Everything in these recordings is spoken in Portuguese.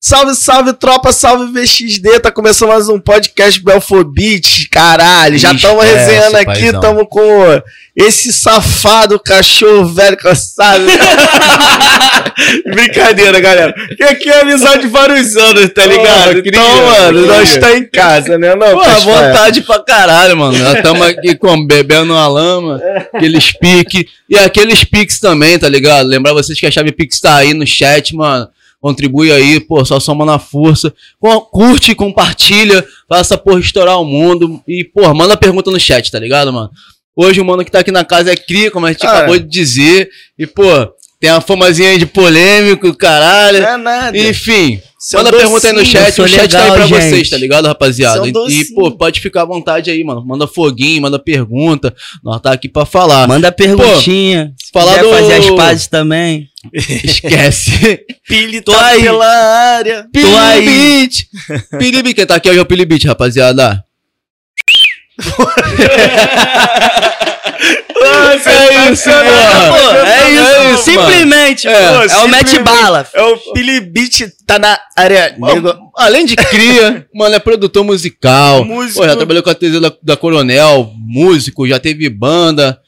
Salve, salve, tropa, salve VXD. Tá começando mais um podcast Belfobit. Caralho, já estamos resenhando aqui, estamos com esse safado cachorro velho cansado. Brincadeira, galera. Que aqui é amizade de vários anos, tá ligado? eu queria, então, mano, eu nós queria. tá em casa, né? Não, Pô, Casfaia? vontade pra caralho, mano. Nós estamos aqui com bebendo uma lama, aqueles piques. E aqueles piques também, tá ligado? Lembrar vocês que a chave Pix tá aí no chat, mano. Contribui aí, pô, só soma na força. Curte, compartilha, faça porra estourar o mundo. E, pô, manda pergunta no chat, tá ligado, mano? Hoje o mano que tá aqui na casa é Cria, como a gente Ah, acabou de dizer. E, pô, tem a famazinha aí de polêmico, caralho. Não é nada. Enfim, manda pergunta aí no docinho, chat, o chat tá aí legal, pra gente. vocês, tá ligado, rapaziada? E, docinho. pô, pode ficar à vontade aí, mano. Manda foguinho, manda pergunta. Nós tá aqui pra falar. Manda perguntinha. Se falar do- fazer as pazes também. Esquece. Pili Tô tá aí. pela área. aí. Pilibit. Pilibit. Quem tá aqui hoje é o Pilibit, rapaziada. Nossa, É isso, tá porra. Pô, é isso, mano. simplesmente. É, pô. É, o mete bala. É o Pilibit tá na área. Nego... Além de cria, mano, é produtor musical. Músico. Pô, já trabalhou com a TZ da, da Coronel, músico, já teve banda.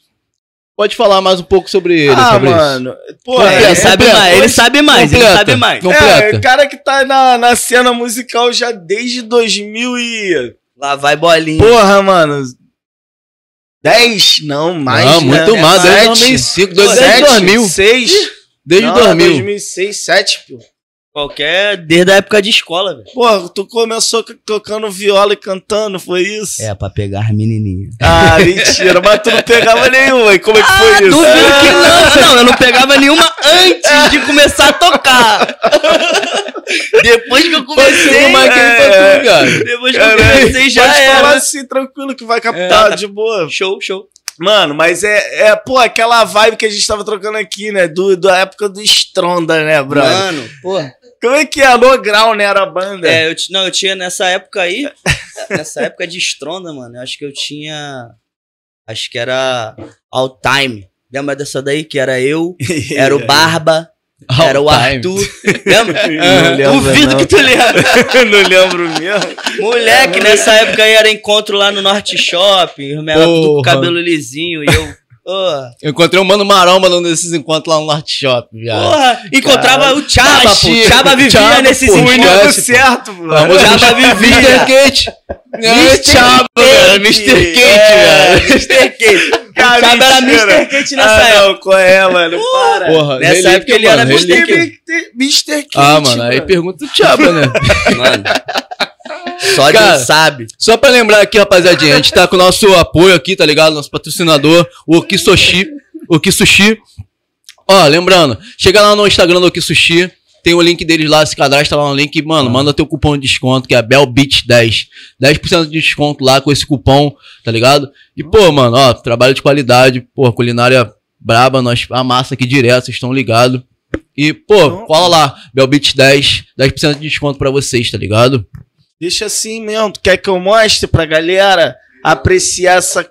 Pode falar mais um pouco sobre ele, Ah, sobre isso. mano. Pô, Completa, ele é, sabe completa. mais, ele sabe mais, ele Completa. sabe mais. É, completa. o cara que tá na, na cena musical já desde 2000 e... Lá vai bolinha. Porra, mano. 10? Não, mais, Não, né? muito É mais, desde sete. 2005, desde Sete, 2000. 6? Desde não, 2000. 2006, 7, pô. Qualquer, desde a época de escola, velho. Pô, tu começou tocando viola e cantando, foi isso? É, pra pegar as menininhas. Ah, mentira, mas tu não pegava nenhuma. E como é que foi isso? Duvido que não. Não, eu não pegava nenhuma antes de começar a tocar. Depois que eu comecei, Uma é. pra tu, cara. depois que eu Caralho, comecei já Pode falar era. assim, tranquilo, que vai captar de boa. Show, show. Mano, mas é, é, pô, aquela vibe que a gente tava trocando aqui, né? Do, da época do Stronda, né, brother? Mano, pô. Como é que é? No Grau, né? Era a banda. É, eu, não, eu tinha nessa época aí, nessa época de Stronda, mano, eu acho que eu tinha, acho que era All Time. Lembra dessa daí? Que era eu, era o Barba, era o All time. Arthur. Lembra? Não lembro, Duvido não. que tu lembra. não lembro mesmo. Moleque, nessa época aí era encontro lá no Norte Shopping, os com Porra. cabelo lisinho e eu... Porra, Eu encontrei um mano maromba num desses encontros lá no Norte Shop, viado. porra, encontrava Caralho. o Chaba, pô. Chaba vivia Chaba, nesses O encontros. pô. certo, mano. Famoso Chaba Mr. vivia. Kate. É, Mr. Chaba, cara. Mr. Kate, É, velho. Mr. Kate. Cara, o Chaba era. Mr. Kate nessa ah, época. não, qual é, mano? Para. Porra, Nessa relíquia, época ele era Mr. relíquia. Kate. Mr. Kate. Ah, mano, aí pergunta o Chaba, né? Mano. Só Cara, Deus sabe. Só pra lembrar aqui, rapaziadinha, a gente tá com o nosso apoio aqui, tá ligado? Nosso patrocinador, o Okisushi. Okisushi. Ó, lembrando, chega lá no Instagram do Okisushi, tem o link deles lá, se cadastra lá no link mano, manda teu cupom de desconto, que é BELBIT10. 10% de desconto lá com esse cupom, tá ligado? E, pô, mano, ó, trabalho de qualidade, pô, culinária braba, nós amassa aqui direto, vocês estão ligados. E, pô, cola lá, BELBIT10, 10% de desconto pra vocês, tá ligado? Deixa assim mesmo. Tu quer que eu mostre pra galera apreciar essa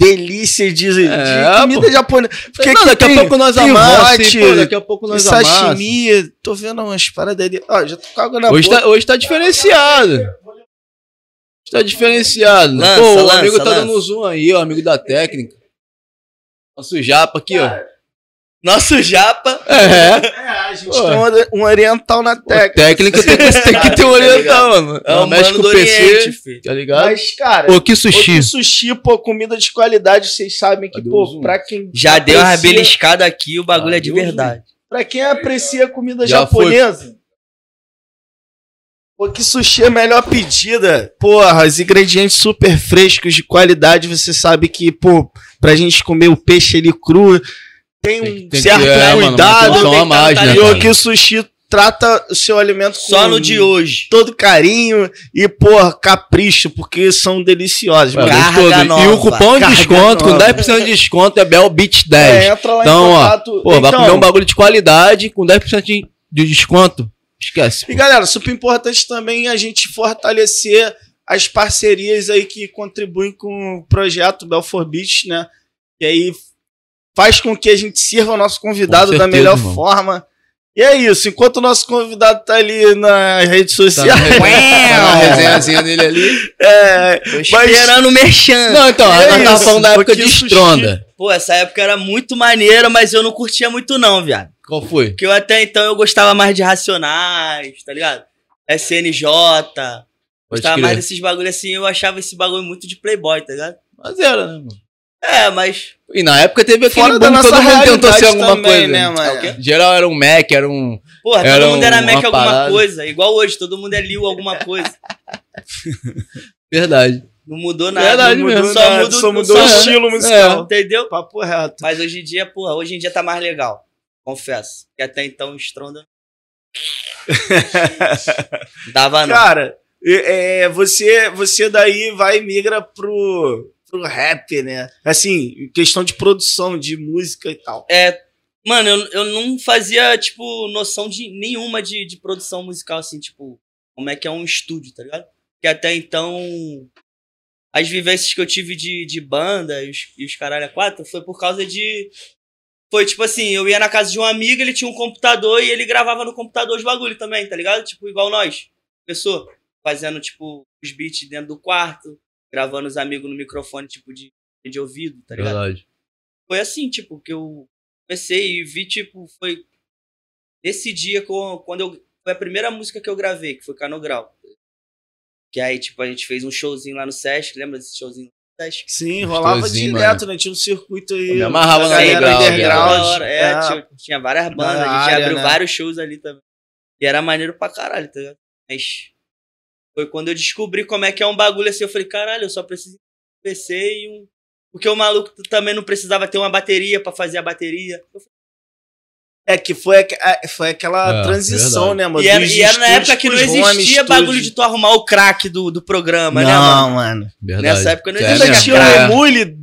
delícia de, de É, comida pô. japonesa? Porque não, aqui daqui a tem- pouco nós pô, daqui a pouco nós amassa. sashimi. Tô vendo umas paradas ali. Ó, já tô com água na Hoje boca. tá, hoje tá diferenciado. Hoje tá diferenciado. Lança, Pô, o lança, amigo tá lança. dando um zoom aí, ó, amigo da técnica. Nosso japa aqui, ó. Nosso japa. É, É, a gente Pô. tem um, ori- um oriental na técnica. técnico tem que, tem que ter um Tá oriental, mano. É o mano do PC, Oriente, filho. tá ligado? Mas, cara, O que sushi. o sushi, pô, comida de qualidade, vocês sabem que, o pô, zoom? pra quem. Já deu uma aprecia- beliscada aqui, o bagulho é de verdade. Pra quem aprecia comida Já japonesa. Pô, que sushi é a melhor pedida. Porra, os ingredientes super frescos, de qualidade. Você sabe que, pô, pra gente comer o peixe ali cru, tem um Tem tem que- certo é, mano, cuidado. atenção a mais, né, e cara? que o sushi trata o seu alimento com Só no de hoje. todo carinho e, porra, capricho, porque são deliciosos. Mano. Carga nova. E o cupom de desconto, com nova. 10% de desconto, é BELBIT10. É, entra lá Então, em ó, contato. Pô, vai Então, comer um bagulho de qualidade com 10% de, de desconto. Esquece. E galera, super importante também a gente fortalecer as parcerias aí que contribuem com o projeto Belfort Beach, né? E aí faz com que a gente sirva o nosso convidado Com da certeza, melhor irmão. forma. E é isso, enquanto o nosso convidado tá ali na rede Tá social. na, resenha, tá na resenhazinha dele ali. é, Tô Mas- esperando o merchan. Não, então, É nós tava falando da época de pouquinho sushi. Stronda. Pô, essa época era muito maneira, mas eu não curtia muito não, viado. Qual foi? Porque eu até então eu gostava mais de Racionais, tá ligado? SNJ. Pode Gostava crer. mais desses bagulho assim, eu achava esse bagulho muito de playboy, tá ligado? Mas era, né, mano? É, mas. E na época teve aquele Fora boom, todo mundo tentou ser alguma também, coisa. né, É o mano? quê? Geral era um Mac, era um. Porra, Era todo mundo era uma Mac alguma parada. coisa. Igual hoje, todo mundo é Lil alguma coisa. Verdade. Não mudou nada. Verdade não mesmo. mudou, Só só mudou, mudou, só mudou só- o estilo musical. Entendeu? Papo reto. Mas hoje em dia, porra, hoje em dia tá mais legal. Confesso. Que até então o Stronda. Dava não. Cara, é, é, você, você daí vai e migra pro, pro rap, né? Assim, questão de produção, de música e tal. É, mano, eu, eu não fazia, tipo, noção de nenhuma de, de produção musical, assim, tipo, como é que é um estúdio, tá ligado? Que até então, as vivências que eu tive de, de banda e os, e os caralho a quatro foi por causa de. Foi tipo assim, eu ia na casa de um amigo, ele tinha um computador e ele gravava no computador os bagulho também, tá ligado? Tipo, igual nós, pessoa, fazendo, tipo, os beats dentro do quarto, gravando os amigos no microfone, tipo, de, de ouvido, tá ligado? Verdade. foi assim, tipo, que eu comecei e vi, tipo, foi esse dia quando eu. Foi a primeira música que eu gravei, que foi Canograu. Que aí, tipo, a gente fez um showzinho lá no Sesc, lembra desse showzinho no Sesc? Sim, rolava direto, né? Tinha um circuito aí. Eu me amarrava galera underground, É, é. Tinha, tinha várias bandas, a gente área, abriu né? vários shows ali também. E era maneiro pra caralho, tá ligado? Mas foi quando eu descobri como é que é um bagulho assim, eu falei, caralho, eu só preciso de um PC e um. Porque o maluco também não precisava ter uma bateria pra fazer a bateria. Eu falei, É que foi, foi aquela É, transição, verdade. né, mano? E era, e era na época que não existia bagulho de tu arrumar o crack do, do programa, né, Não, mano? mano. Verdade. Nessa época não existia tinha o. Emule,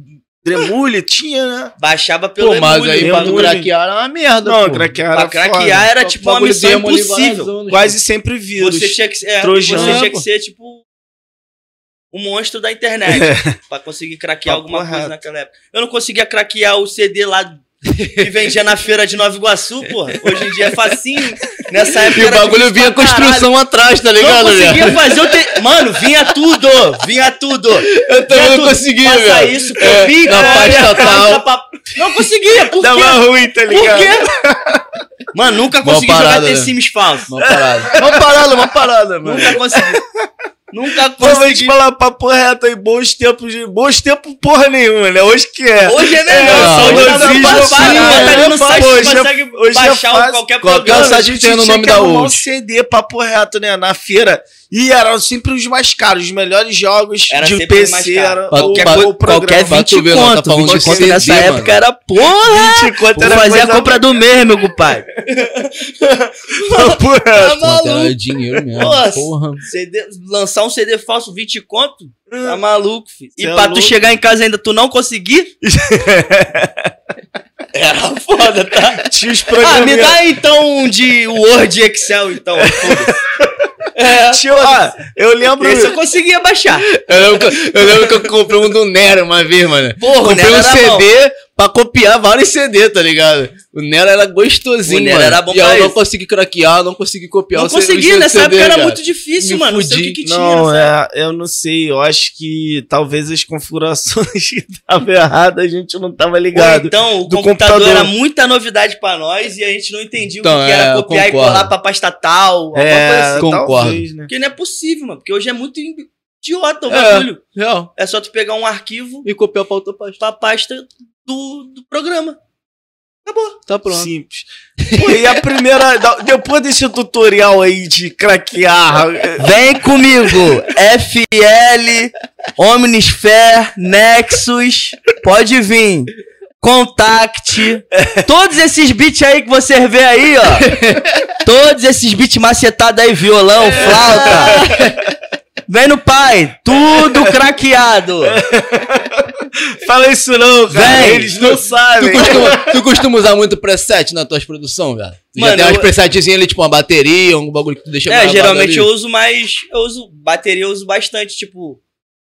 Dremule, tinha, né? Baixava pelo Pô, mas aí pra craquear era uma merda, Não, pô. craquear Pra era craquear foda. era tipo uma missão impossível. Quase sempre vírus. Você tinha que, ser- é, Trojan. você tinha que ser, tipo, um monstro da internet pra conseguir craquear Papo alguma coisa naquela época. Eu não conseguia craquear o CD lá que vendia na feira de Nova Iguaçu, porra. Hoje em dia é facinho. Nessa época E o bagulho vinha construção atrás, tá caralho. Não ligado, conseguia velho? fazer o te... Mano, vinha tudo! Vinha tudo! Eu também Vinha não conseguia, Passa velho. isso, É, copia, na copia, pasta passa tal. pra- Não conseguia, por quê? Dava ruim, tá Por ligado? quê? Mano, nunca consegui jogar parada, The né? Sims falso. Uma parada. Uma parada, uma parada, mano. Nunca consegui. Nunca consegui. falar papo reto aí, bons tempos de. Bons tempos porra nenhuma, né? Hoje que é. Hoje é melhor, É, hoje tá tá no passado, ali é no site, hoje é- consegue hoje é baixar fácil. qualquer Qualquer programa. site a gente tem no nome da arrumar um. CD, papo reto, né? Na feira. E eram sempre os mais caros, os melhores jogos Era de PC. Era Qualquer o, o programa. Qualquer Pra 20 tu ver, tá conto, falando 20 de conto CD, nessa mano. época era porra. 20 conto era fazer a compra do mês, meu compadre. reto. Tá era maluco. dinheiro mesmo. Nossa. Porra. CD, lançar um CD falso 20 conto? Tá maluco, filho. E é pra tu louco. chegar em casa ainda tu não conseguir? Era foda, tá? Tinha os Ah, programas. me dá então um de Word e Excel, então. foda-se. É, Tinha, ó, eu lembro. esse eu conseguia baixar. Eu lembro, que, eu lembro que eu comprei um do Nero uma vez, mano. Porra, o comprei Nero um era CD pra copiar vários CD, tá ligado? O Nero era gostosinho, O Nero mano. era bom e eu não consegui craquear, não consegui copiar Não o consegui, CD, nessa época era muito difícil, Me mano. Não sei o que, fudi. que tinha. Não, nessa é, eu não sei. Eu acho que talvez as configurações que estavam erradas, a gente não tava Ou ligado. então, o Do computador, computador. era muita novidade pra nós e a gente não entendia Então, o que era é, copiar e concordo. colar pra pasta tal. alguma coisa É, assim. Concordo. talvez, né? Porque não é possível, mano. Porque hoje é muito idiota o É. bagulho. Real. É só tu pegar um arquivo E copiar pra outra página. pra pasta do, do programa. Acabou. Tá pronto. Simples. Pô, e a primeira. Depois desse tutorial aí de craquear. Vem comigo. FL, Omnisphere, Nexus. Pode vir. Contact. Todos esses beats aí que você vê aí, ó. Todos esses beats macetados aí, violão, flauta. Vem no pai. Tudo craqueado. Fala isso não, cara. Vem. Eles não Tu sabem. costuma, tu costuma usar muito preset nas tuas produções, velho? Tu Mano, já tem umas eu- presetzinhas ali, tipo uma bateria, um bagulho que tu deixa É, geralmente ali? eu uso mais. Eu uso bateria, eu uso bastante. Tipo,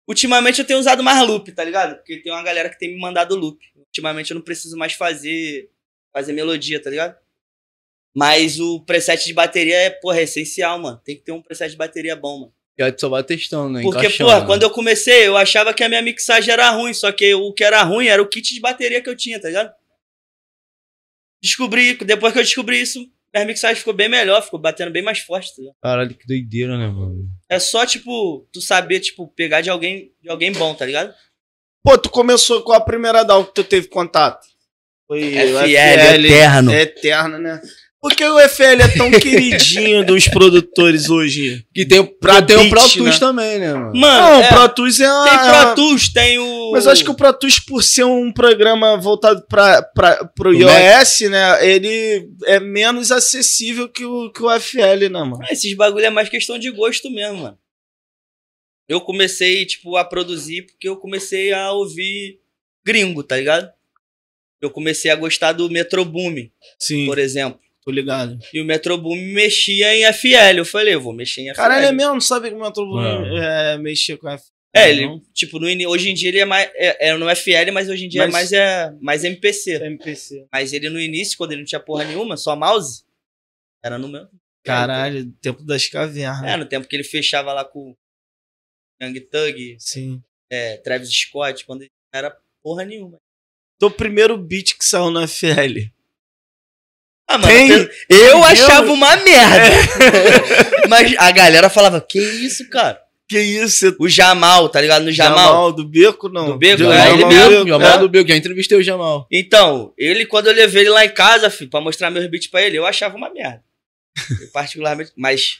ultimamente eu tenho usado mais loop, tá ligado? Porque tem uma galera que tem me mandado loop. Ultimamente eu não preciso mais fazer fazer melodia, tá ligado? Mas o preset de bateria é, porra, é essencial, mano. Tem que ter um preset de bateria bom, mano. E aí tu só vai testando, né? Porque, porra, né? quando eu comecei, eu achava que a minha mixagem era ruim, só que o que era ruim era o kit de bateria que eu tinha, tá ligado? Descobri, depois que eu descobri isso, minha mixagem ficou bem melhor, ficou batendo bem mais forte, tá ligado? Caralho, que doideira, né, mano? É só, tipo, tu saber, tipo, pegar de alguém, de alguém bom, tá ligado? Pô, tu começou com a primeira DAW que tu teve contato? Foi o FL, eterno. É eterno, né? Por que o FL é tão queridinho dos produtores hoje? Que tem, Pra tem o beat, Pro Tools né? também, né, mano? Mano, Não, é, o Pro Tools é uma... tem Pro Tools, tem o... Mas eu acho que o Pro Tools, por ser um programa voltado para pro Pro iOS, né? Ele é menos acessível que o, que o FL, né, mano? Ah, Esses bagulho é mais questão de gosto mesmo, mano. Eu comecei, tipo, a produzir porque eu comecei a ouvir gringo, tá ligado? Eu comecei a gostar do Metro Boom, Sim, por exemplo. Tô ligado. E o Metro Boom mexia em FL. Eu falei, eu vou mexer em FL. Caralho, é mesmo? Não sabia que o Não. é, mexia com FL. É, ele, não? tipo, no, hoje em dia ele é mais. É, é no FL, mas hoje em dia Mas- é mais, é mais MPC. MPC. Mas ele no início, quando ele não tinha porra nenhuma, só mouse, era no meu. Caralho, tempo das cavernas. É, no tempo que ele fechava lá com Young Thug, Sim. é, Travis Scott, quando ele não era porra nenhuma. Teu primeiro beat que saiu no FL. Ah, mano, Tem- eu, achava uma merda. Mas a galera falava, que isso, cara? Que isso? O Jamal, tá ligado? No Jamal. do Beco, não. Do Beco, é, ele Jamal mesmo, Beco, Jamal é. do Bill, já entrevistei o Jamal. Então, ele, quando eu levei ele lá em casa, filho, pra mostrar meus beats pra ele, eu achava uma merda. Eu, particularmente. Mas.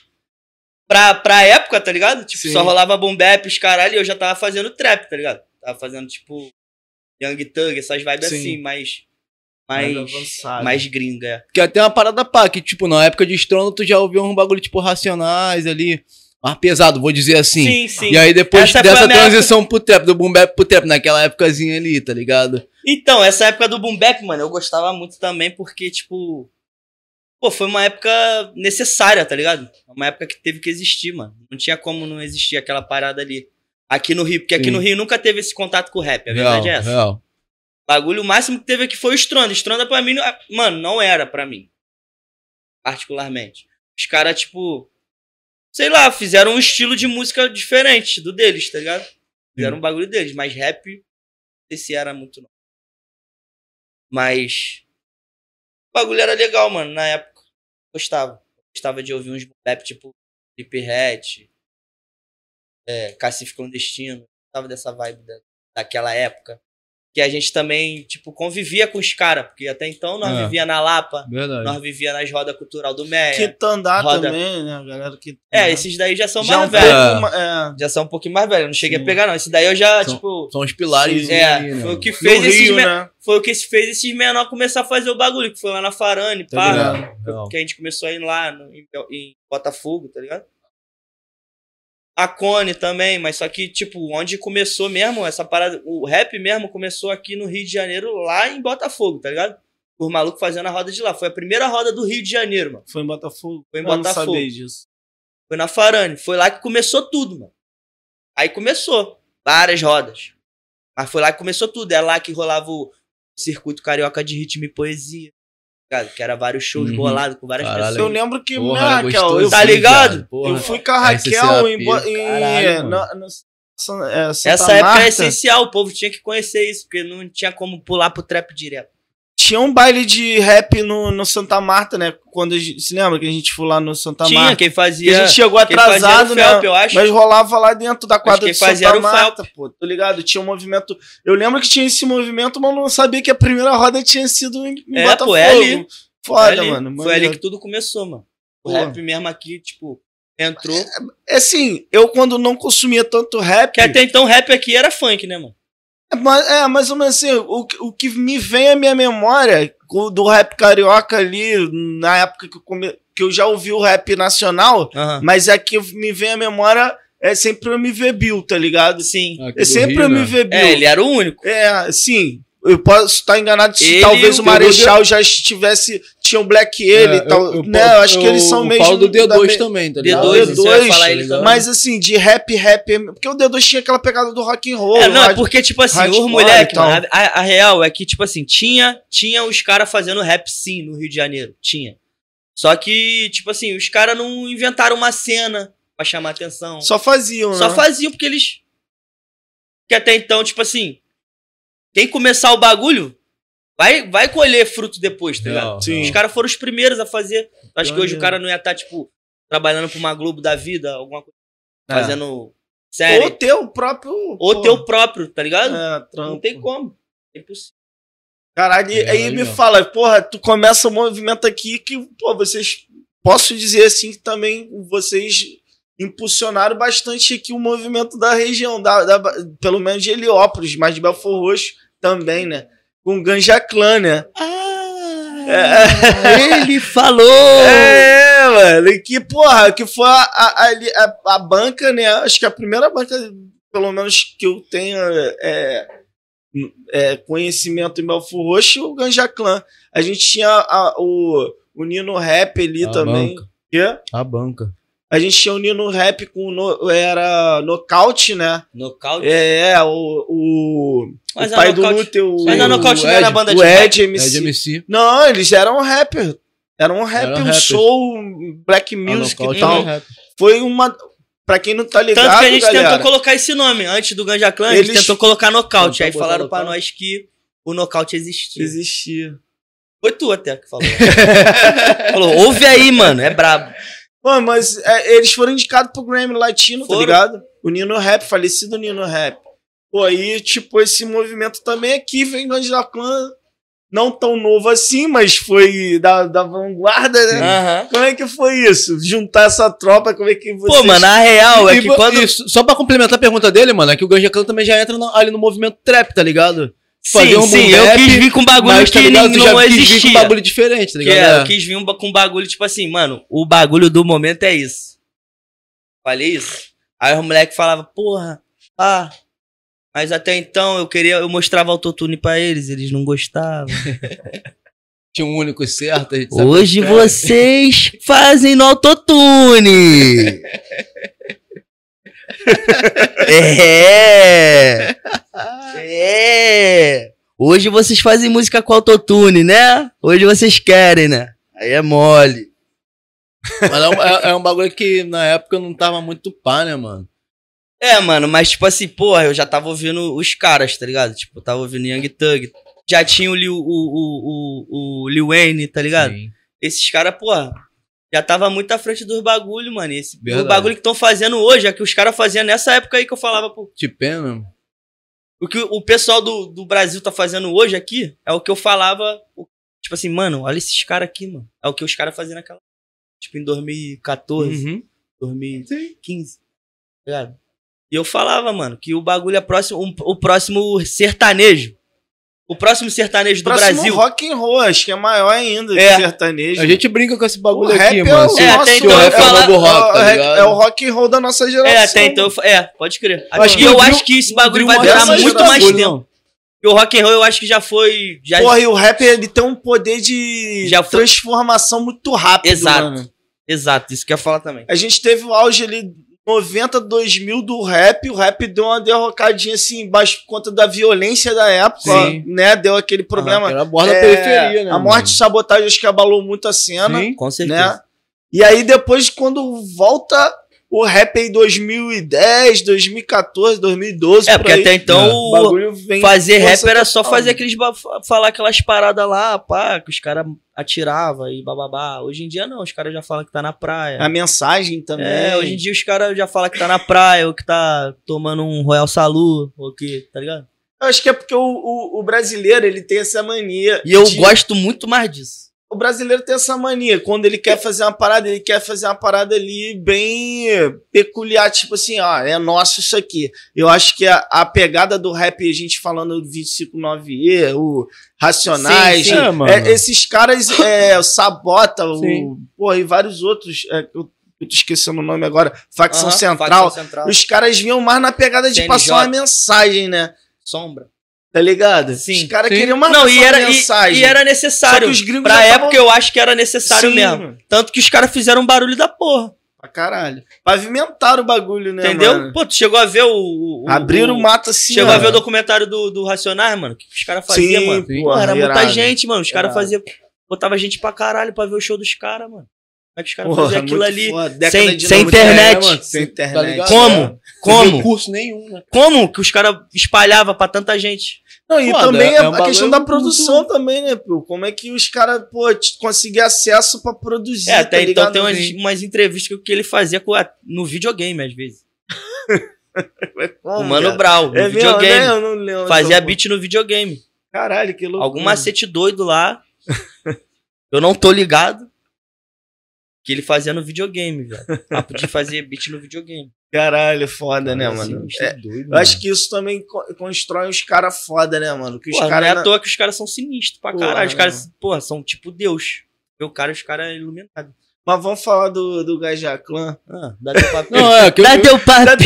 Pra, pra época, tá ligado? Tipo, Sim. só rolava boom bap, os caralho, e eu já tava fazendo trap, tá ligado? Tava fazendo, tipo, Young Thug, essas vibes Sim. assim, mais. Mais Mais. avançado. Mais gringa. é. Porque até uma parada pá, que, tipo, na época de Estrondo, tu já ouviu um bagulho, tipo, racionais ali. Mais pesado, vou dizer assim. Sim, sim. E aí depois Essa dessa transição pro trap, do boom bap pro trap, naquela épocazinha ali, tá ligado? Então, essa época do boom bap, mano, eu gostava muito também porque, tipo. Pô, foi uma época necessária, tá ligado? Uma época que teve que existir, mano. Não tinha como não existir aquela parada ali. Aqui no Rio, porque aqui Sim. no Rio nunca teve esse contato com o rap, a verdade é essa. real. O bagulho, o máximo que teve aqui foi o Stronda. Stronda pra mim, não- mano, não era pra mim. Particularmente. Os caras, tipo. Sei lá, fizeram um estilo de música diferente do deles, tá ligado? Fizeram um bagulho deles, mas rap, não sei se era muito não. Mas. O bagulho era legal, mano, na época. Gostava. Gostava de ouvir uns rap tipo Flip Hat, é, Cacife Clandestino. Gostava dessa vibe da, daquela época. Que a gente também, tipo, convivia com os caras, porque até então nós É. vivia na Lapa, Verdade. nós vivia nas rodas cultural do Meia. Quitandá Roda. também, né? Galera que. É, esses daí já são já mais um velhos. é. Já são um pouquinho mais velhos. Não cheguei Sim. a pegar, não. Esse daí eu já, São- tipo. São os pilares É, né, foi o que fez esses Rio, me- né? Foi o que fez esses menor começar a fazer o bagulho, que foi lá na Farane, Tá pá. Real. que a gente começou a ir lá no- em, em Botafogo, tá ligado? A Cone também, mas só que, tipo, onde começou mesmo essa parada, o rap mesmo começou aqui no Rio de Janeiro, lá em Botafogo, tá ligado? Os malucos fazendo a roda de lá. Foi a primeira roda do Rio de Janeiro, mano. Foi em Botafogo. Foi em Eu não Botafogo. sabia disso. Foi na Farane. Foi lá que começou tudo, mano. Aí começou. Várias rodas. Mas foi lá que começou tudo. É lá que rolava o circuito carioca de ritmo e poesia. Ligado? Que era vários shows Uhum. bolados com várias Caralho. pessoas. Eu lembro que, Porra, né, Raquel, gostoso, eu, Tá ligado? Porra. eu fui com a Raquel em, Caralho, na, na- é, Essa época é essencial, o povo tinha que conhecer isso, porque não tinha como pular pro trap direto. Tinha um baile de rap no, no Santa Marta, né? Quando a gente, se lembra que a gente foi lá no Santa tinha, Marta? quem Que fazia. a gente chegou quem atrasado, né? Felp, eu acho. Mas rolava lá dentro da quadra quem fazia Santa era o Marta, pô. Tô ligado? Tinha um movimento. Eu lembro que tinha esse movimento, mas não sabia que a primeira roda tinha sido em, em É, Botafogo. pô, é ali. Foda, Foi ali- mano. Foi ali que tudo começou, mano. O Pô. rap mesmo aqui, tipo, entrou. É assim, eu quando não consumia tanto rap. Porque até então rap aqui era funk, né, mano? É, mas, é, mais ou menos assim, o, que- o que me vem à minha memória o- do rap carioca ali, na época que eu, come, que eu já ouvi o rap nacional, mas é que me vem à memória é sempre o MV Bill, tá ligado? Sim. Aqui É sempre Rio, o né? MV Bill. É, ele era o único. É, sim. Eu posso estar enganado se Ele talvez o Marechal já estivesse. Tinha o Black ele É, e tal. eu- eu- né? Eu acho que eles são mesmo. falo do da D2 me- também, tá D2, ligado? D2, você vai falar ele tá ligado? também. Mas assim, de rap, rap. Porque o D2 tinha aquela pegada do rock and roll. É, não, é porque, tipo assim, os moleques, mano, a, a real é que, tipo assim, tinha, tinha os caras fazendo rap sim no Rio de Janeiro. Tinha. Só que, tipo assim, os caras não inventaram uma cena pra chamar atenção. Só faziam, Só né? faziam porque eles. Que até então, tipo assim. Quem começar o bagulho vai, vai colher fruto depois, tá ligado? Real. Os caras foram os primeiros a fazer. Acho que hoje o cara não ia estar, tipo, trabalhando pra uma Globo da vida, alguma coisa. É. Fazendo série. Ou ter o próprio. Ou pô, teu próprio, tá ligado? é, não tem como. É impossível. Caralho, e Legal, aí me fala, porra, tu começa um movimento aqui que, pô, vocês. Posso dizer assim que também vocês impulsionaram bastante aqui o movimento da região, da, da- pelo menos de Heliópolis, mas de Belfor Roxo também, né? Com Ganja Clã, né? Ah, ele falou! É, mano, que, porra, que foi a, a, a, a banca, né? Acho que a primeira banca, pelo menos que eu tenha é, é, conhecimento em Belfor Roxo, o Ganja Clã. A gente tinha a- o, o Nino Rap ali A também. banca. Quê? A banca. A gente tinha o Nino Rap com no, era nocaute, né? Nocaute. É, é, o, o, Mas o a pai do Luther, o, Mas a Nocaute não Ed, era banda de o? Ed MC. de MC. Não, eles eram rapper. Era um rap, Eram um rappers. soul, black music e tal. Foi uma. Pra quem não tá ligado, Tanto que a gente galera, tentou colocar esse nome. Antes do Ganja Clan, a gente Eles- tentou colocar nocaute. Aí falaram pra nós que o nocaute existia. existia. Foi tu até que falou. falou, ouve aí, mano, é brabo. Pô, mas é, eles foram indicados pro Grammy Latino, Foram. tá ligado? O Nino Rap, falecido Nino Rap. Pô, aí, tipo, esse movimento também aqui vem Angela Clã, não tão novo assim, mas foi da, da vanguarda, né? Aham. Como é que foi isso? Juntar essa tropa, como é que vocês... Pô, mano, a real é que quando. e só pra complementar a pergunta dele, mano, é que o Ganja Clan também já entra no- ali no movimento trap, tá ligado? Fazer Sim, um sim, eu quis vir com bagulho Mas, tá que ligado? nem- Tu já não quis vir com existia. bagulho diferente, tá Que ligado? é, É. eu quis vir um com bagulho, tipo assim, mano, o bagulho do momento é isso. Falei isso. Aí os moleques falavam, porra, ah, mas até então eu queria, eu mostrava autotune pra eles, eles não gostavam. Tinha um único certo. a gente sabe Hoje que é. vocês fazem no autotune. é. É. Hoje vocês fazem música com autotune, né? Hoje vocês querem, né? Aí é mole. Mas é um, é- é um bagulho que na época não tava muito pá, né, mano? É, mano, mas tipo assim, porra, eu já tava ouvindo os caras, tá ligado? Tipo, eu tava ouvindo Young Thug. Já tinha o Lil, o, o, o, o Lil Wayne, tá ligado? Sim. Esses caras, porra, já tava muito à frente dos bagulho, mano. Esse, Verdade. o bagulho que estão fazendo hoje é que os caras faziam nessa época aí que eu falava, pô. Te pena. O que o pessoal do, do Brasil tá fazendo hoje aqui é o que eu falava. Tipo assim, mano, olha esses caras aqui, mano. É o que os caras faziam naquela. Tipo, em 2014, Uhum. 2015. Tá ligado? E eu falava, mano, que o bagulho é próximo. um- o próximo sertanejo. O próximo sertanejo do Próximo Brasil. rock and roll, acho que é maior ainda É. que sertanejo. A gente brinca com esse bagulho O rap aqui, é mano. É, até o então eu rap é o rock, tá é, ligado? é o rock and roll da nossa geração. É, até então. eu É, pode crer. Acho e que eu o acho que esse bagulho vai durar muito mais tempo. não. E o rock and roll eu acho que já foi. Já, Porra, e o rap ele tem um poder de Já foi- transformação muito rápido, Exato. mano. Exato, isso que eu ia falar também. A gente teve o auge ali 90, 2000 do rap, o rap deu uma derrocadinha assim embaixo por conta da violência da época, Sim. né? Deu aquele problema. Era a borda É, periferia, né? a morte e sabotagem acho que abalou muito a cena, Sim. Com certeza. né? E aí depois quando volta o rap em 2010, 2014, 2012, É, por porque aí, até então É. o o bagulho vem fazer rap era só fazer aqueles. falar aquelas paradas lá, pá, que os caras atiravam e bababá. Hoje em dia não, os caras já falam que tá na praia. a mensagem também. É, hoje em dia os caras já falam que tá na praia, ou que tá tomando um Royal Salu, ou que, tá ligado? Eu acho que é porque o, o, o brasileiro ele tem essa mania. E eu de- gosto muito mais disso. O brasileiro tem essa mania. Quando ele quer fazer uma parada, ele quer fazer uma parada ali bem peculiar. Tipo assim, ó, é nosso isso aqui. Eu acho que a, a pegada do rap, a gente falando do 259E, o Racionais, Sim, sim. É, é, esses caras, é, o Sabota, o, porra, e vários outros. é, eu, eu tô esquecendo o nome agora. Facção Central. Facção Central. Os caras vinham mais na pegada de CNJ. passar uma mensagem, né? Sombra. Tá ligado? Sim. Os caras Sim. queriam Não, passar e era, e, mensagem. e era Só necessário. que os gringos Pra época tavam- eu acho que era necessário Sim, mesmo. mano. Tanto que os caras fizeram um barulho da porra. Pra caralho. Pavimentaram o bagulho, né, entendeu? mano? Pô, tu chegou a ver o. o- Abriram o mato assim, Chegou ó. a ver o documentário do, do Racionais, mano? O que os caras faziam, Sim, mano? pô, Pô, era muita gente, mano. Os caras faziam. Botava gente pra caralho pra ver o show dos caras, mano. Como é que os caras faziam aquilo muito ali? foda. Sem- de sem 90, internet. é, mano, sem Tá internet. ligado? Como? Não Como? curso nenhum, né? Como que os caras espalhavam pra tanta gente? Não, e Foda, também é a, um a questão da muito- produção também, né, pô? Como é que os caras, pô, conseguir acesso pra produzir, É, até tá então tem umas, umas entrevistas que ele fazia com a- no videogame, às vezes. Como, o Mano cara? Brown, no É mesmo, videogame. né? Eu não lembro. Fazia Então, beat no videogame. Caralho, que louco. Algum macete doido lá. eu não tô ligado. Que ele fazia no videogame, velho. Papo de fazer beat no videogame. Caralho, foda, né, Assim, mano? bicho É, doido, eu acho que isso também co- constrói uns caras foda, né, mano? Que os Pô, não é à toa que os caras são sinistros pra Porra, caralho. Os caras, porra, são tipo Deus. O cara, os caras é iluminados. Mas vamos falar do, do Gajaclan. Ah, dá teu papel. Não, é, que eu, dá eu, teu papel.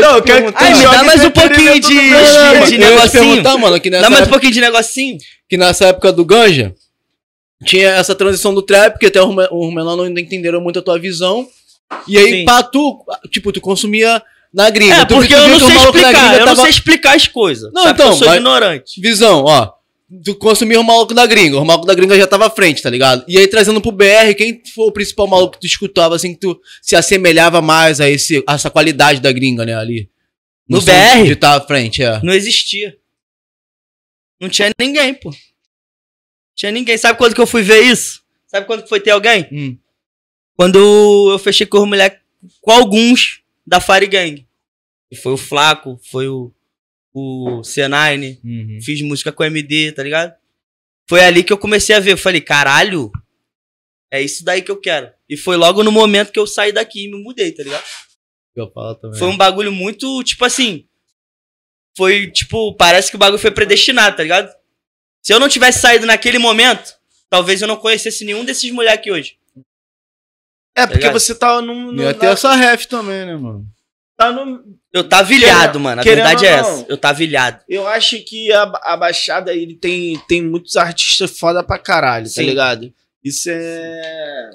Não, eu quero que Ai, me dá mais um pouquinho de, de, de eu negocinho. mano, que nessa, Dá mais um pouquinho de negocinho. que nessa época do Ganja, tinha essa transição do trap, porque até os menores não entenderam muito a tua visão. E aí, Sim. pá, tu, tipo, tu consumia na gringa. É, tu, porque tu eu não o sei explicar. Eu não tava- sei explicar as coisas. Não, então, eu sou mas- ignorante. Visão, ó. Tu consumia o maluco da gringa, o maluco da gringa já tava à frente, tá ligado? E aí trazendo pro BR, quem foi o principal maluco que tu escutava, assim, que tu se assemelhava mais a, esse, a essa qualidade da gringa, né, ali? No som BR? De estar à frente, é. Não existia. Não tinha ninguém, pô. Tinha ninguém. Sabe quando que eu fui ver isso? Sabe quando que foi ter alguém? Hum. Quando eu fechei com os moleques, com alguns da Fire Gang. E foi o Flaco, foi o, o C9, Uhum. fiz música com o MD, tá ligado? Foi ali que eu comecei a ver. Eu falei, caralho, é isso daí que eu quero. E foi logo no momento que eu saí daqui e me mudei, tá ligado? Eu falo também. Foi um bagulho muito, tipo assim. Foi, tipo, parece que o bagulho foi predestinado, tá ligado? Se eu não tivesse saído naquele momento, talvez eu não conhecesse nenhum desses moleques hoje. É, porque ligado? você tá num. num Ia ter na- essa ref também, né, mano? tá num- Eu tava ilhado, mano. A verdade é essa. Eu tava ilhado. Eu acho que a, a Baixada ele tem, tem muitos artistas foda pra caralho, tá Sim. ligado? Isso é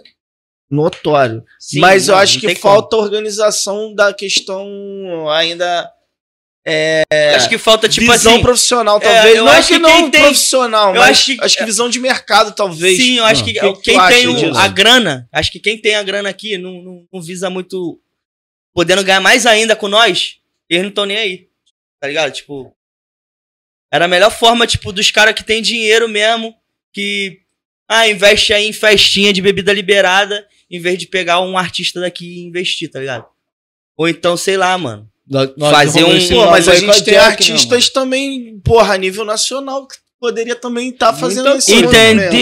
notório. Sim, Mas eu acho que falta organização da questão ainda. Como. Acho que falta, tipo visão assim. profissional, é, talvez. eu não é acho que que não quem tem- profissional, eu mas acho acho que- que, visão de mercado, talvez. Sim, eu acho Não. que, que que quem tem o- a grana, acho que quem tem a grana aqui não, não, não visa muito. Podendo ganhar mais ainda com nós, eles não estão nem aí. Tá ligado? Tipo. Era a melhor forma, tipo, dos caras que tem dinheiro mesmo, que. Ah, investe aí em festinha de bebida liberada, em vez de pegar um artista daqui e investir, tá ligado? Ou então, sei lá, mano. Nós Fazer um- Pô, mas a gente tem né, artistas também, porra, a nível nacional, que poderia também estar fazendo Muita esse coisa. movimento.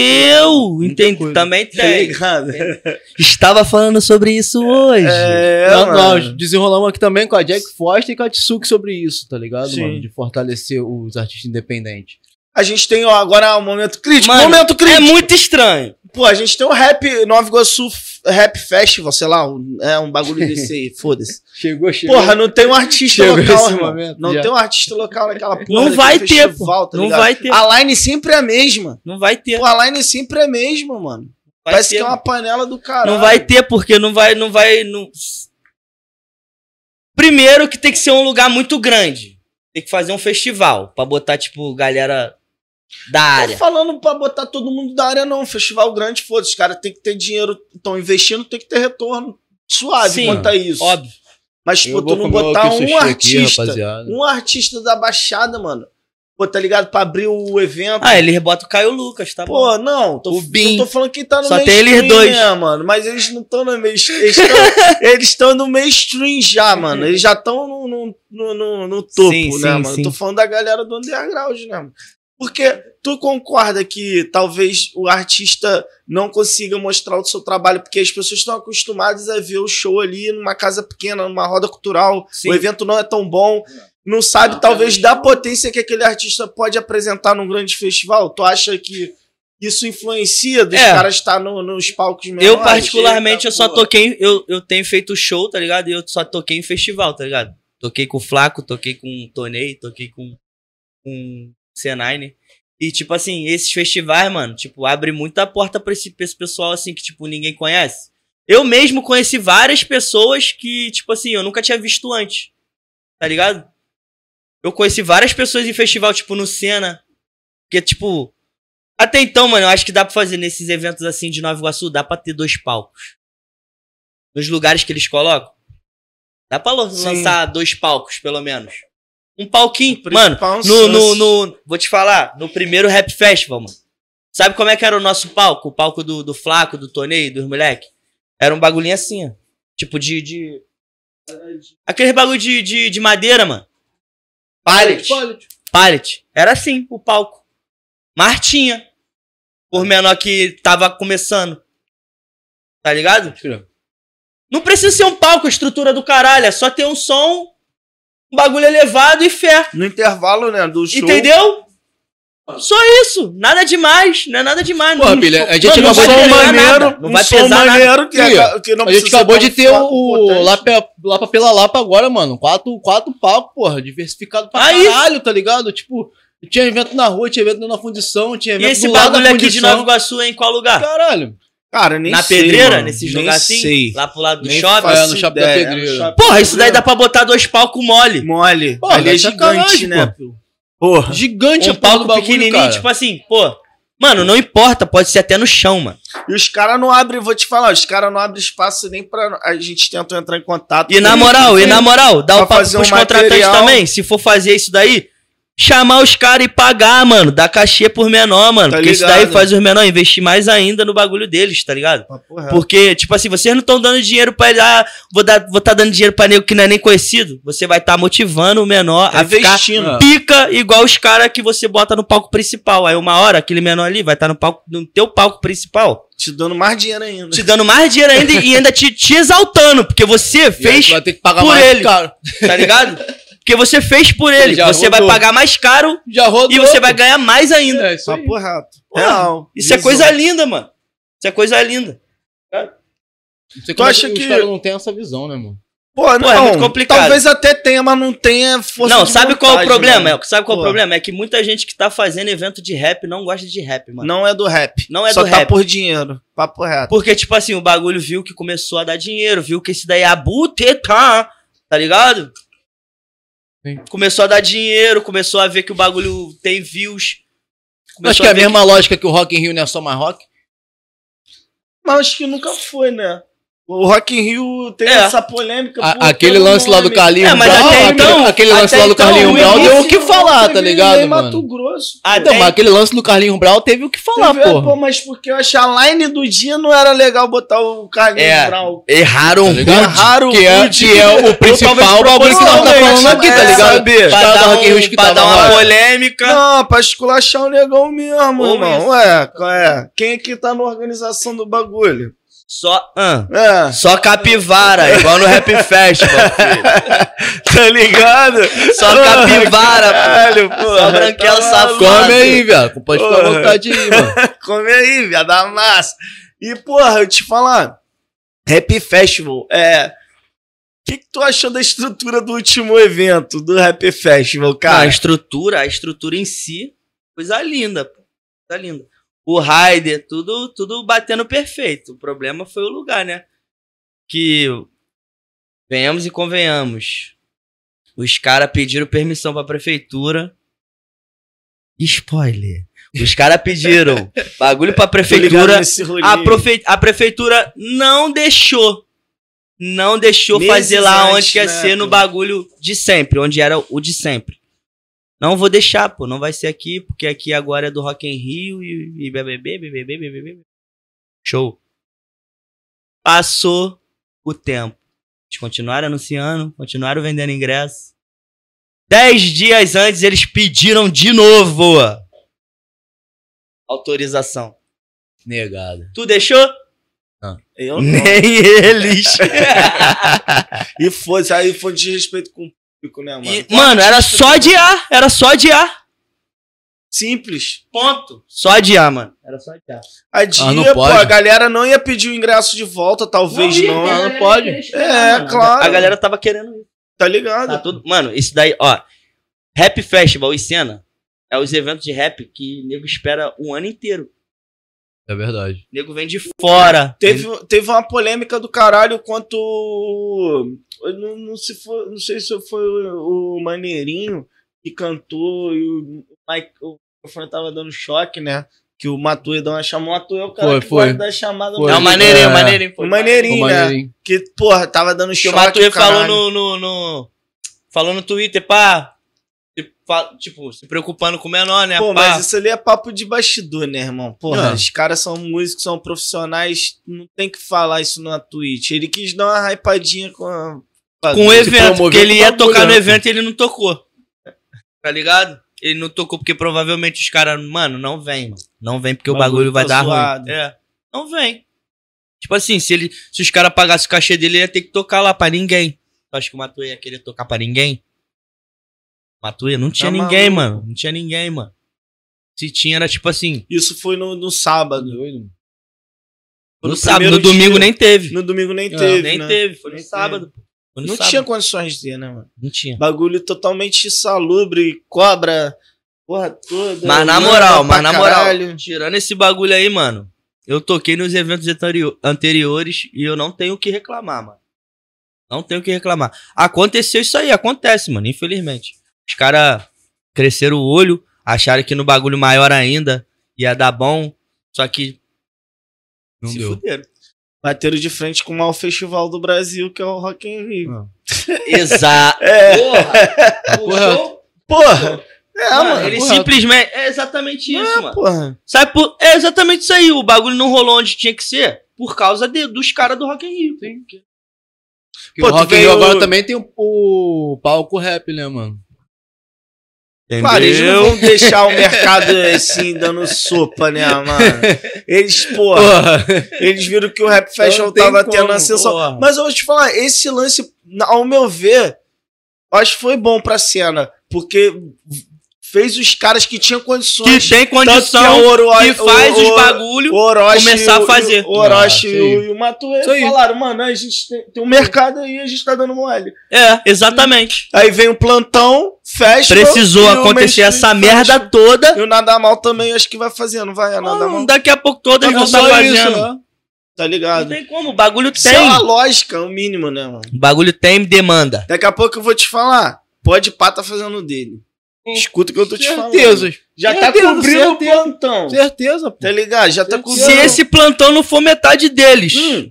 Entendeu? Coisa. Também Tá tem. ligado? Estava falando sobre isso hoje. É, Nós, mano. nós desenrolamos aqui também com a Jack Foster e com a Tsuki sobre isso, tá ligado, Sim. mano? De fortalecer os artistas independentes. A gente tem, ó, agora um momento crítico. Mano, momento É crítico. muito estranho. Pô, a gente tem o Rap Nova Iguaçu Rap Festival, sei lá, um, é um bagulho desse aí, foda-se. Chegou, chegou. Porra, não tem um artista Chegou local, irmão. momento, Não já. tem um artista local naquela porra Não vai ter, festival, tá Não ligado? vai ter. A line sempre é a mesma. Não vai ter. Pô, a line sempre é a mesma, mano. Vai Parece ter, que é uma panela do caralho. Não vai ter, porque não vai. Não vai não... Primeiro que tem que ser um lugar muito grande. Tem que fazer um festival pra botar, tipo, galera da Tô área. falando pra botar todo mundo da área, não. Festival grande, foda-se. Os caras tem que ter dinheiro, estão investindo, tem que ter retorno suave Sim, quanto a isso. Óbvio. Mas, Eu pô, tu não botar um aqui, artista, rapaziada. um artista da Baixada, mano. Pô, tá ligado? Pra abrir o evento. Ah, eles botam o Caio Lucas, tá bom? Pô, não, tô, O Bin. eu tô falando que tá no Só tem mainstream, eles dois. né, mano? Mas eles não estão no mainstream. Eles tão- Eles estão no mainstream já, mano. Eles já estão no, no, no, no- no topo, Sim, né, sim, mano? sim. Tô falando da galera do underground, né, mano? Porque tu concorda que talvez o artista não consiga mostrar o seu trabalho, porque as pessoas estão acostumadas a ver o show ali numa casa pequena, numa roda cultural, Sim. o evento não é tão bom, não sabe talvez da potência que aquele artista pode apresentar num grande festival? Tu acha que isso influencia dos É. caras estar no- nos palcos menores? Eu, particularmente, eu só toquei. Eu, eu tenho feito show, tá ligado? E eu só toquei em festival, tá ligado? Toquei com o Flaco, toquei com o Tonei, toquei com, com o C9. E, tipo assim, esses festivais, mano, tipo, abre muita porta pra esse, pra esse pessoal, assim, que, tipo, ninguém conhece. Eu mesmo conheci várias pessoas que, tipo assim, eu nunca tinha visto antes. Tá ligado? Eu conheci várias pessoas em festival, tipo, no Senna. Que, tipo, Até então, mano, eu acho que dá pra fazer nesses eventos assim de Nova Iguaçu, dá pra ter dois palcos. Nos lugares que eles colocam. Dá pra Sim. lançar dois palcos, pelo menos. Um palquinho. Mano, no, no, no. Vou te falar, no primeiro Rap Festival, mano. Sabe como é que era o nosso palco? O palco do, do Flaco, do Tonei, dos moleque? Era um bagulhinho assim, ó. Tipo de. de... Aquele bagulho de, de, de madeira, mano. Pallet. Pallet. Era assim, o palco. Martinha. Por menor que tava começando. Tá ligado? Não precisa ser um palco, a estrutura do caralho. É só ter um som, um bagulho elevado e fé. No intervalo, né, do show. Entendeu? Só isso. Nada demais. Não é nada demais. Porra, não, Bilha, a gente Mano, não acabou de pesar maneiro, nada, Não um vai som pesar nada. maneiro que, é, não A gente acabou de ter o. Lapa, Lapa pela Lapa agora, mano. Quatro, quatro palcos, porra, diversificado pra Aí. caralho, tá ligado? Tipo, tinha evento na rua, tinha evento na fundição, tinha E evento esse do lado bagulho da aqui de. Nova Iguaçu é em qual lugar? Caralho. Cara, nem Na sei, pedreira, mano. Nem lugares assim? sei. Lá pro lado do Nem shopping? É, no shopping da pedreira. No shopping Porra, da isso daí dá pra botar dois palcos mole. Mole. Porra, Ali é é gigante, né? pô. Porra. Gigante Um a palco bagulho, pequenininho, cara. tipo assim, pô. Mano, não importa, pode ser até no chão, mano. E os caras não abrem, vou te falar, os caras não abrem espaço nem pra. A gente tenta entrar em contato. E na moral, e na moral, dá o papo fazer pros um contratantes material. também. Se for fazer isso daí, chamar os caras e pagar, mano. Dar cachê por menor, mano. Tá porque isso ligado? daí faz os menores investir mais ainda no bagulho deles, tá ligado? Reto. Porque, tipo assim, vocês não estão dando dinheiro pra ele. Ah, vou dar, vou tá dando dinheiro pra nego que não é nem conhecido. Você vai estar motivando o menor Tá a ficar investindo. Ah. pica igual os caras que você bota no palco principal. Aí uma hora, aquele menor ali vai estar no palco, no teu palco principal. Te dando mais dinheiro ainda. Te dando mais dinheiro ainda e ainda te, te exaltando. Porque você E aí fez, tu vai ter que pagar por mais ele. caro. tá ligado? Porque você fez por ele. Já Você vai rodou. pagar mais caro Já rodou. e você pô. vai ganhar mais ainda. É, isso aí. Papo reto. Porra, Real. Isso é Visão. coisa linda, mano. Isso é coisa linda. Tu é acha os que- caras não tem essa visão, né, mano? Pô, não, Pô, é muito complicado. Talvez até tenha, mas não tenha força não, sabe qual é o vontade, problema? mano. Sabe qual é o problema? É que muita gente que tá fazendo evento de rap não gosta de rap, mano. Não é do rap. Não é Só do tá rap. por dinheiro. Papo reto. Porque, tipo assim, o bagulho viu que começou a dar dinheiro, viu que esse daí é a buteta, tá ligado? Sim. Começou a dar dinheiro, começou a ver que o bagulho tem views. Acho que é a ver mesma lógica que o Rock in Rio não é só mais rock. Mas acho que nunca foi, né? O Rock in Rio tem É. essa polêmica. A- por- aquele pelo lance lá do. Carlinhos É, Brown, até aquele, então- aquele lance até lá do então, Carlinhos o Brown deu o que falar, tá teve ligado, em Mato mano? Grosso. Pô. Então, mas aquele lance do Carlinhos Brown teve o que falar, Teve- porra. pô, mas porque eu achei a line do dia não era legal botar o Carlinhos É. Brown. Erraram Tá ligado? Erraram que, é, que é o principal bagulho que nós tá falando aqui, tá é, ligado? pra dar, Rock in Rio um, que pra dar uma polêmica. Não, pra esculachar o negão mesmo, irmão. Ué, qual é? Quem é que tá na organização do bagulho? Só, ah, só capivara, igual no Rap Festival, filho. tá ligado? Só capivara, Caralho, pô. Só branquela tá safada. maluco. Come aí, velho. Pode ficar à vontade aí, mano. Come aí, viado, da massa. E, porra, eu te falar, Rap Festival, é... O que, que tu achou da estrutura do último evento do Rap Festival, Cara, a cara? estrutura, a estrutura em si, coisa linda, pô. Coisa linda. O Raider, tudo, tudo batendo perfeito. O problema foi o lugar, né? Que, venhamos e convenhamos, os caras pediram permissão pra prefeitura. Spoiler. Os caras pediram bagulho pra Tô ligado prefeitura. A, profe- a prefeitura não deixou. Não deixou Meses fazer lá antes, onde quer né, ser no bagulho de sempre, onde era o de sempre. Não vou deixar, pô. Não vai ser aqui, porque aqui agora é do Rock in Rio e, e BBB, BBB, BBB. Show. Passou o tempo. Eles continuaram anunciando, continuaram vendendo ingresso. Dez dias antes, eles pediram de novo autorização. Negado. Tu deixou? Eu não. Nem eles. E foi, aí foi de respeito com o né, mano? E, mano, era só adiar. Era só adiar. Simples. Ponto. Só adiar, mano. Era só adiar. A dia, Ah, pô, a galera não ia pedir o ingresso de volta, talvez não. não, não pode. É, claro. A galera tava querendo isso. Tá ligado? Tá tudo... Mano, isso daí, ó. Rap Festival e cena é os eventos de rap que o nego espera um ano inteiro. É verdade. O nego vem de fora. Teve, teve uma polêmica do caralho quanto. Não, não, se foi, não sei se foi o, o Maneirinho que cantou e o Mike. O microfone tava dando choque, né? Que o Matuê dá uma chamada. O Matuê é o cara Foi, que foi. da chamada. Foi. Não, mais. maneirinho, É. maneirinho. pô. Maneirinho, Ficou né? maneirinho. Que, porra, tava dando Que shot. o Matuê o falou no, no, no- Falou no Twitter, pá. Tipo, se preocupando com o menor, né? Pô, pá. mas isso ali é papo de bastidor, né, irmão? Porra, Não. os caras são músicos, são profissionais, não tem que falar isso na Twitch. Ele quis dar uma hypadinha com a... Com o evento, porque ele ia tocar no né? evento e ele não tocou. Tá ligado? Ele não tocou porque provavelmente os caras, mano, não vem, mano. Não vem porque o Bagulho bagulho vai tá dar zoado. ruim. É. Não vem. Tipo assim, se, ele, se os caras pagassem o cachê dele, ele ia ter que tocar lá pra ninguém. Tu acha que o Matuê ia querer tocar pra ninguém? Matuê, não tinha Tá ninguém, maluco. mano. Não tinha ninguém, mano. Se tinha, era tipo assim. Isso foi no, no sábado. No, No sábado, no domingo dia. nem teve. No domingo nem É, teve, nem né? teve, foi no Nem sábado. Foi no Não sábado. tinha condições de ter, né, mano? Não tinha. Bagulho totalmente insalubre, cobra, porra toda. Mas na moral, mas na moral, caralho. tirando esse bagulho aí, mano, eu toquei nos eventos anterio- anteriores e eu não tenho o que reclamar, mano. Não tenho o que reclamar. Aconteceu isso aí, acontece, mano, infelizmente. Os caras cresceram o olho, acharam que no bagulho maior ainda ia dar bom, só que Não se deu. fuderam. Bateram de frente com o maior festival do Brasil, que é o Rock in Rio. Ah. Exato. É, Porra, o Porra. show- porra. É, mano, mano. ele porra. simplesmente. É exatamente isso, mano. Porra. Sabe por... É exatamente isso aí. O bagulho não rolou onde tinha que ser por causa de- dos caras do Rock in Rio. Porque Pô, o Rock in Rio agora também tem o, o palco rap, né, mano? Claro, eles não vão deixar o mercado assim, dando sopa, né, mano? Eles, porra, Porra. eles viram que o Rap Fashion tava como, tendo ascensão. porra. Mas eu vou te falar, esse lance, ao meu ver, acho que foi bom pra cena. Porque fez os caras que tinham Que condições. tem Tanto que condição, é Oro- que faz o- os o- bagulho. o Orochi começar a fazer. O Orochi Ah, e o- e o falaram, mano, a gente tem, tem um mercado aí, a gente tá dando mole. É, exatamente. Aí vem o plantão, Precisou o acontecer essa merda toda. E o Nadamal também acho que vai fazer, não vai? A Nadamal, Não, daqui a pouco todas vão estar Só isso, fazendo. né? tá Não ligado? tem como, o bagulho Isso é tem. uma lógica, o mínimo, né, mano? O bagulho tem demanda. Daqui a pouco eu vou te falar. Pode pá tá fazendo o dele. Escuta o que eu tô te falando. Certeza. Já tá Certeza, cobrindo o certeza. plantão. Certeza, pô. Tá ligado? Já tá Certeza. cobrindo. Se esse plantão não for metade deles. Hum,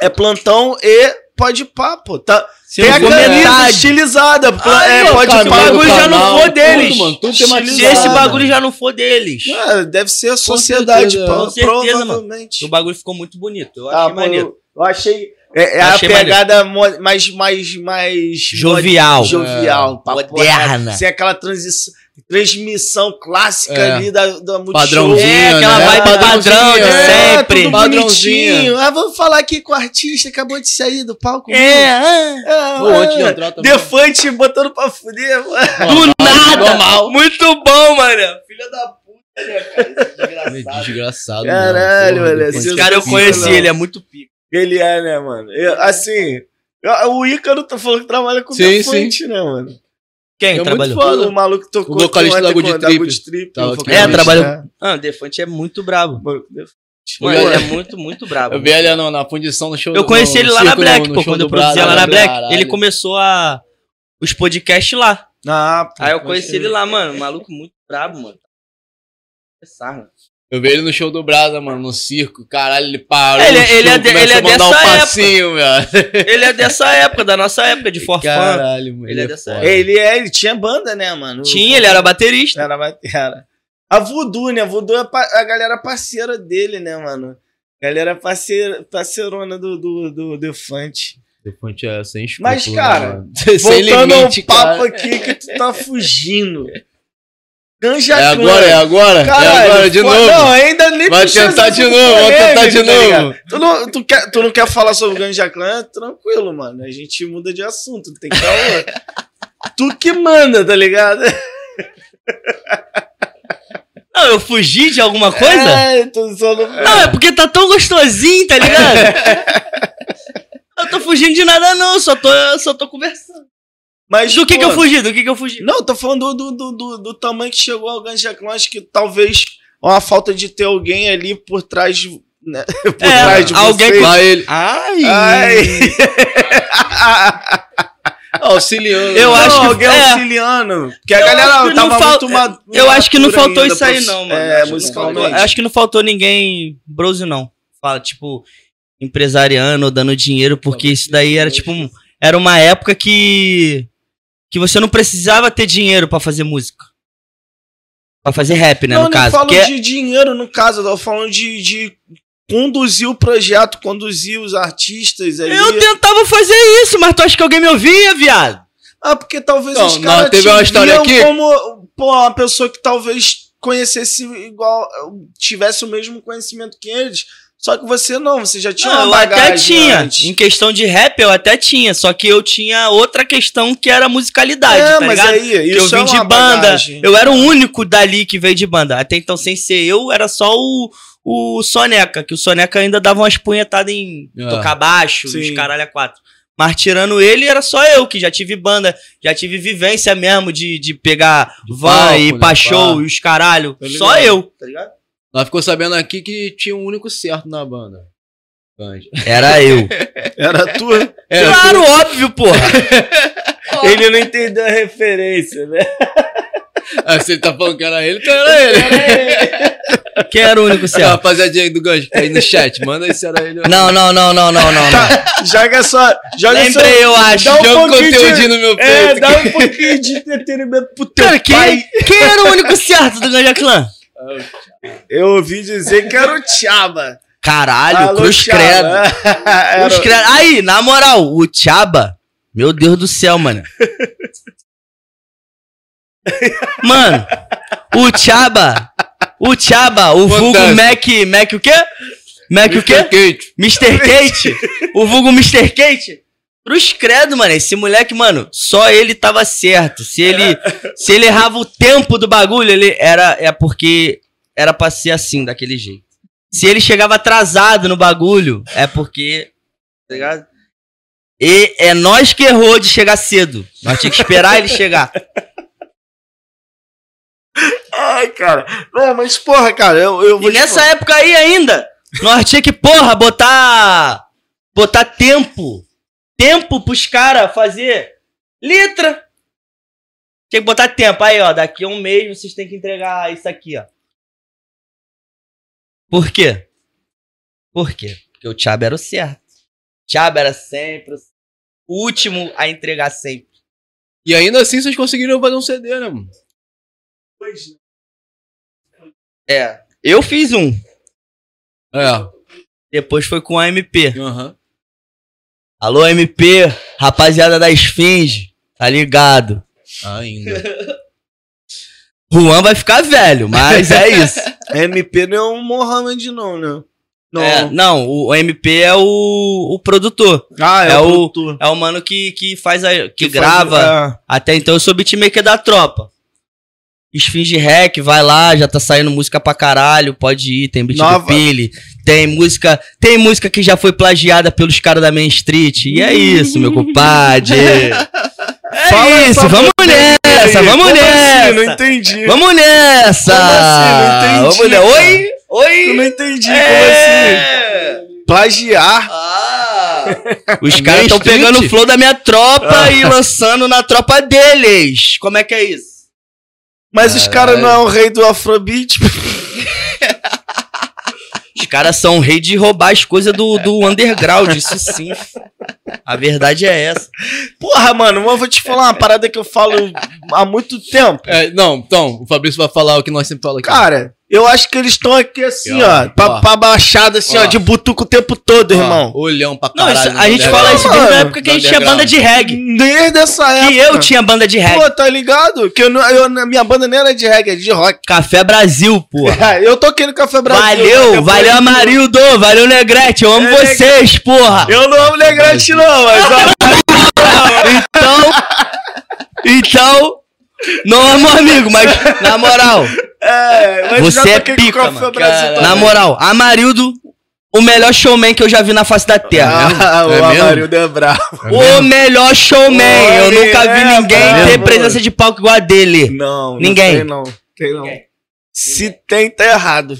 é plantão e pode pá, pô. Tá, tem a camisa estilizada. Ah, é, não, pode cara, pá. bagulho já não for deles. Tudo, mano, tudo Se esse bagulho já não for deles. Ah, deve ser a sociedade, certeza, pô. com certeza, mano. provavelmente. O bagulho ficou muito bonito. Eu Ah, achei pô, maneiro. eu, eu achei. É, é a pegada mo- mais, mais, mais. Jovial. Jovial. papo Moderna. Sem aquela transição, transmissão clássica É. ali da, da Multishow. Padrãozinho, É, aquela né? vibe padrão de é. sempre. tudo Padrãozinho. bonitinho. Ah, vamos falar aqui com o artista, acabou de sair do palco. É, ah, Ah, Pô, antes de ah, entrar também. Defante botando pra fuder, mano. do nada. Normal. Muito bom, mano. Filha da puta, né, cara? Esse desgraçado. Desgraçado. Caralho, mano. Porra, depois- esse Cara, eu conheci não. ele, é muito pico. Ele é, né, mano? Eu- assim, o Ícaro tá falando que trabalha com Sim, Defante, né, mano? Quem É muito trabalhou? foda. O maluco tocou O vocalista com- Good com- Trip. Good Trip. Tava o aqui. vocalista, É, trabalhou- né? Ah, o Defante é muito brabo. Mano, ele é muito, muito brabo. Eu vi ele na, na fundição no show Eu conheci no ele lá na Black, no- pô. Quando do eu produzia lá na Black, caralho. ele começou a. Os podcasts lá. Ah, pô, Aí eu conheci ele lá, mano. Maluco muito brabo, mano. Começar, mano. Eu vi ele no show do Brasa, mano, no circo. Caralho, ele parou. Ele- o show, ele é de- ele é a mandar um dessa época. passinho, velho. Ele é dessa época, da nossa época, de forfã. Caralho, mano. Ele é dessa foda. Ele, é, ele tinha banda, né, mano? Tinha, ele era baterista. Era, era. A Voodoo, né? A Voodoo é a galera parceira dele, né, mano? Galera parceira, parceirona do, do, do Defante. Defante é sem escrúpulo, Mas, cara, né, mano? sem Voltando limite, ao papo cara. aqui que tu tá fugindo. Ganja É Clan. agora, é agora. é Caralho, agora, de pô, novo. Não, ainda nem Vai tentar de novo, vamos tentar de tá novo. ligado? Tu não, tu, quer, tu não quer falar sobre Ganja Clan? Tranquilo, mano. A gente muda de assunto. Tem que dar Tu que manda, tá ligado? Não, eu fugi de alguma coisa? É, tô só no... Não, é porque tá tão gostosinho, tá ligado? eu tô fugindo de nada, não. Só tô, só tô conversando. Mas Do que pô, que eu fugi? Do que que eu fugi? Não, tô falando do, do, do, do tamanho que chegou ao Ganja Clan. Acho que talvez uma falta de ter alguém ali por trás, de- né? por É, trás de alguém vocês. Lá ele. Ai! Ai. Auxiliando. Eu Não, acho que- alguém é. auxiliando. Porque a Eu galera tava fal- muito Eu acho que não madura faltou isso aí, não, mano. É, Acho musicalmente. faltou- Acho que não faltou ninguém brose, não. Fala, tipo, empresariando ou dando dinheiro, porque isso daí era tipo. Era uma época que. Que você não precisava ter dinheiro pra fazer música. Pra fazer rap, né, não, no nem caso. falo Porque de dinheiro, no caso. Eu tava falando de, de conduzir o projeto, conduzir os artistas aí. eu tentava fazer isso, mas tu acha que alguém me ouvia, viado? Ah, porque talvez Não, os não, caras teve te uma história aqui- como pô, uma pessoa que talvez conhecesse igual, tivesse o mesmo conhecimento que eles. Só que você não, você já tinha Não, eu uma até bagagem tinha. antes. Em questão de rap, eu até tinha. Só que eu tinha outra questão que era a musicalidade, É, tá mas ligado? aí, Que eu isso é vim de banda. bagagem. Eu era o único dali que veio de banda. Até então, sem ser eu, era só o, o Soneca. Que o Soneca ainda dava umas punhetadas em Ah. tocar baixo, Sim. os caralho a quatro. Mas tirando ele, era só eu que já tive banda, já tive vivência mesmo de, de pegar De van palco, e né, pra pá. show e os caralho. Ligado. Só eu, tá ligado? Nós ficou sabendo aqui que tinha um único certo na banda. Era eu. Era tu. Era claro, óbvio, porra. Ele não entendeu a referência, né? Ah, se ele tá falando que era ele, então era ele. Quem era o único certo? rapaziadinha aí do Gancho que tá aí no chat, manda aí se era ele. ou Não, não, não, não, não, não. não. Joga só. Joga Lembrei, só. eu acho. Dá um Joga um pouquinho de- conteúdinho no meu É, peito. dá um pouquinho de entretenimento pro teu Cara, quem, pai. quem era o único certo do Ganja Clã? Eu ouvi dizer que era o Tchaba. Caralho, Alô, Cruz. Credo. Cruz Credo. Aí, na moral, o Tchaba. Meu Deus do céu, mano. Mano, o Tchaba. O Tchaba, o vulgo. Mac. Mac o quê? Mac o quê? Mr. Kate. Mr. Kate. o vulgo Mr. Kate. Cruz credo, mano. Esse moleque, mano, só ele tava certo. Se ele, se ele errava o tempo do bagulho, ele era é porque era pra ser assim, daquele jeito. Se ele chegava atrasado no bagulho, é porque, tá ligado? E é nós que errou de chegar cedo. Nós tinha que esperar ele chegar. Ai, cara. Não, mas porra, cara, eu, eu vou E nessa falar. época aí ainda, nós tinha que, porra, botar. Botar tempo. Tempo pros caras fazer letra. Tinha que botar tempo. Aí, ó, daqui a um mês vocês têm que entregar isso aqui, ó. Por quê? Por quê? Porque o Thiago era o certo. O Thiago era sempre o último a entregar sempre. E ainda assim vocês conseguiram fazer um CD, né, mano? É. Eu fiz um. É. Depois foi com a MP. Aham. Alô, MP, rapaziada da Esfinge, tá ligado? Ainda. Juan vai ficar velho, mas é isso. MP não é um Mohamed, não, né? Não. É, não, o MP é o, o produtor. Ah, é o- produtor. É o mano que, que faz a. que, faz- grava. é. Até então eu sou beatmaker da tropa. Esfinge Rec, vai lá, já tá saindo música pra caralho, pode ir, tem beat Nova. do Pili, tem música, tem música que já foi plagiada pelos caras da Main Street, e é isso, meu compadre. É Fala isso, vamos nessa, aí. vamos Como nessa. assim? Não entendi. Vamos nessa! Como assim? Não entendi, Vamos ne-. Oi? Oi? Eu não entendi É. como assim. Plagiar. Ah. Os caras estão pegando o flow da minha tropa Ah. e lançando na tropa deles. Como é que é isso? Mas os caras não é o rei do Afrobeat. Os caras são rei de roubar as coisas do, do underground, isso sim. A verdade é essa. Porra, mano, eu vou te falar uma parada que eu falo há muito tempo. É, não, então, o Fabrício vai falar o que nós sempre falamos aqui. Cara, eu acho que eles estão aqui assim, Ó, ó, pra, ó. pra baixada, assim, ó, Ó. de butuco o tempo todo, Ó, irmão. Olhão pra Não, caralho. isso- a gente no fala isso desde a época que a gente tinha banda de reggae. Desde essa época. Que eu tinha banda de reggae. Pô, tá ligado? Que eu, não- eu, na minha banda nem era de reggae, é de rock. Café Brasil, porra. eu toquei no Café Brasil. Valeu, valeu do- Amarildo, valeu Negrete, eu amo É, vocês, porra. Eu não amo Negrete, não, mas ó, Então, então, não amo amigo, mas na moral, é, mas Você é pica, mano. Na moral, Amarildo, o melhor showman que eu já vi na face da terra. Ah, o É mesmo? Amarildo é bravo. O melhor showman, eu Olha, nunca vi é, ninguém bravo. ter presença de palco igual a dele. Não, Ninguém. Não tem, não. Tem, não. Se tem, tá errado.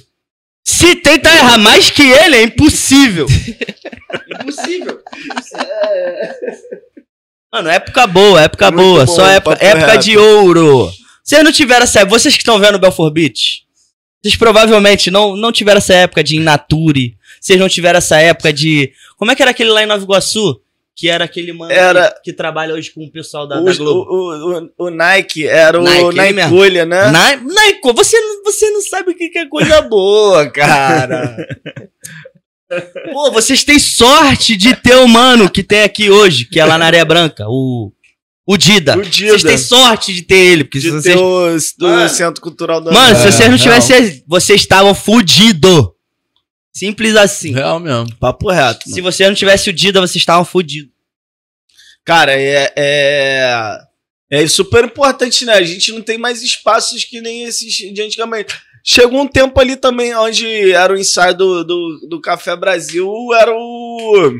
Se tenta errar mais que ele, é impossível. impossível. Mano, época boa, época Muito boa. bom, só época, época reto. de ouro. Vocês não tiveram essa época. Vocês que estão vendo o Belfort Beach, vocês provavelmente não, não tiveram essa época de Inature. Vocês não tiveram essa época de. Como é que era aquele lá em Nova Iguaçu? Que era aquele mano Era- que, que trabalha hoje com o pessoal da, O, da Globo. o, o, o Nike era o Nike. Nike, né? Na, Nike, você, não- você não sabe o que que é coisa boa, cara. Pô, vocês têm sorte de ter o mano que tem aqui hoje, que é lá na Areia Branca, o, o Dida. O Dida. Vocês têm sorte de ter ele, porque se De vocês... ter o do Mano. Centro Cultural da Mano, se É, vocês não real. tivessem, vocês estavam fudidos. Simples assim. Real mesmo. Papo reto. mano. Se vocês não tivessem o Dida, vocês estavam fudidos. Cara, é, é. É super importante, né? A gente não tem mais espaços que nem esses de antigamente. Chegou um tempo ali também onde era o ensaio do, do, do Café Brasil, era o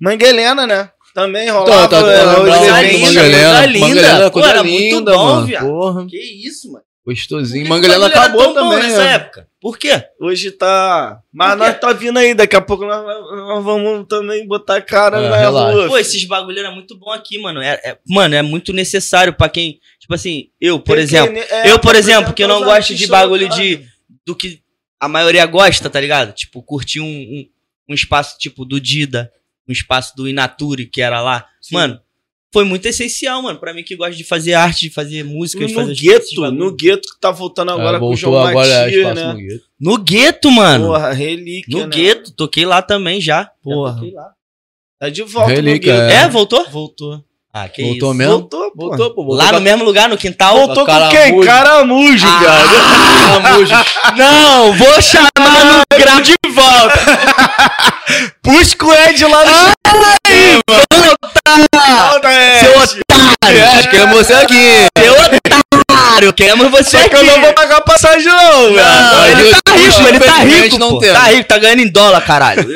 Manguelena, né? Também rolava. Então, tá, é, tá os lembrando coisa linda, coisa Pô, era muito bom, viado. Que isso, mano? Gostosinho. Era acabou tão bom também, nessa né? época. Por quê? Hoje tá. Mas nós tá vindo aí, daqui a pouco nós, nós vamos também botar a cara É, na relaxa. rua. Pô, esses bagulho era muito bom aqui, mano. É, é- mano, é muito necessário pra quem. Tipo assim, eu, por Tem exemplo. que- é, eu, por exemplo, que eu não gosto de bagulho de. do que a maioria gosta, tá ligado? Tipo, curtir um, um, um espaço tipo do Dida, um espaço do Inature, que era lá. Sim. Mano, foi muito essencial, mano, pra mim que gosta de fazer arte, de fazer música, de No fazer esses gueto, no gueto que tá voltando agora É, com o João agora é, Matias, né? no gueto. No gueto, mano. Porra, relíquia. no né? gueto, toquei lá também já. Já Porra. toquei lá. Tá de volta Relíquia, no gueto. É, voltou? Voltou. Ah, que Voltou isso. mesmo? Voltou, pô. Voltou, pô. Voltou Lá no mesmo lugar, no quintal? Voltou com Caramujo. quem? Caramujo, Ah, cara. Caramujo. Não, vou chamar no grau de volta. Puxa o Ed lá no volta, Ed. Seu otário. Acho que é você aqui. Seu otário. Queremos você Só aqui. que eu não vou pagar passagem não, velho. Não, ele tá Puxa, rico, ele tá rico, pô. Tá rico, tá ganhando em dólar, caralho.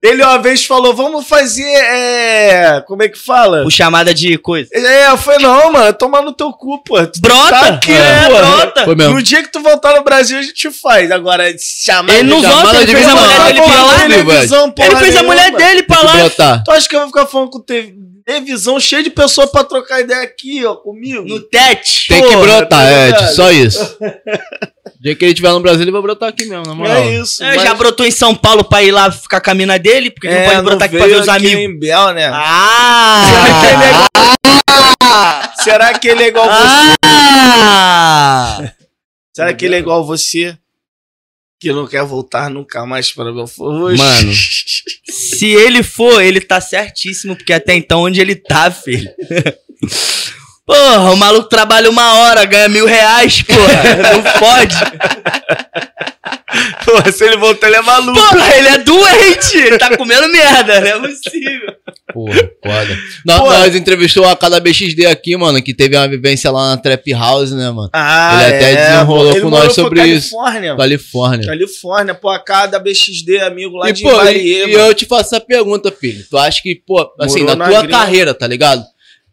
Ele uma vez falou, vamos fazer, é... Como é que fala? O chamada de coisa. É, eu falei, não, mano, toma no teu cu, pô. Tu Brota, tá aqui, é, pô. brota. Foi mesmo. No dia que tu voltar no Brasil, a gente faz. Agora, chamar Ele não chamada volta, ele de fez a mulher tá dele pra lá. né? televisão, Ele fez a mulher dele pra lá. Tu acha que eu vou ficar falando com te- televisão cheia de pessoas pra trocar ideia aqui, ó, comigo? No tete. Tem que Porra, brotar, tá Ed. ligado? Só isso. O dia que ele estiver no Brasil, ele vai brotar aqui mesmo, na moral. É isso. É, mas- já brotou em São Paulo pra ir lá ficar com a mina dele, porque É, não pode brotar aqui pra ver os aqui amigos. em Bel, né? Ah! Será que ele é igual você? Ah! Será que ele é igual você? Que não quer voltar nunca mais para Belfort? Oxi. Mano. Se ele for, ele tá certíssimo, porque até então onde ele tá, filho. Porra, o maluco trabalha uma hora, ganha mil reais, porra. Não pode. Pô, se ele voltar, ele é maluco. Porra, ele é doente. Ele tá comendo merda, não é possível. Porra, foda. Nós, nós entrevistou a cada BXD aqui, mano, que teve uma vivência lá na Trap House, né, mano? Ah, Ele até desenrolou Ele com morou nós sobre isso. Califórnia. Califórnia. Califórnia, pô, a cada BXD, amigo lá E, de pô, e, Ibarie, e eu te faço essa pergunta, filho. Tu acha que, pô, assim, Morou na na tua gringa. carreira, tá ligado?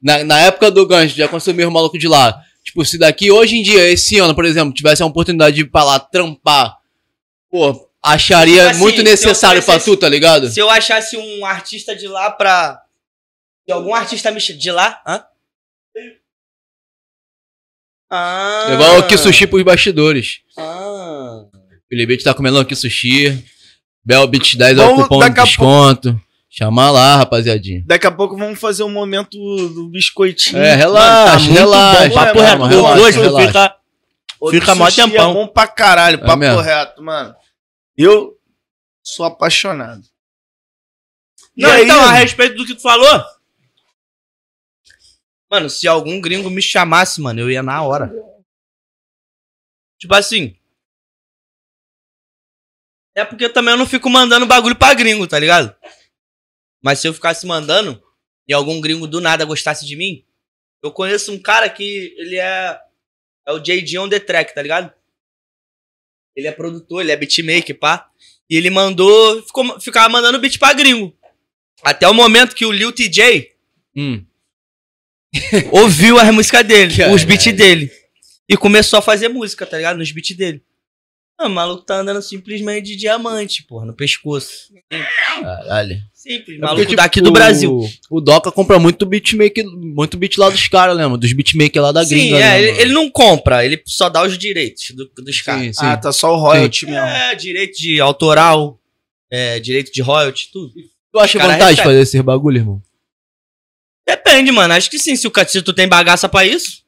Na, na época do gancho, já consumiu o maluco de lá. Tipo, se daqui, hoje em dia, esse ano, por exemplo, tivesse a oportunidade de ir pra lá trampar, pô, acharia Tipo assim, muito necessário conhecesse- tu, tá ligado? Se eu achasse um artista de lá pra. Se algum artista De lá? Hã? Ah. Levar o que sushi pros bastidores. Ah. Felipe tá comendo aqui sushi. Bel Beat 10 é o cupom de desconto. Chama lá, rapaziadinha. Daqui a pouco vamos fazer um momento do biscoitinho. É, relaxa, Mano, tá relaxa. bom, papo calma, reto. relaxa, Hoje relaxa. fica. O Fica mó sushi tempão. É bom pra caralho, papo mesmo. reto, mano. Eu sou apaixonado. Não, aí, então, a respeito do que tu falou. Mano, se algum gringo me chamasse, mano, eu ia na hora. Tipo assim. É porque também eu não fico mandando bagulho pra gringo, tá ligado? Mas se eu ficasse mandando e algum gringo do nada gostasse de mim, eu conheço um cara que ele é. É o JD on the track, tá ligado? Ele é produtor, ele é beatmaker, pá. E ele mandou. Ficou, ficava mandando beat pra gringo. Até o momento que o Lil TJ Hum. ouviu as músicas dele, Caralho. os beats dele. E começou a fazer música, tá ligado? Nos beats dele. Ah, o maluco tá andando simplesmente de diamante, porra, no pescoço. Caralho. Simples, É maluco porque, tipo, daqui do Brasil. O Doca compra muito beatmaker, muito beat lá dos caras, lembra? Dos beatmaker lá da Sim, gringa. é, né, ele, ele não compra, ele só dá os direitos do- dos caras. Sim, sim. Ah, tá só o royalty mesmo. É, direito de autoral, é, direito de royalty, tudo. Tu acha vantagem recebe. fazer esse bagulho, irmão? Depende, mano. Acho que sim. Se, o, se tu tem bagaça pra isso.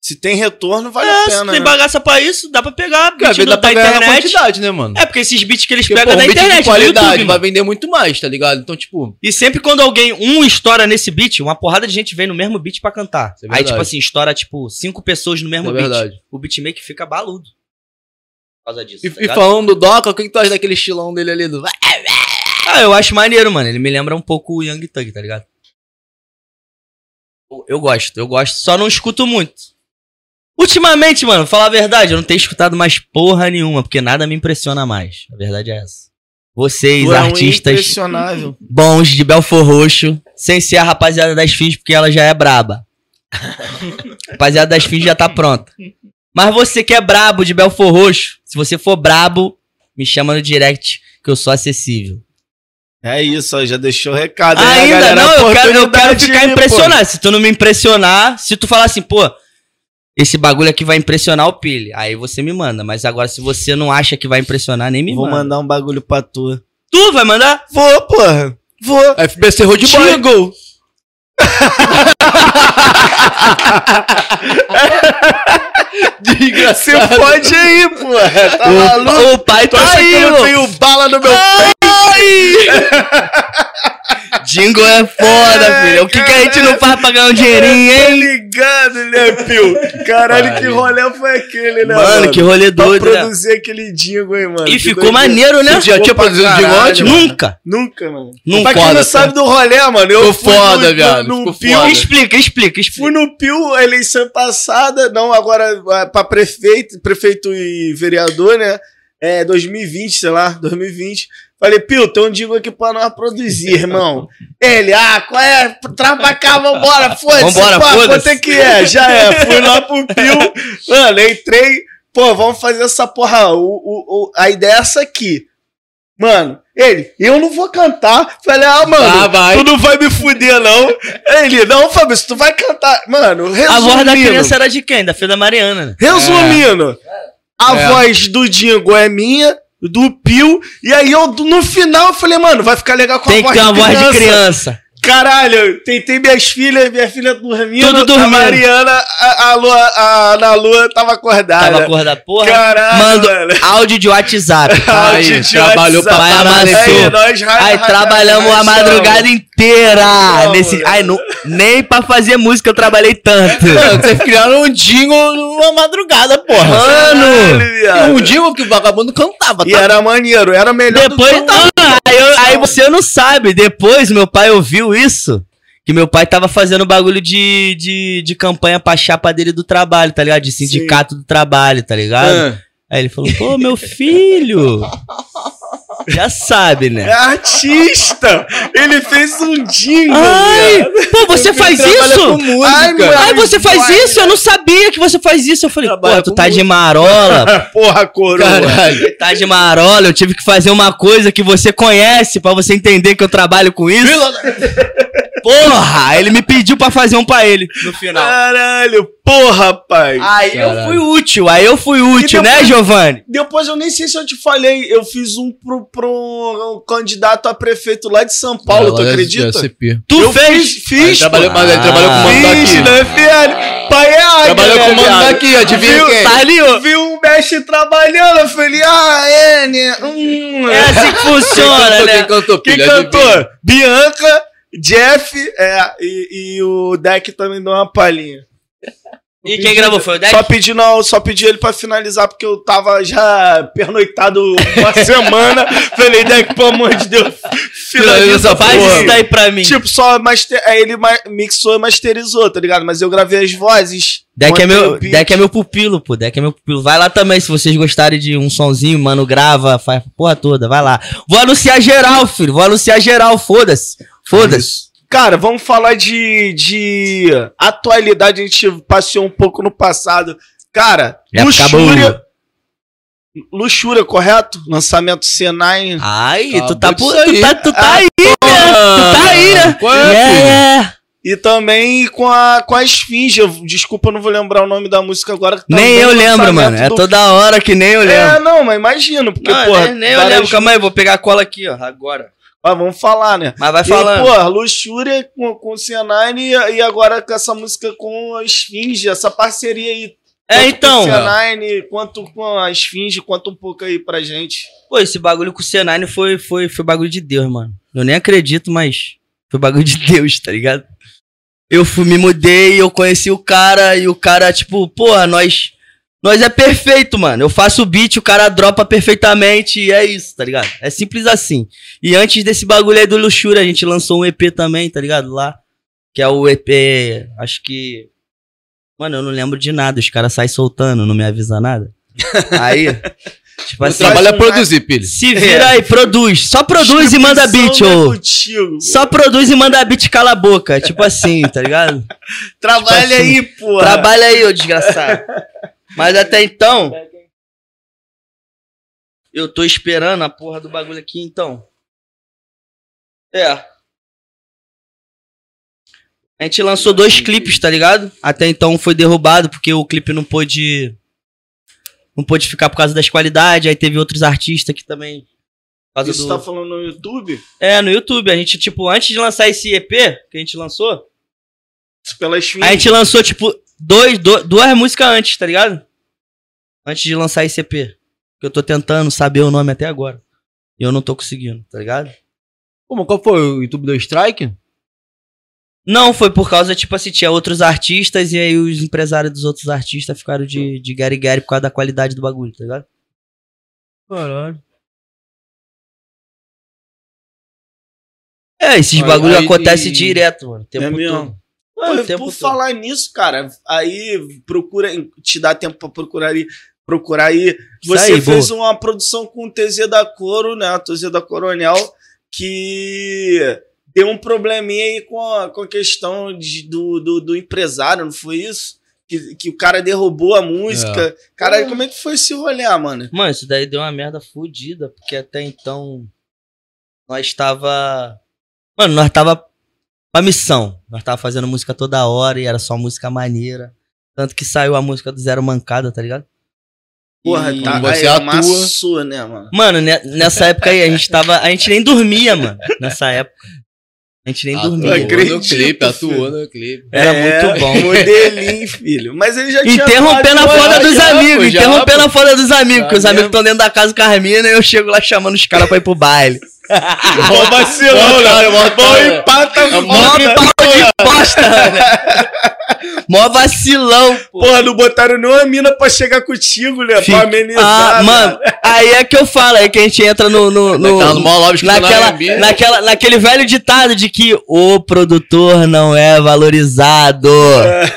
Se tem retorno, vale é, a se pena. tem né? bagaça pra isso, dá pra pegar. Porque beat dá pra da ganhar na internet. quantidade, né, mano? É, porque esses beats que eles Porque, pegam pô, da um beat internet, de qualidade YouTube, vai vender muito mais, tá ligado? Então, tipo... E sempre quando alguém, um estoura nesse beat, uma porrada de gente vem no mesmo beat pra cantar. É Aí, tipo assim, estoura, tipo, cinco pessoas no mesmo É beat. verdade. O beatmaker fica baludo. Por causa disso. E, tá e falando do Doca, o que, que tu acha daquele estilão dele ali? Do... Ah, eu acho maneiro, mano. Ele me lembra um pouco o Young Thug, tá ligado? Eu gosto, eu gosto. Só não escuto muito. Ultimamente, mano, falar a verdade, eu não tenho escutado mais porra nenhuma, porque nada me impressiona mais. A verdade é essa. Vocês, é artistas bons de Belfor Roxo, sem ser a rapaziada das fins, porque ela já é braba. rapaziada das fins já tá pronta. Mas você que é brabo de Belfor Roxo, se você for brabo, me chama no direct, que eu sou acessível. É isso, ó, já deixou o recado. aí, Ainda galera, não, eu quero, eu quero ficar aí, impressionado. Se tu não me impressionar, se tu falar assim, pô, esse bagulho aqui vai impressionar o Pile, aí você me manda. Mas agora, se você não acha que vai impressionar, nem me Vou manda. mandar um bagulho pra tu. Tu vai mandar? Vou, porra. Vou. FBC Road Boy. Jingle. Você Desgraçado. pode ir, porra. Tá maluco? O, o pai Tu tá acha que aí, eu tenho bala no meu Jingle é foda, É, filho. O que, que a gente não faz pra ganhar um dinheirinho, Tô hein? ligado, né, Pio? Caralho, que rolê foi aquele, né, Mano, que rolê Pra doido, né? produzir aquele jingle, hein, mano. E ficou doideira. maneiro, né? Tu já tinha pra produzido um jingle antes? mano. Nunca. Nunca, mano. Não pra quem foda, não tá? sabe do rolê, mano, eu Ficou fui foda, no, viado, no, no Pio, foda. Explica, explica, explica. Fui no Pio, a eleição passada, não agora é, pra prefeito, prefeito e vereador, né? É 2020, sei lá, 2020. Falei, Pio, tem um jingle aqui pra nós produzir, irmão. Ele, ah, qual é? Pra cá, vambora, foda-se. Vambora, pô, foda-se. Quanto é que é? Já é. Fui lá pro Pio, mano, entrei, pô, vamos fazer essa porra. O, o, o- a ideia é essa aqui. Mano, ele, eu não vou cantar. Falei, ah, mano, Ah, vai. tu não vai me fuder, não. Ele, não, Fabrício, tu vai cantar. Mano, resumindo. A voz da criança era de quem? Da filha da Mariana, né? Resumindo, a É. voz do Dingo é minha, do Pio, e aí eu, no final, eu falei, mano, vai ficar legal com Tem a que voz ter uma de voz criança. de criança. Caralho, tentei minhas filhas, minha filha dormindo, Tudo dormindo. a Mariana, a, a, Lua, a Ana Lua tava acordada. Tava acordada, porra. Caralho, Manda mano. áudio de WhatsApp. Aí, de trabalhou pra WhatsApp. caralho. Aí, nós ra- Aí ra- trabalhamos a madrugada inteira. Não, nesse... mano. Ai, não... Nem pra fazer música eu trabalhei tanto. Mano, vocês criaram um jingle numa madrugada, porra. Mano! Caralho. Um jingle que o vagabundo cantava, E tá? era maneiro, era melhor Depois. do que... Ah, aí, eu- aí você não sabe. Depois meu pai ouviu isso. Que meu pai tava fazendo bagulho de, de, de campanha pra chapa dele do trabalho, tá ligado? De sindicato do trabalho, tá ligado? Ah. Aí ele falou, pô, meu filho. Já sabe, É né? artista! Ele fez um jingle, Ai, viado. pô, você faz isso? Ai. Ai, você faz isso? Eu não sabia que você faz isso. Eu falei, pô, tu tá de marola. Porra, coroa. Caralho. Tá de marola, eu tive que fazer uma coisa que você conhece pra você entender que eu trabalho com isso. Porra, ele me pediu pra fazer um pra ele no final. Caralho, porra, pai. Aí eu Caralho. fui útil, aí eu fui útil, né, depois- Giovanni? Depois eu nem sei se eu te falei, eu fiz um pro, pro um candidato a prefeito lá de São Paulo, tu acredita? Tu eu fez? fiz, fiz, Ele trabalhou, pô. mas ele trabalhou com o Fiz, né, filho? Pai é águia, Trabalhou né, com o mano daqui, adivinha Viu? quem? Tá ali, ó. Viu o mestre trabalhando, eu falei, ah, é, né? Hum, É assim que funciona, Quem né? cantou, Quem cantou, Quem filho? cantou? Bianca, Jeff, é, e, e o Deck também deu uma palhinha. E quem gravou foi o Deck? Só pedi, não, só pedi ele pra finalizar, porque eu tava já pernoitado uma semana. Falei, Deck, pelo amor de Deus, finaliza Faz porra. isso daí pra mim. Tipo, só master... aí ele ma- mixou e masterizou, tá ligado? Mas eu gravei as vozes. Deck é, meu. Deck é meu pupilo, pô. Deck é meu pupilo. Vai lá também, se vocês gostarem de um sonzinho, mano, grava, faz a porra toda, vai lá. Vou anunciar geral, filho. Vou anunciar geral, foda-se. Foda-se. Cara, vamos falar de, de atualidade. A gente passeou um pouco no passado. Cara, Época Luxúria. boa. Luxúria, correto? Lançamento C9. Ai, Acabou tu tá, por, aí. tu tá, tu tá Ah, aí, né? Tu tá aí, né? Qual é, É, é. E também com a, com a Esfinge. Desculpa, eu não vou lembrar o nome da música agora. Nem eu lembro, mano. É do- toda hora que nem eu lembro. É, não, mas imagino, porque, Não, porra. nem, nem eu lembro. Calma aí, vou pegar a cola aqui, ó. Agora. Ah, vamos falar, né? Mas vai E, falando. pô, Luxúria com, com o C9 e, e agora com essa música com a Esfinge, essa parceria aí. é, então. Com o C9, quanto com a Esfinge, quanto um pouco aí pra gente. Pô, esse bagulho com o C9 foi, foi, foi bagulho de Deus, mano. Eu nem acredito, mas foi bagulho de Deus, tá ligado? Eu fui, me mudei, eu conheci o cara e o cara, tipo, porra, nós. Nós é perfeito, mano. Eu faço o beat, o cara dropa perfeitamente e é isso, tá ligado? É simples assim. E antes desse bagulho aí do Luxúria, a gente lançou um EP também, tá ligado? Lá. Que é o EP, acho que. Mano, eu não lembro de nada. Os caras saem soltando, não me avisa nada. Aí. Tipo O assim, trabalho é produzir, filho. se vira aí, produz. Só produz e manda beat, né, ô. contigo. Só produz e manda beat cala a boca. Tipo assim, tá ligado? Trabalha tipo assim, aí, pô. Trabalha aí, ô desgraçado. Mas até então. Eu tô esperando a porra do bagulho aqui, então. É. A gente lançou dois clipes, tá ligado? Até então foi derrubado porque o clipe não pôde. Não pôde ficar por causa das qualidades. Aí teve outros artistas que também. Isso do... tá falando no YouTube? É, no YouTube. A gente, tipo, antes de lançar esse EP que a gente lançou, Pela Esfinge. a gente lançou, tipo, dois, do- duas músicas antes, tá ligado? Antes de lançar esse EP. Que eu tô tentando saber o nome até agora. E eu não tô conseguindo, tá ligado? Pô, mas qual foi? O YouTube deu strike? Não, foi por causa, tipo assim, tinha outros artistas e aí os empresários dos outros artistas ficaram de, de Gary Gary por causa da qualidade do bagulho, tá ligado? Caralho. É, esses Aí- bagulho aí- acontece e- direto, mano. o Tempo É mesmo? todo. Mano, por todo. falar nisso, cara, aí procura, te dá tempo pra procurar aí, procurar aí. Você aí, fez uma produção com o TZ da Coro, né? O TZ da Coronel, que deu um probleminha aí com a, com a questão de- do, do, do empresário, não foi isso? Que, que o cara derrubou a música. Cara, como é que foi esse rolê, mano? Mano, isso daí deu uma merda fodida, porque até então nós tava. Mano, nós tava pra missão. Nós tava fazendo música toda hora e era só música maneira. Tanto que saiu a música do Zero Mancada, tá ligado? Porra, E- tá, você aí, atua. amassou, né, mano? Mano, ne- nessa época aí a gente tava. A gente nem dormia, mano. Nessa época. A gente nem Atuou dormia. acredito, no clipe, atuou filho. no clipe. Era É, muito bom. Modelinho, filho. Mas ele já tinha. Interrompendo a foda dos já, amigos, já, interrompendo a foda dos amigos, porque os amigos mesmo. estão dentro da casa com a Armina e eu chego lá chamando os caras pra ir pro baile. Mó vacilão, Mó né? otário, mó empata É Mó foda. pau de bosta, né? Mó vacilão, pô. Porra, não botaram nenhuma mina pra chegar contigo, né? Fica- Pra amenizar. Ah, né? mano, aí é que eu falo, aí que a gente entra no. no, no- Naquela naquela, naquela, naquele velho ditado de que o produtor não é valorizado.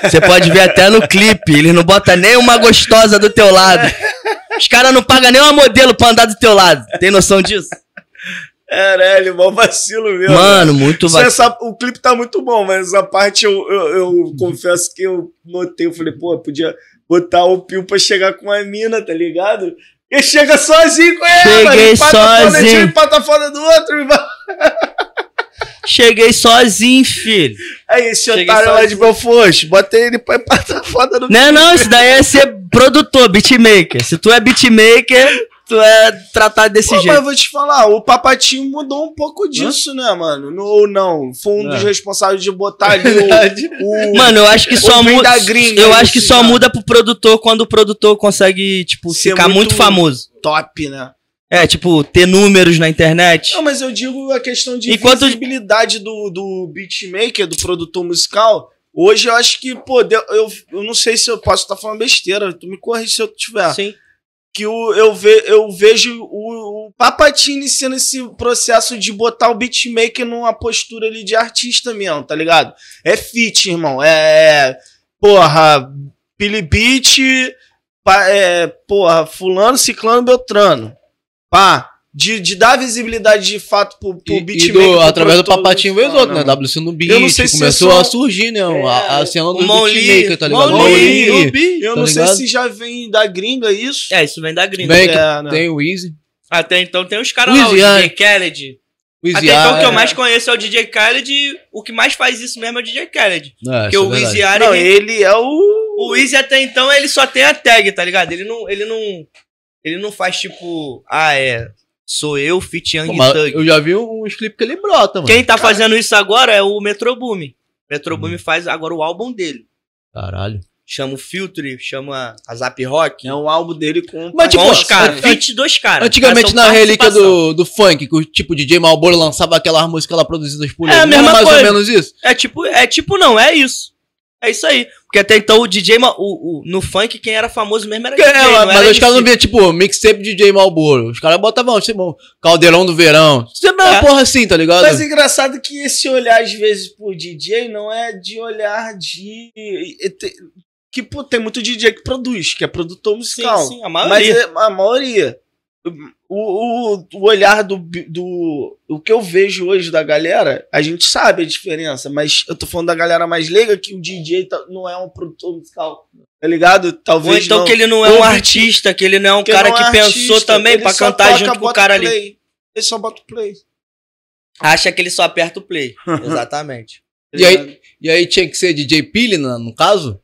Você pode ver até no clipe, eles não botam nem uma gostosa do teu lado. Os caras não pagam nem uma modelo pra andar do teu lado. Tem noção disso? Caralho, mó vacilo mesmo. Mano, muito vacilo. essa- o clipe tá muito bom, mas essa parte eu, eu, eu confesso que eu notei. Eu falei, pô, podia botar o Pio pra chegar com a mina, tá ligado? Ele chega sozinho com ela, Cheguei. Empata foda sozinho. um, empata foda do outro. e vai- Cheguei sozinho, filho. Aí, esse Cheguei otário lá de sozinho. Belfort, bota ele pra empatar foda do Não, é não, isso daí é ser produtor, beatmaker. Se tu é beatmaker, tu é tratado desse Pô, mas jeito. eu vou te falar, o Papatinho mudou um pouco disso, né, mano? No- Ou não? Foi um É. dos responsáveis de botar ali o. o- Mano, eu acho que só muda. Eu isso acho que só já. muda pro produtor quando o produtor consegue, tipo, Ser ficar muito... muito- famoso. top, né? É, tipo, ter números na internet. Não, mas eu digo a questão de Enquanto- visibilidade do, do beatmaker, do produtor musical. Hoje eu acho que, pô, eu, eu não sei se eu posso estar falando besteira, tu me corrige se eu tiver. Sim. Que o, eu, ve, eu vejo o, o Papatinho iniciando esse processo de botar o beatmaker numa postura ali de artista mesmo, tá ligado? É fit, irmão. É. Porra, Billy Beat, é, porra, Fulano, Ciclano, Beltrano. Pá. De, de dar visibilidade de fato pro, pro beatmaker. e do, pro através do papatinho musical, outros, né? WC no beat, Eu não sei se começou é só- a surgir, né? A, a cena do beatmaker, tá ligado? Lee. Nubi. Eu Tá não sei ligado? se já vem da gringa isso. É, isso vem da gringa. Vem que É, né? tem o Easy. Até então tem os caras lá, o DJ. Khaled. Até então o que eu é- mais conheço é o DJ Khaled e o que mais faz isso mesmo é o DJ Khaled. É, Porque é o verdade. Easy Não, ele- ele é o. o Easy até então ele só tem a tag, tá ligado? Ele não, ele não, ele não faz tipo, ah, é, sou eu, Fit Young Pô, Thug. eu já vi uns clipes que ele brota, mano. Quem tá fazendo isso agora é o Metro Boom. Metro Boom faz agora o álbum dele. Caralho. Chama o Filtre, chama a Zap Rock. É um álbum dele com. Mas, tipo, com os caras, an- 22 caras. Antigamente na relíquia do, do funk, que o tipo DJ Malboro lançava aquelas músicas lá produzidas por É ele. a não era mesma mais coisa. ou menos isso? É tipo, é tipo não, é isso. É isso aí. Porque até então o DJ, Ma- o, o- no funk, quem era famoso mesmo era É, DJ, não mas era os caras não viam, tipo, mixtape DJ Malboro. Os caras botavam, tipo, Caldeirão do Verão. Isso é uma É. porra assim, tá ligado? Mas é engraçado que esse olhar, às vezes, pro DJ não é de olhar de. Que, pô, tem muito DJ que produz, que é produtor musical. Sim, sim, a Mas maioria. é a maioria. O, o, o olhar do, do. O que eu vejo hoje da galera, a gente sabe a diferença, mas eu tô falando da galera mais leiga que o DJ tá- não é um produtor musical. Tá ligado? Ou Talvez. então não. que ele não é Ou um artista, que ele não é um cara não que é pensou artista, também só cantar toca, junto com o cara ali. play. Ele só bota o play. Acha que ele só aperta o play. Exatamente. E aí, e aí tinha que ser DJ Pili, no, no caso?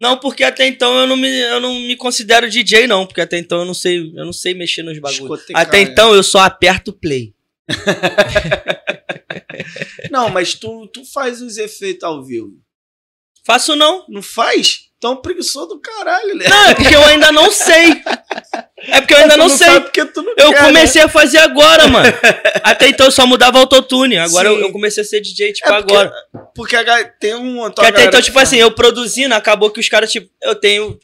Não, porque até então eu não me, eu não me considero DJ, não. Porque até então eu não sei, eu não sei mexer nos bagulhos. Até né? então eu só aperto o play. Não, mas tu, tu faz os efeitos ao vivo. Faço não. Não faz? Tão preguiçoso do caralho, né? Não, é porque eu ainda não sei. É porque eu ainda Tu não sei. sabe porque tu não Eu quer, né? comecei a fazer agora, mano. Até então eu só mudava autotune. Agora eu, eu comecei a ser DJ, tipo, É porque- agora. Porque a tem um. Porque até então, tipo assim, eu produzindo, acabou que os caras, tipo, eu tenho.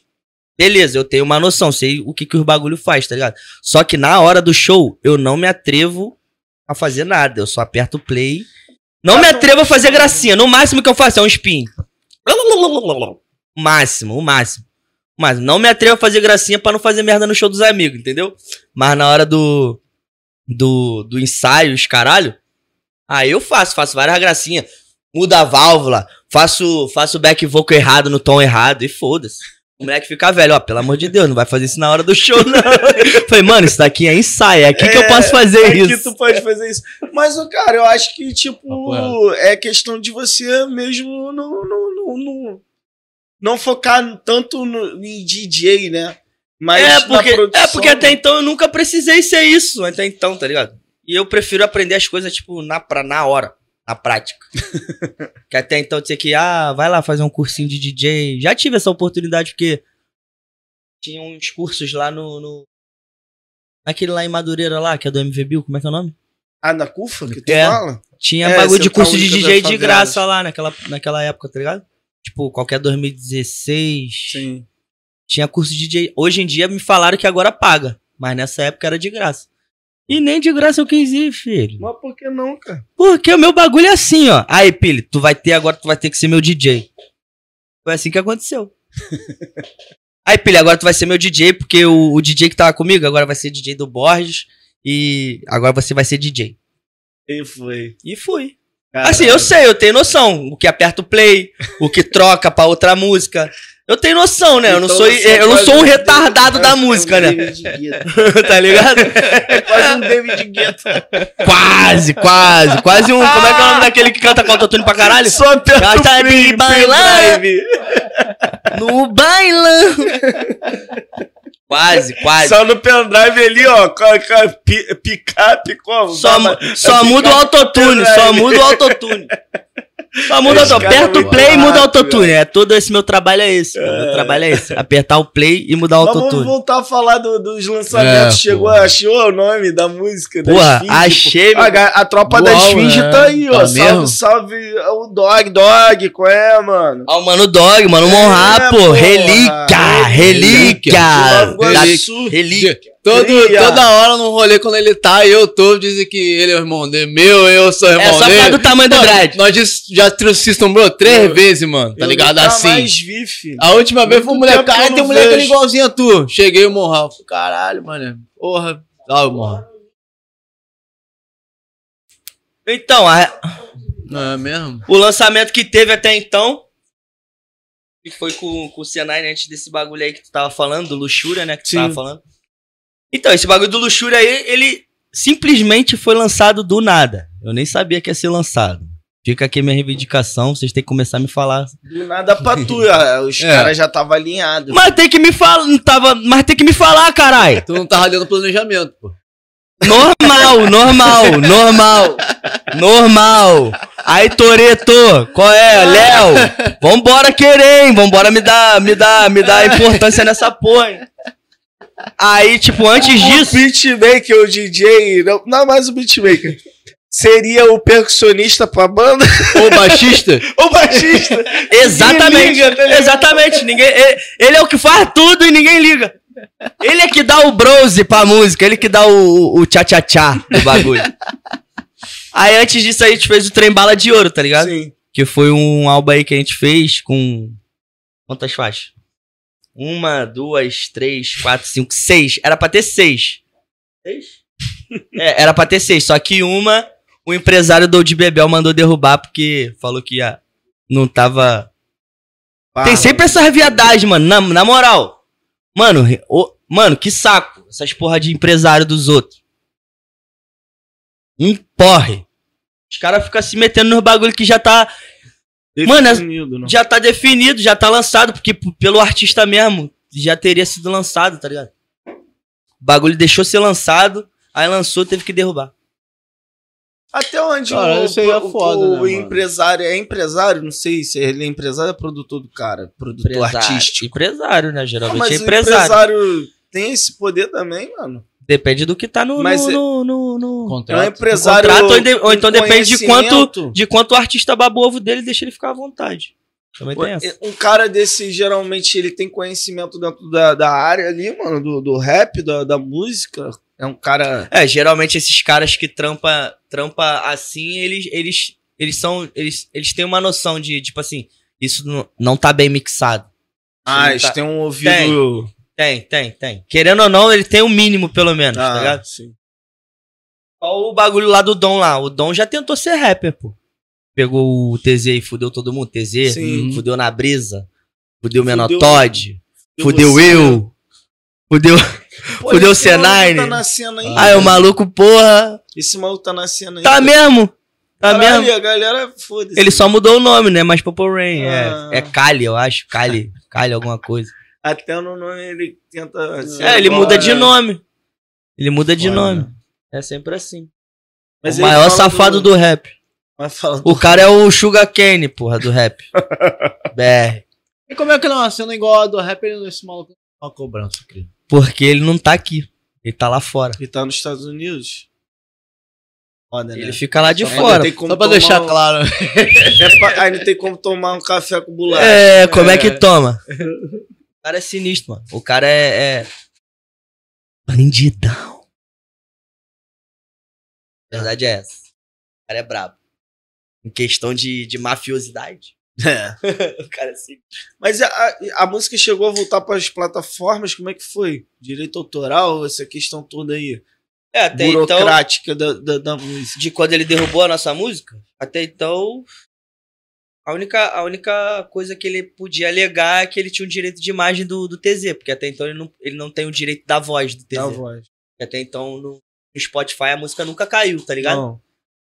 Beleza, eu tenho uma noção, sei o que, que os bagulho faz, tá ligado? Só que na hora do show, eu não me atrevo a fazer nada. Eu só aperto o play. Não Tá me atrevo a fazer gracinha. No máximo que eu faço é um spin. O máximo, o máximo. Mas não me atrevo a fazer gracinha pra não fazer merda no show dos amigos, entendeu? Mas na hora do. Do, do ensaio, os caralho. Aí eu faço, faço várias gracinhas. Muda a válvula, faço, faço back vocal errado no tom errado e foda-se. O moleque fica velho, ó, pelo amor de Deus, não vai fazer isso na hora do show, não. Falei, mano, isso daqui é ensaio, é aqui que eu É, posso fazer Aqui isso. tu pode fazer isso. Mas, cara, eu acho que, tipo, Papo é questão de você mesmo não, não, não, não, não focar tanto no, em DJ, né? Mas é, porque, produção, é, porque até então eu nunca precisei ser isso, até então, tá ligado? E eu prefiro aprender as coisas, tipo, na, pra, na hora, na prática. que até então eu tinha que, ah, vai lá fazer um cursinho de DJ. Já tive essa oportunidade, porque tinha uns cursos lá no. no naquele lá em Madureira lá, que é do MV Bill, como é que é o nome? Ah, na CUFA que tu É. fala? Tinha É, bagulho de Central curso de DJ de graça lá naquela, naquela época, tá ligado? Tipo, qualquer 2016. Sim. Tinha curso de DJ. Hoje em dia me falaram que agora paga. Mas nessa época era de graça. E nem de graça eu quis ir, filho. Mas por que não, cara? Porque o meu bagulho é assim, ó. Aí, Pili, tu vai ter agora, tu vai ter que ser meu DJ. Foi assim que aconteceu. Aí, Pili, agora tu vai ser meu DJ, porque o, o DJ que tava comigo agora vai ser DJ do Borges. E agora você vai ser DJ. E foi. E fui. Caralho. Assim, eu sei, eu tenho noção. O que aperta o play, o que troca pra outra música. Eu tenho noção, né? Eu não Então sou, eu não sou um retardado David- da música, um né? Tá ligado? É quase um David Guetta. Quase, quase. Quase um. Como é que é o nome daquele que canta com autotune pra caralho? Só aperta tá de bailar. No bailão. Quase, quase. Só no pendrive ali, ó. Picape, como? Só, mu- uma- só muda o autotune, só muda o autotune. Só muda Esse autotune. cara é Aperta o play e muda o autotune. É todo esse meu trabalho é esse. mano. Meu trabalho é esse. Apertar o play e mudar o Mas vamos autotune. voltar a falar do- dos lançamentos. É, Chegou, porra. achou o nome da música? da Porra, Esfinge, achei, pô. A, a tropa da Uau, Esfinge né? tá aí, ó. Tá salve, mesmo? salve o Dog, Dog, qual é, mano? Ó, o Mano Dog, Mano Monra, É, pô. Relíquia, relíquia. Da- Iguaçu. Relíquia. Todo, Cria. toda hora no rolê, quando ele tá, eu tô, dizem que ele é o irmão dele, meu, eu sou irmão É só dele. por causa do tamanho do dread. Nós já bro, três Eu- vezes, mano, tá ligado? Assim. mais vi, filho. A última vez foi Muito mulher, tempo que eu cara, tem um moleque vejo. igualzinho a tu. Cheguei o morral. Caralho, mano. Porra. Salve, morral. Então, a- Não é mesmo? o lançamento que teve até então. Que foi com, com o Senai, né, antes desse bagulho aí que tu tava falando, do Luxúria, né? Que tu Sim. tava falando. Então, esse bagulho do Luxúria aí, ele simplesmente foi lançado do nada. Eu nem sabia que ia ser lançado. Fica aqui minha reivindicação, vocês têm que começar a me falar. Do nada pra tu, os É. caras já estavam alinhados. Mas tem que me falar, não tava, mas tem que me falar, caralho. Tu não tava dentro do planejamento, pô. Normal, normal, normal. Normal. Aí, Toreto, qual é? Léo, vambora querer, hein? Vambora me dar, me dar, me dar importância nessa porra. hein? Aí, tipo, antes O disso. beatmaker, o DJ, não, não mais o beatmaker. Seria o percussionista pra banda? Ô, baixista. o baixista? Exatamente. Ninguém liga, tá exatamente. Ninguém, ele, ele é o que faz tudo e ninguém liga. Ele é que dá o bronze pra música, ele que dá o, o tchá-tchá-tchá do bagulho. Aí antes disso a gente fez o Trem Bala de Ouro, tá ligado? Sim. Que foi um álbum aí que a gente fez com. Quantas faixas? Uma, duas, três, quatro, cinco, seis. Era pra ter seis. Seis? É, era pra ter seis. Só que uma, o empresário do de Bebel mandou derrubar porque falou que ia, não tava. Tem sempre essas viadagens, mano. Na, na moral. Mano, mano, que saco. Essas porra de empresário dos outros. Um porre. Os caras ficam se metendo nos bagulho que já tá. Mano, é- Definido, não. Já tá definido, já tá lançado, porque pelo artista mesmo já teria sido lançado, tá ligado? O bagulho deixou ser lançado, aí lançou, teve que derrubar. Até onde Cara, o, isso aí é o- foda, o né, mano? empresário é empresário? Não sei se ele é empresário ou é produtor do cara. Produtor Empresário. artístico. Empresário, né? Ah, Geralmente mas é o empresário. empresário tem esse poder também, mano. Depende do que tá no. Mas no, é- no, no- no- É um Contrato. empresário. contrato, ou de- ou com então depende de quanto- de quanto o artista baba ovo dele deixa ele ficar à vontade. Também tem essa. Um cara desse, geralmente, ele tem conhecimento dentro da, da área ali, mano, do, do rap, da, da música. É um cara. É, geralmente esses caras que trampa, trampa assim, eles, eles, eles são. Eles, eles têm uma noção de, tipo assim, isso não, não tá bem mixado. Ah, tá- tem um ouvido. Tem, tem, tem. Querendo ou não, ele tem o mínimo, pelo menos, tá Ah, ligado? sim. Qual o bagulho lá do Dom lá? O Dom já tentou ser rapper, pô. Pegou o TZ e fudeu todo mundo. TZ, Sim. fudeu na brisa, fudeu o Menor Todd, fudeu eu, fudeu. Pô, Fudeu esse maluco C9. Tá na cena aí. Ai, o maluco, porra. Esse maluco tá na cena aí. Tá mesmo. Tá Caralho, mesmo. a galera, foda-se. Ele só mudou o nome, né? Mas Purple Rain. Ah. É, é Kali, eu acho. Kali. Kali, alguma coisa. Até no nome ele tenta. ser É, ele igual, muda né? de nome. Ele muda de nome. É sempre assim. Mas o ele maior safado do... rap. Mas fala O cara é o Sugar Cane, porra, do rap. BR. E como é que não é uma cena igual a do rapper nesse maluco? Uma cobrança, querido. Porque ele não tá aqui. Ele tá lá fora. Ele tá nos Estados Unidos. Foda, né? Ele fica lá de Ainda fora. tem como Só pra deixar um- claro. É pra- Ainda tem como tomar um café com bolacha. É, como é. É. que toma? O cara é sinistro, mano. O cara é. é... Bandidão. A verdade é essa. O cara é brabo. Em questão de, de mafiosidade. É. o cara é sinistro. Mas a, a, música chegou a voltar para as plataformas, como é que foi? Direito autoral, essa questão toda aí, É, até então. burocrática da, da, da música. De quando ele derrubou a nossa música, até então. A única, a única coisa que ele podia alegar é que ele tinha o direito de imagem do, do TZ, porque até então ele não, ele não tem o direito da voz do TZ. Da voz. Porque Até então no, no Spotify a música nunca caiu, tá ligado? Não.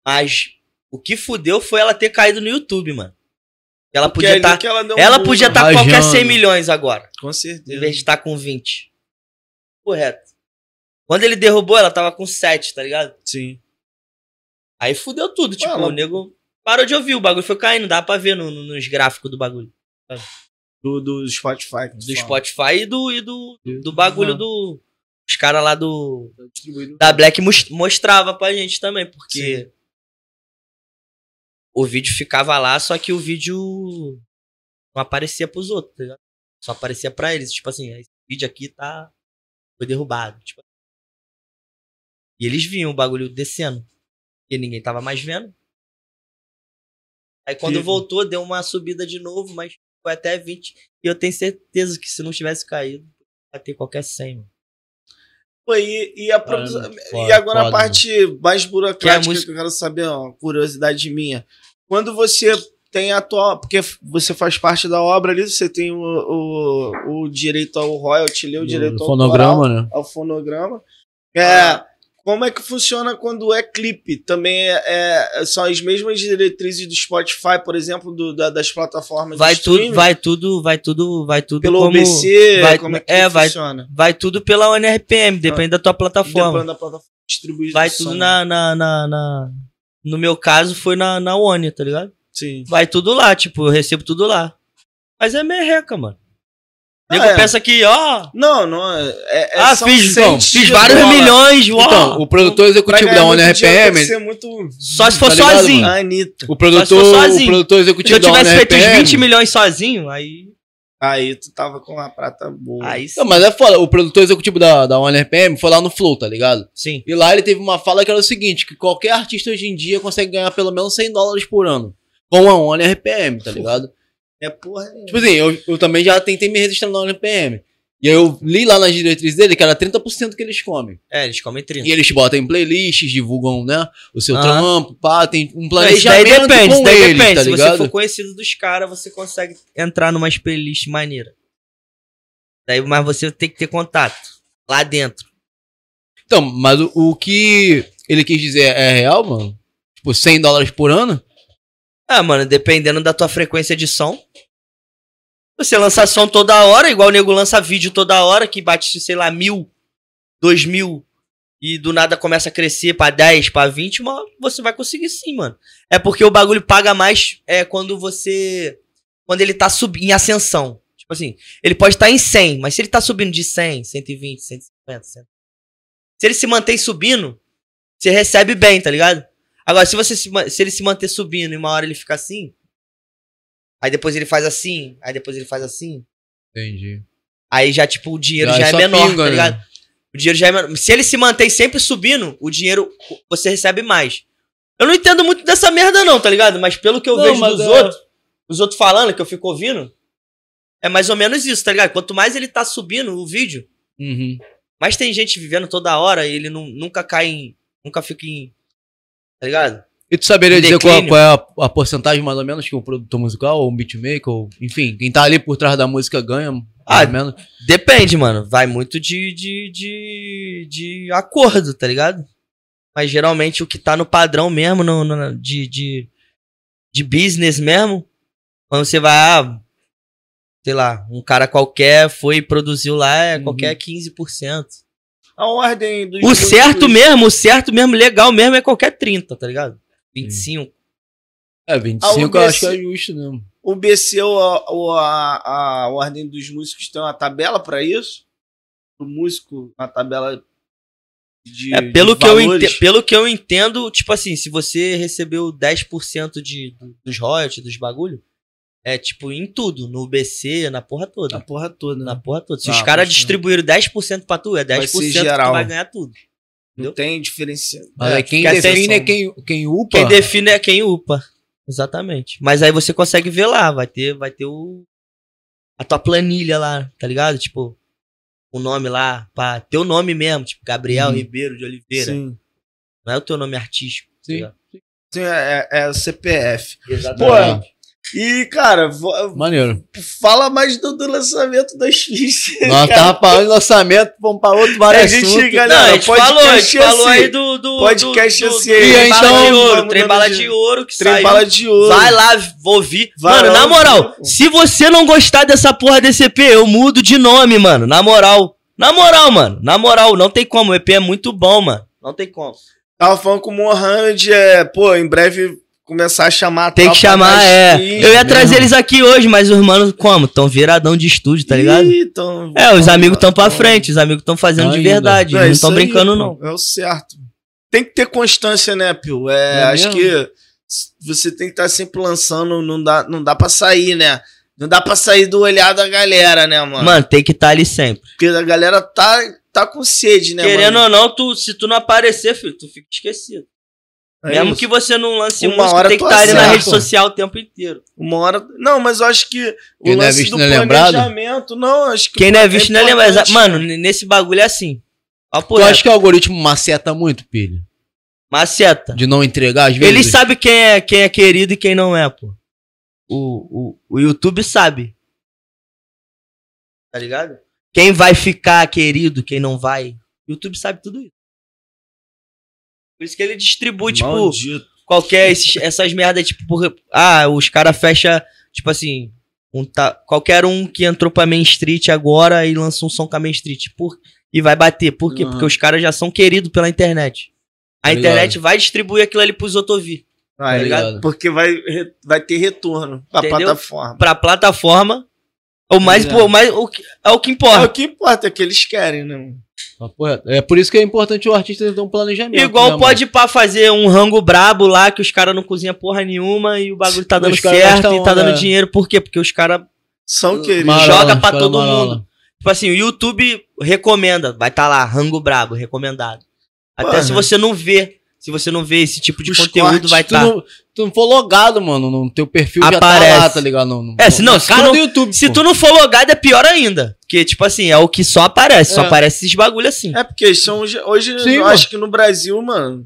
Mas o que fudeu foi ela ter caído no YouTube, mano. Ela Porque podia ali estar. que ela um ela boom, podia estar com qualquer Rajando. 100 milhões agora, Com em certeza. vez de estar com 20. Correto. Quando ele derrubou, ela tava com 7, tá ligado? Sim. Aí fudeu tudo, tipo, ela- o nego parou de ouvir, o bagulho foi caindo, dá pra ver no- no- nos gráficos do bagulho. Do, do Spotify. tu Do fala. Spotify e do, e do, do bagulho Uhum. do. Os caras lá do. Da Black mos- mostrava pra gente também, porque. Sim. O vídeo ficava lá, só que o vídeo não aparecia pros outros, tá ligado? Só aparecia pra eles. Tipo assim, esse vídeo aqui tá. Foi derrubado. Tipo... E eles viam o bagulho descendo. E ninguém tava mais vendo. Aí quando Que- voltou, deu uma subida de novo, mas foi até 20. E eu tenho certeza que se não tivesse caído, ia ter qualquer 100, mano. Pô, e, e, a e agora a parte mais burocrática Que é música- que eu quero saber, ó, curiosidade minha. Quando você tem a tua. Porque você faz parte da obra ali, você tem o, o, o direito ao royalty, o direito Do ao fonograma, né? ao fonograma. É, como é que funciona quando é clipe? Também é, é- são as mesmas diretrizes do Spotify, por exemplo, do- da- das plataformas Vai de tudo, vai tudo, vai tudo, vai tudo pelo como- OBC, vai- como é que é, vai- funciona? Vai tudo pela ONRPM, depende da tua plataforma. Depende da plataforma de distribuição. Vai tudo na, na, na, na- No meu caso, foi na, na ONI, tá ligado? Sim. Vai tudo lá, tipo, eu recebo tudo lá. Mas é merreca, mano. Ah, Nego é. pensa que, ó. Não, não. É, é- ah, são fiz, centes fiz de vários dólar. milhões, uau. Então, o produtor executivo da ser muito. Só se for Tá sozinho. mano? A Anitta. o Só se produtor, for o sozinho. produtor Se executivo eu da tivesse feito uns 20 ONRPM... milhões sozinho, aí. Aí tu tava com uma prata boa. Aí sim. Não, mas é foda, o produtor executivo da, da ONRPM foi lá no Flow, tá ligado? Sim. E lá ele teve uma fala que era o seguinte, que qualquer artista hoje em dia consegue ganhar pelo menos 100 dólares por ano. Com a ONRPM, tá ligado? É porra. nenhuma. Tipo assim, eu, eu também já tentei me registrar na ONRPM. E aí eu li lá nas diretrizes dele que era 30% que eles comem. É, eles comem 30. E eles botam em playlists, divulgam, né? O seu trampo, pá, tem um Não, isso daí planejamento depende, com daí eles, depende. tá Se ligado? você for conhecido dos caras, você consegue entrar numa playlist maneira. Daí, mas você tem que ter contato lá dentro. Então, mas o, o que ele quis dizer é real, mano? Tipo, 100 dólares por ano? Ah, mano, dependendo da tua frequência de som. Você lança som toda hora, igual o nego lança vídeo toda hora, que bate, sei lá, mil, dois mil, e do nada começa a crescer 10, pra 20, mas você vai conseguir sim, mano. É porque o bagulho paga mais é quando você. Quando ele tá subindo em ascensão. Tipo assim, ele pode estar em 100, mas se ele tá subindo de 100, 120, 150, 100, se ele se mantém subindo, você recebe bem, tá ligado? Agora, se, você se, se ele se manter subindo e uma hora ele fica assim, aí depois ele faz assim, aí depois ele faz assim, Entendi. aí já, tipo, o dinheiro Já já, é é menor, pinga, tá né? ligado? O dinheiro já é menor. Se ele se mantém sempre subindo, o dinheiro você recebe mais. Eu não entendo muito dessa merda, não, tá ligado? Mas pelo que eu Não, vejo mas dos é- outros, os outros falando, que eu fico ouvindo, é mais ou menos isso, tá ligado? Quanto mais ele tá subindo o vídeo, Uhum. mais tem gente vivendo toda hora e ele não, nunca cai em. Nunca fica em. Tá ligado? E tu saberia dizer qual, qual é a, a porcentagem, mais ou menos, que um produtor musical, ou um beatmaker, ou, enfim, quem tá ali por trás da música ganha, mais Ah, ou menos? Depende, mano. Vai muito de, de, de, de acordo, tá ligado? Mas geralmente o que tá no padrão mesmo, no, no- de, de, de business mesmo, quando você vai, ah, sei lá, um cara qualquer foi e produziu lá, é Uhum. qualquer 15%. A ordem dos. O certo mesmo, o certo mesmo, legal mesmo é qualquer 30, tá ligado? 25. É, 25 eu Ah, o acho que é justo mesmo. O BC ou a, ou a, a ordem dos músicos tem uma tabela pra isso? O músico, uma tabela de. É, pelo, que eu ente- pelo que eu entendo, tipo assim, se você recebeu 10% de, dos royalties, dos bagulho, é tipo em tudo, no BC, na porra toda. A porra toda. Na né? porra toda. Se Ah, os caras distribuíram 10% pra tu, é 10% Vai que tu vai ganhar tudo. Não tem diferença. Mas É, quem define é quem, quem upa. Quem define é quem upa. Exatamente. Mas aí você consegue ver lá, vai ter, vai ter o. A tua planilha lá, tá ligado? Tipo, o nome lá, pá, teu nome mesmo, tipo, Gabriel Uhum. Ribeiro de Oliveira. Sim. Não é o teu nome artístico. tá Sim. ligado? Sim, é, é o CPF. Exatamente. E, cara, Maneiro. fala mais do, do lançamento das fichas. Nós tava falando de lançamento, vamos pra outro vários A gente, assuntos. galera, Não, a gente falou, a gente assim. falou aí do. do Podcast do, do, assim. E Bala então, de Ouro. Trem Bala de- Ouro que Trem saiu. bala de ouro. Vai lá, vou ouvir. Vai mano, na moral, se você não gostar dessa porra desse EP, eu mudo de nome, mano. Na moral. Na moral, mano. Na moral, não tem como. O EP é muito bom, mano. Não tem como. Tava falando com o Mohamed, é, pô, em breve começar a chamar a Tem que chamar, é. Eu ia trazer eles aqui hoje, mas os manos, como? Tão viradão de estúdio, tá ligado? Ih, tão- É, os tão- amigos tão pra tão- frente, os amigos tão fazendo de Ainda. verdade. É não tão aí, brincando, pô, não. É o certo. Tem que ter constância, né, Pio? É, É acho mesmo? que você tem que estar sempre lançando, não dá, não dá pra sair, né? Não dá pra sair do olhar da galera, né, mano? Mano, tem que estar ali sempre. Porque a galera tá, tá com sede, né, Querendo mano? ou não, tu, se tu não aparecer, filho, tu fica esquecido. É Mesmo isso. que você não lance Uma música, hora tem que estar ali na rede social o tempo inteiro. Uma hora. Não, mas eu acho que o Quem não é lance visto do não é lembrado? planejamento, não, acho que. Quem não é visto não é lembrado. Mano, nesse bagulho é assim. Tu acha que o algoritmo maceta muito, pilha? Maceta. De não entregar às vezes? Ele sabe quem é, quem é querido e quem não é, pô. O, o, o YouTube sabe. Tá ligado? Quem vai ficar querido, quem não vai. O YouTube sabe tudo isso. Por isso que ele distribui, tipo, Maldito. qualquer. esses- essas merdas, tipo, por- ah, os caras fecham, tipo assim. Um ta- qualquer um que entrou pra Main Street agora e lança um som com a Main Street. Por, e vai bater. Por quê? Uhum. Porque os caras já são queridos pela internet. A Tá ligado. internet vai distribuir aquilo ali pros outros ouvir. Vai, Tá ligado? Porque vai, vai ter retorno pra Entendeu? plataforma. Pra plataforma. O mais, ligado. pô, o mais o que- é o que É importa. o que importa, é que eles querem, né? É por isso que é importante o artista ter um planejamento. Igual né, pode pá fazer um rango brabo lá que os caras não cozinham porra nenhuma e o bagulho tá dando certo e tá dando onda. dinheiro. Por quê? Porque os caras São mano? Marola, joga caras todo marola. mundo. Tipo assim, o YouTube recomenda. Vai tá lá, rango brabo, recomendado. Até Porra. se você não vê. Se você não vê esse tipo de Os conteúdo, cortes, vai Tu tá. Não, tu não for logado, mano, no teu perfil já tá Aparece. lá, tá ligado? No, no- É, se não, se cara tu não- do YouTube, Se pô. tu não for logado, é pior ainda. Porque, tipo assim, é o que só aparece. Só É. aparece esses bagulho assim. É porque são hoje, hoje Sim, eu mano. acho que no Brasil, mano.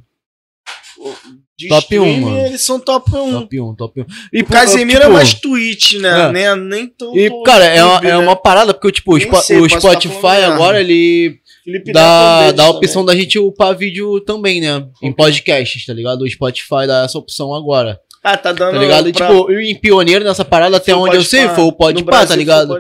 Top um, streaming, mano. Eles são top 1. Top 1, top 1. E O Casemiro tipo, é mais Twitch, né? é. Nem, nem tão. E, cara, é uma, YouTube, é né? uma parada, porque, tipo, o, Spo- sei, o estar Spotify merda. agora, ele Felipe Neto dá, dá a opção também. da gente upar vídeo também, né? Em podcasts, tá ligado? O Spotify dá essa opção agora, Ah, tá dando. tá ligado? E, pra- tipo, eu em pioneiro nessa parada, até foi o onde eu sei, foi o Podpah, tá o ligado?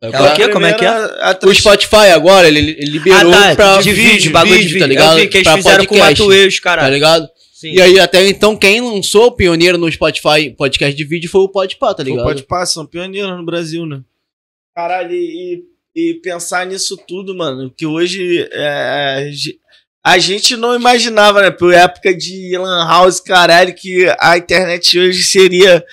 É o quê? Como é que é? Primeira- a O trans- Spotify agora, ele, ele liberou ah, tá. pra de vídeo, bagulho de vídeo. tá ligado? Eu vi que eles Pra fizeram com o podcast, Matueus, Tá caralho. ligado? Sim. E aí, até então, quem lançou o pioneiro no Spotify podcast de vídeo foi o Podpah, tá Foi o ligado? Podpah, são pioneiros no Brasil, né? Caralho, e, e pensar nisso tudo, mano, que hoje é, a gente não imaginava, né? Por época de Lan House, caralho, que a internet hoje seria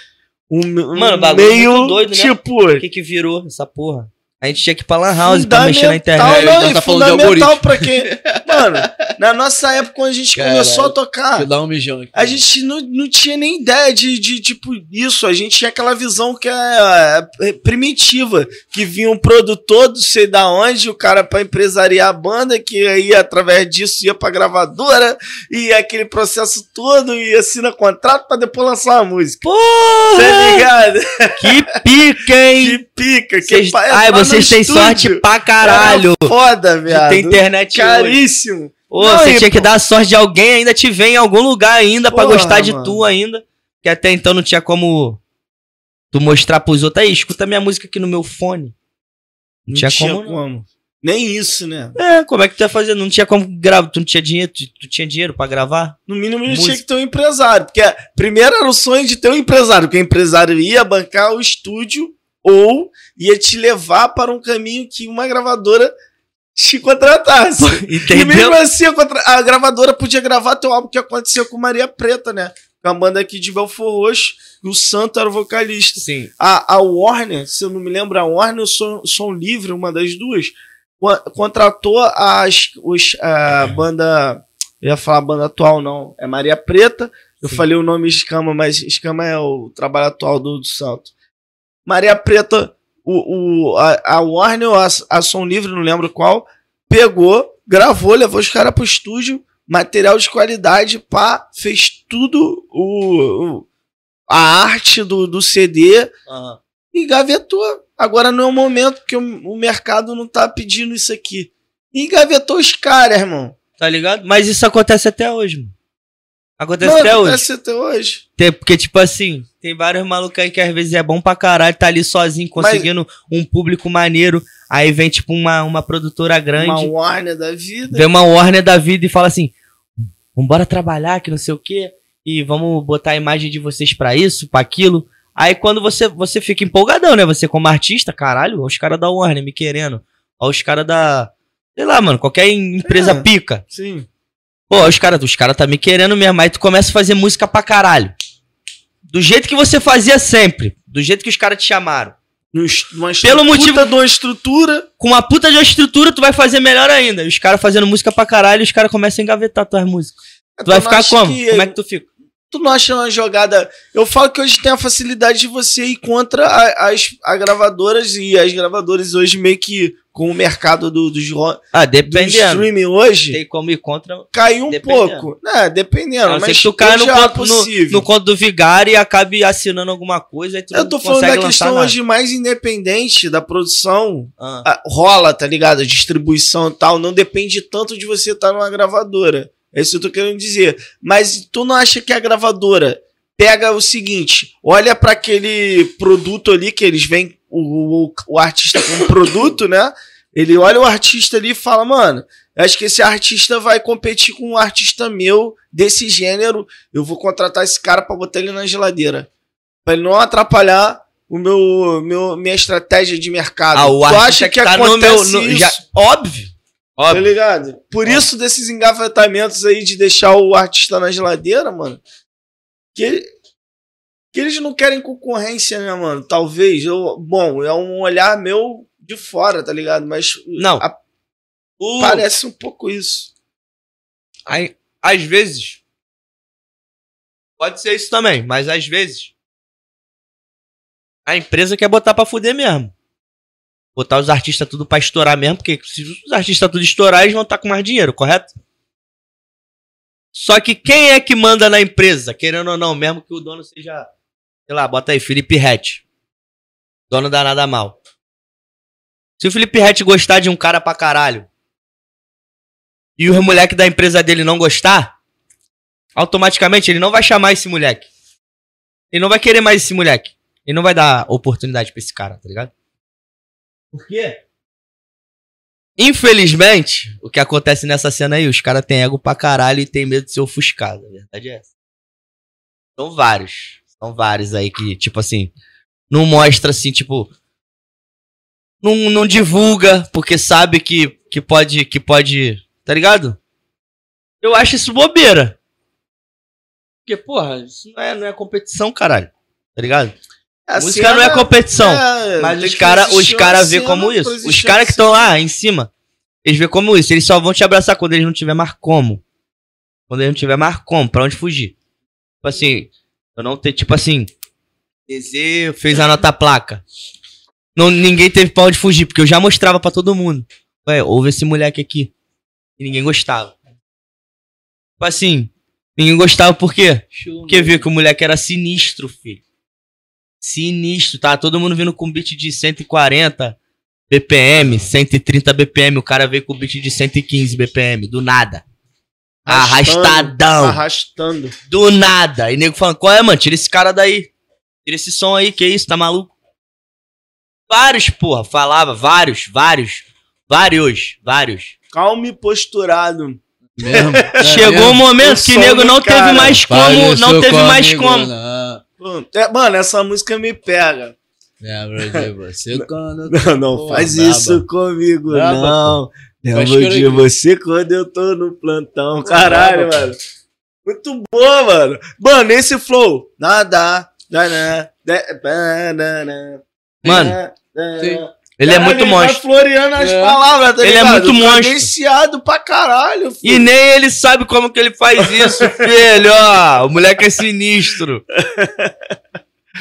um, um Mano, bagulho meio muito doido, né? tipo. O que que virou essa porra? A gente tinha que ir pra Lan House pra mexer na internet. Não, Nós e tá falando de fundamental algoritmo. pra quem. Mano, na nossa época, quando a gente Caralho. começou a tocar, um mijão a gente não, não tinha nem ideia de, de, tipo, isso. A gente tinha aquela visão que é, é, primitiva. Que vinha um produtor do sei da onde, o cara pra empresariar a banda, que aí através disso ia pra gravadora, e aquele processo todo, e assina contrato pra depois lançar uma música. Porra! Tá ligado? Que pica, hein? Que pica. Que pa- Ai, vocês têm sorte pra caralho. era Foda, viado. ter internet hoje. Caríssimo. Pô, Não, você e, tinha que pô, dar a sorte de alguém ainda te ver em algum lugar ainda pra Porra, gostar de mano. tu ainda. Que até então não tinha como tu mostrar pros outros. Aí, escuta minha música aqui no meu fone. Não, tinha, como, não. Nem isso, né? É, como é que tu ia fazer? Não tinha como gravar. Tu não tinha dinheiro? Tu, tu tinha dinheiro pra gravar? No mínimo, Música. tinha que ter um empresário. Porque primeiro era o sonho de ter um empresário, porque o empresário ia bancar o estúdio ou ia te levar para um caminho que uma gravadora te contratasse. E Entendeu? mesmo assim, a, a gravadora podia gravar teu álbum que aconteceu com Maria Preta, né? Com a banda aqui de Belfor Roxo, e o Santo era o vocalista. Sim. A, a Warner, se eu não me lembro, a Warner ou Som, Som Livre, uma das duas, co- contratou as, os, a banda. Eu ia falar banda atual, não. É Maria Preta. Eu Sim. falei o nome Escama, mas Escama é o trabalho atual do, do Santo. Maria Preta, o, o, a, a Warner ou a, a Som Livre, não lembro qual, pegou, gravou, levou os caras pro estúdio, material de qualidade, pá, fez tudo o, o- a arte do, do CD Aham. e gavetou. Agora não é o momento, porque o, o mercado não tá pedindo isso aqui. E gavetou os caras, irmão. Tá ligado? Mas isso acontece até hoje, mano. Acontece até hoje. acontece até hoje. Tem- porque, tipo assim, tem vários malucos aí que às vezes é bom pra caralho, tá ali sozinho, Mas- conseguindo um público maneiro. Aí vem, tipo, uma, uma produtora grande, Uma Warner da vida. vem uma Warner da vida e fala assim: vambora trabalhar, que não sei o quê, e vamos botar a imagem de vocês pra isso, pra aquilo. Aí quando você, você fica empolgadão, né? Você como artista, caralho, olha os caras da Warner me querendo. Olha os caras da. Sei lá, mano, qualquer empresa É. pica. Sim. Pô, os caras os cara tá me querendo mesmo. Aí tu começa a fazer música pra caralho. Do jeito que você fazia sempre. Do jeito que os caras te chamaram. Numa Pelo motivo- de uma estrutura. Com uma puta de uma estrutura, tu vai fazer melhor ainda. E os caras fazendo música pra caralho, os caras começam a engavetar tuas músicas. Tu vai ficar como? que- Como é que tu fica? Tu não acha uma jogada. Eu falo que hoje tem a facilidade de você ir contra a- as, as gravadoras e as gravadoras hoje meio que com o mercado do, dos Ah, do dependendo. streaming hoje Tem como ir contra. caiu um Dependendo. pouco. É, dependendo. A não mas tu caia no é conto, no, no conto do Vigário e acabe assinando alguma coisa. Aí tu Eu tô falando da questão nada. hoje mais independente da produção. Ah. Ah, rola, tá ligado? A distribuição e tal. Não depende tanto de você estar numa gravadora. É isso que eu tô querendo dizer. Mas tu não acha que a gravadora pega o seguinte: olha pra aquele produto ali que eles veem o, o, o artista como produto, né? Ele olha o artista ali e fala, mano, acho que esse artista vai competir com um artista meu desse gênero. Eu vou contratar esse cara pra botar ele na geladeira. Pra ele não atrapalhar o meu, meu minha estratégia de mercado. Ah, o tu acha que, tá acontece meu. no- isso? já- óbvio. Tá Óbvio. ligado? Por isso desses engavetamentos aí de deixar o artista na geladeira, mano. Que, que eles não querem concorrência, né, mano? Talvez. Eu, bom, é um olhar meu de fora, tá ligado? Mas Não. a- O- parece um pouco isso. Aí, às vezes. Pode ser isso também, mas às vezes. A empresa quer botar pra fuder mesmo. Botar os artistas tudo pra estourar mesmo, porque se os artistas tudo estourar, eles vão estar com mais dinheiro, correto? Só que quem é que manda na empresa, querendo ou não, mesmo que o dono seja. Sei lá, bota aí, Felipe Rett. Dono da Nada Mal. Se o Felipe Rett gostar de um cara pra caralho, e o moleque da empresa dele não gostar, automaticamente ele não vai chamar esse moleque. Ele não vai querer mais esse moleque. Ele não vai dar oportunidade pra esse cara, tá ligado? Por quê? Infelizmente, o que acontece nessa cena aí, os caras têm ego pra caralho e tem medo de ser ofuscado. A verdade é essa. São vários. São vários aí que, tipo assim, não mostra assim, tipo. Não, não divulga, porque sabe que, que pode. que pode. Tá ligado? Eu acho isso bobeira. Porque, porra, isso não é, não é competição, caralho. Tá ligado? A Música não é competição. é, Mas tem os caras os cara vê como isso. Os caras que estão lá em cima, eles vê como isso. Eles só vão te abraçar quando eles não tiver mais como. Quando eles não tiver mais como, pra onde fugir. Tipo assim, eu não ter, tipo assim, DZ fez a nota placa. Não, ninguém teve pra onde fugir, porque eu já mostrava pra todo mundo. Ué, houve esse moleque aqui. E ninguém gostava. Tipo assim, ninguém gostava por quê? Porque viu que o moleque era sinistro, filho. Sinistro, tá? Todo mundo vindo com beat de 140 BPM, 130 BPM. O cara veio com beat de 115 BPM, do nada. Arrastando. Arrastadão. Arrastando. Do nada. E nego falando, qual é, mano? Tira esse cara daí. Tira esse som aí, que isso, tá maluco? Vários, porra, falava, vários, vários, vários, vários. Calmo e posturado. Mesmo? Chegou um momento que nego não cara. teve mais como, não teve mais como. Não. É, Mano, essa música me pega. Lembro de você quando. Não, não faz braba. isso comigo, Braba, não. Lembro de você quando eu tô no plantão. Caralho, braba, mano. Muito boa, mano. Mano, esse flow. Nada. Nada. Mano, Sim. Ele é muito monstro. Vai floreando as É. palavras, tá Ele é ligado? muito monstro. Cadenciado pra caralho, E filho. nem ele sabe como que ele faz isso, filho, ó. O moleque é sinistro.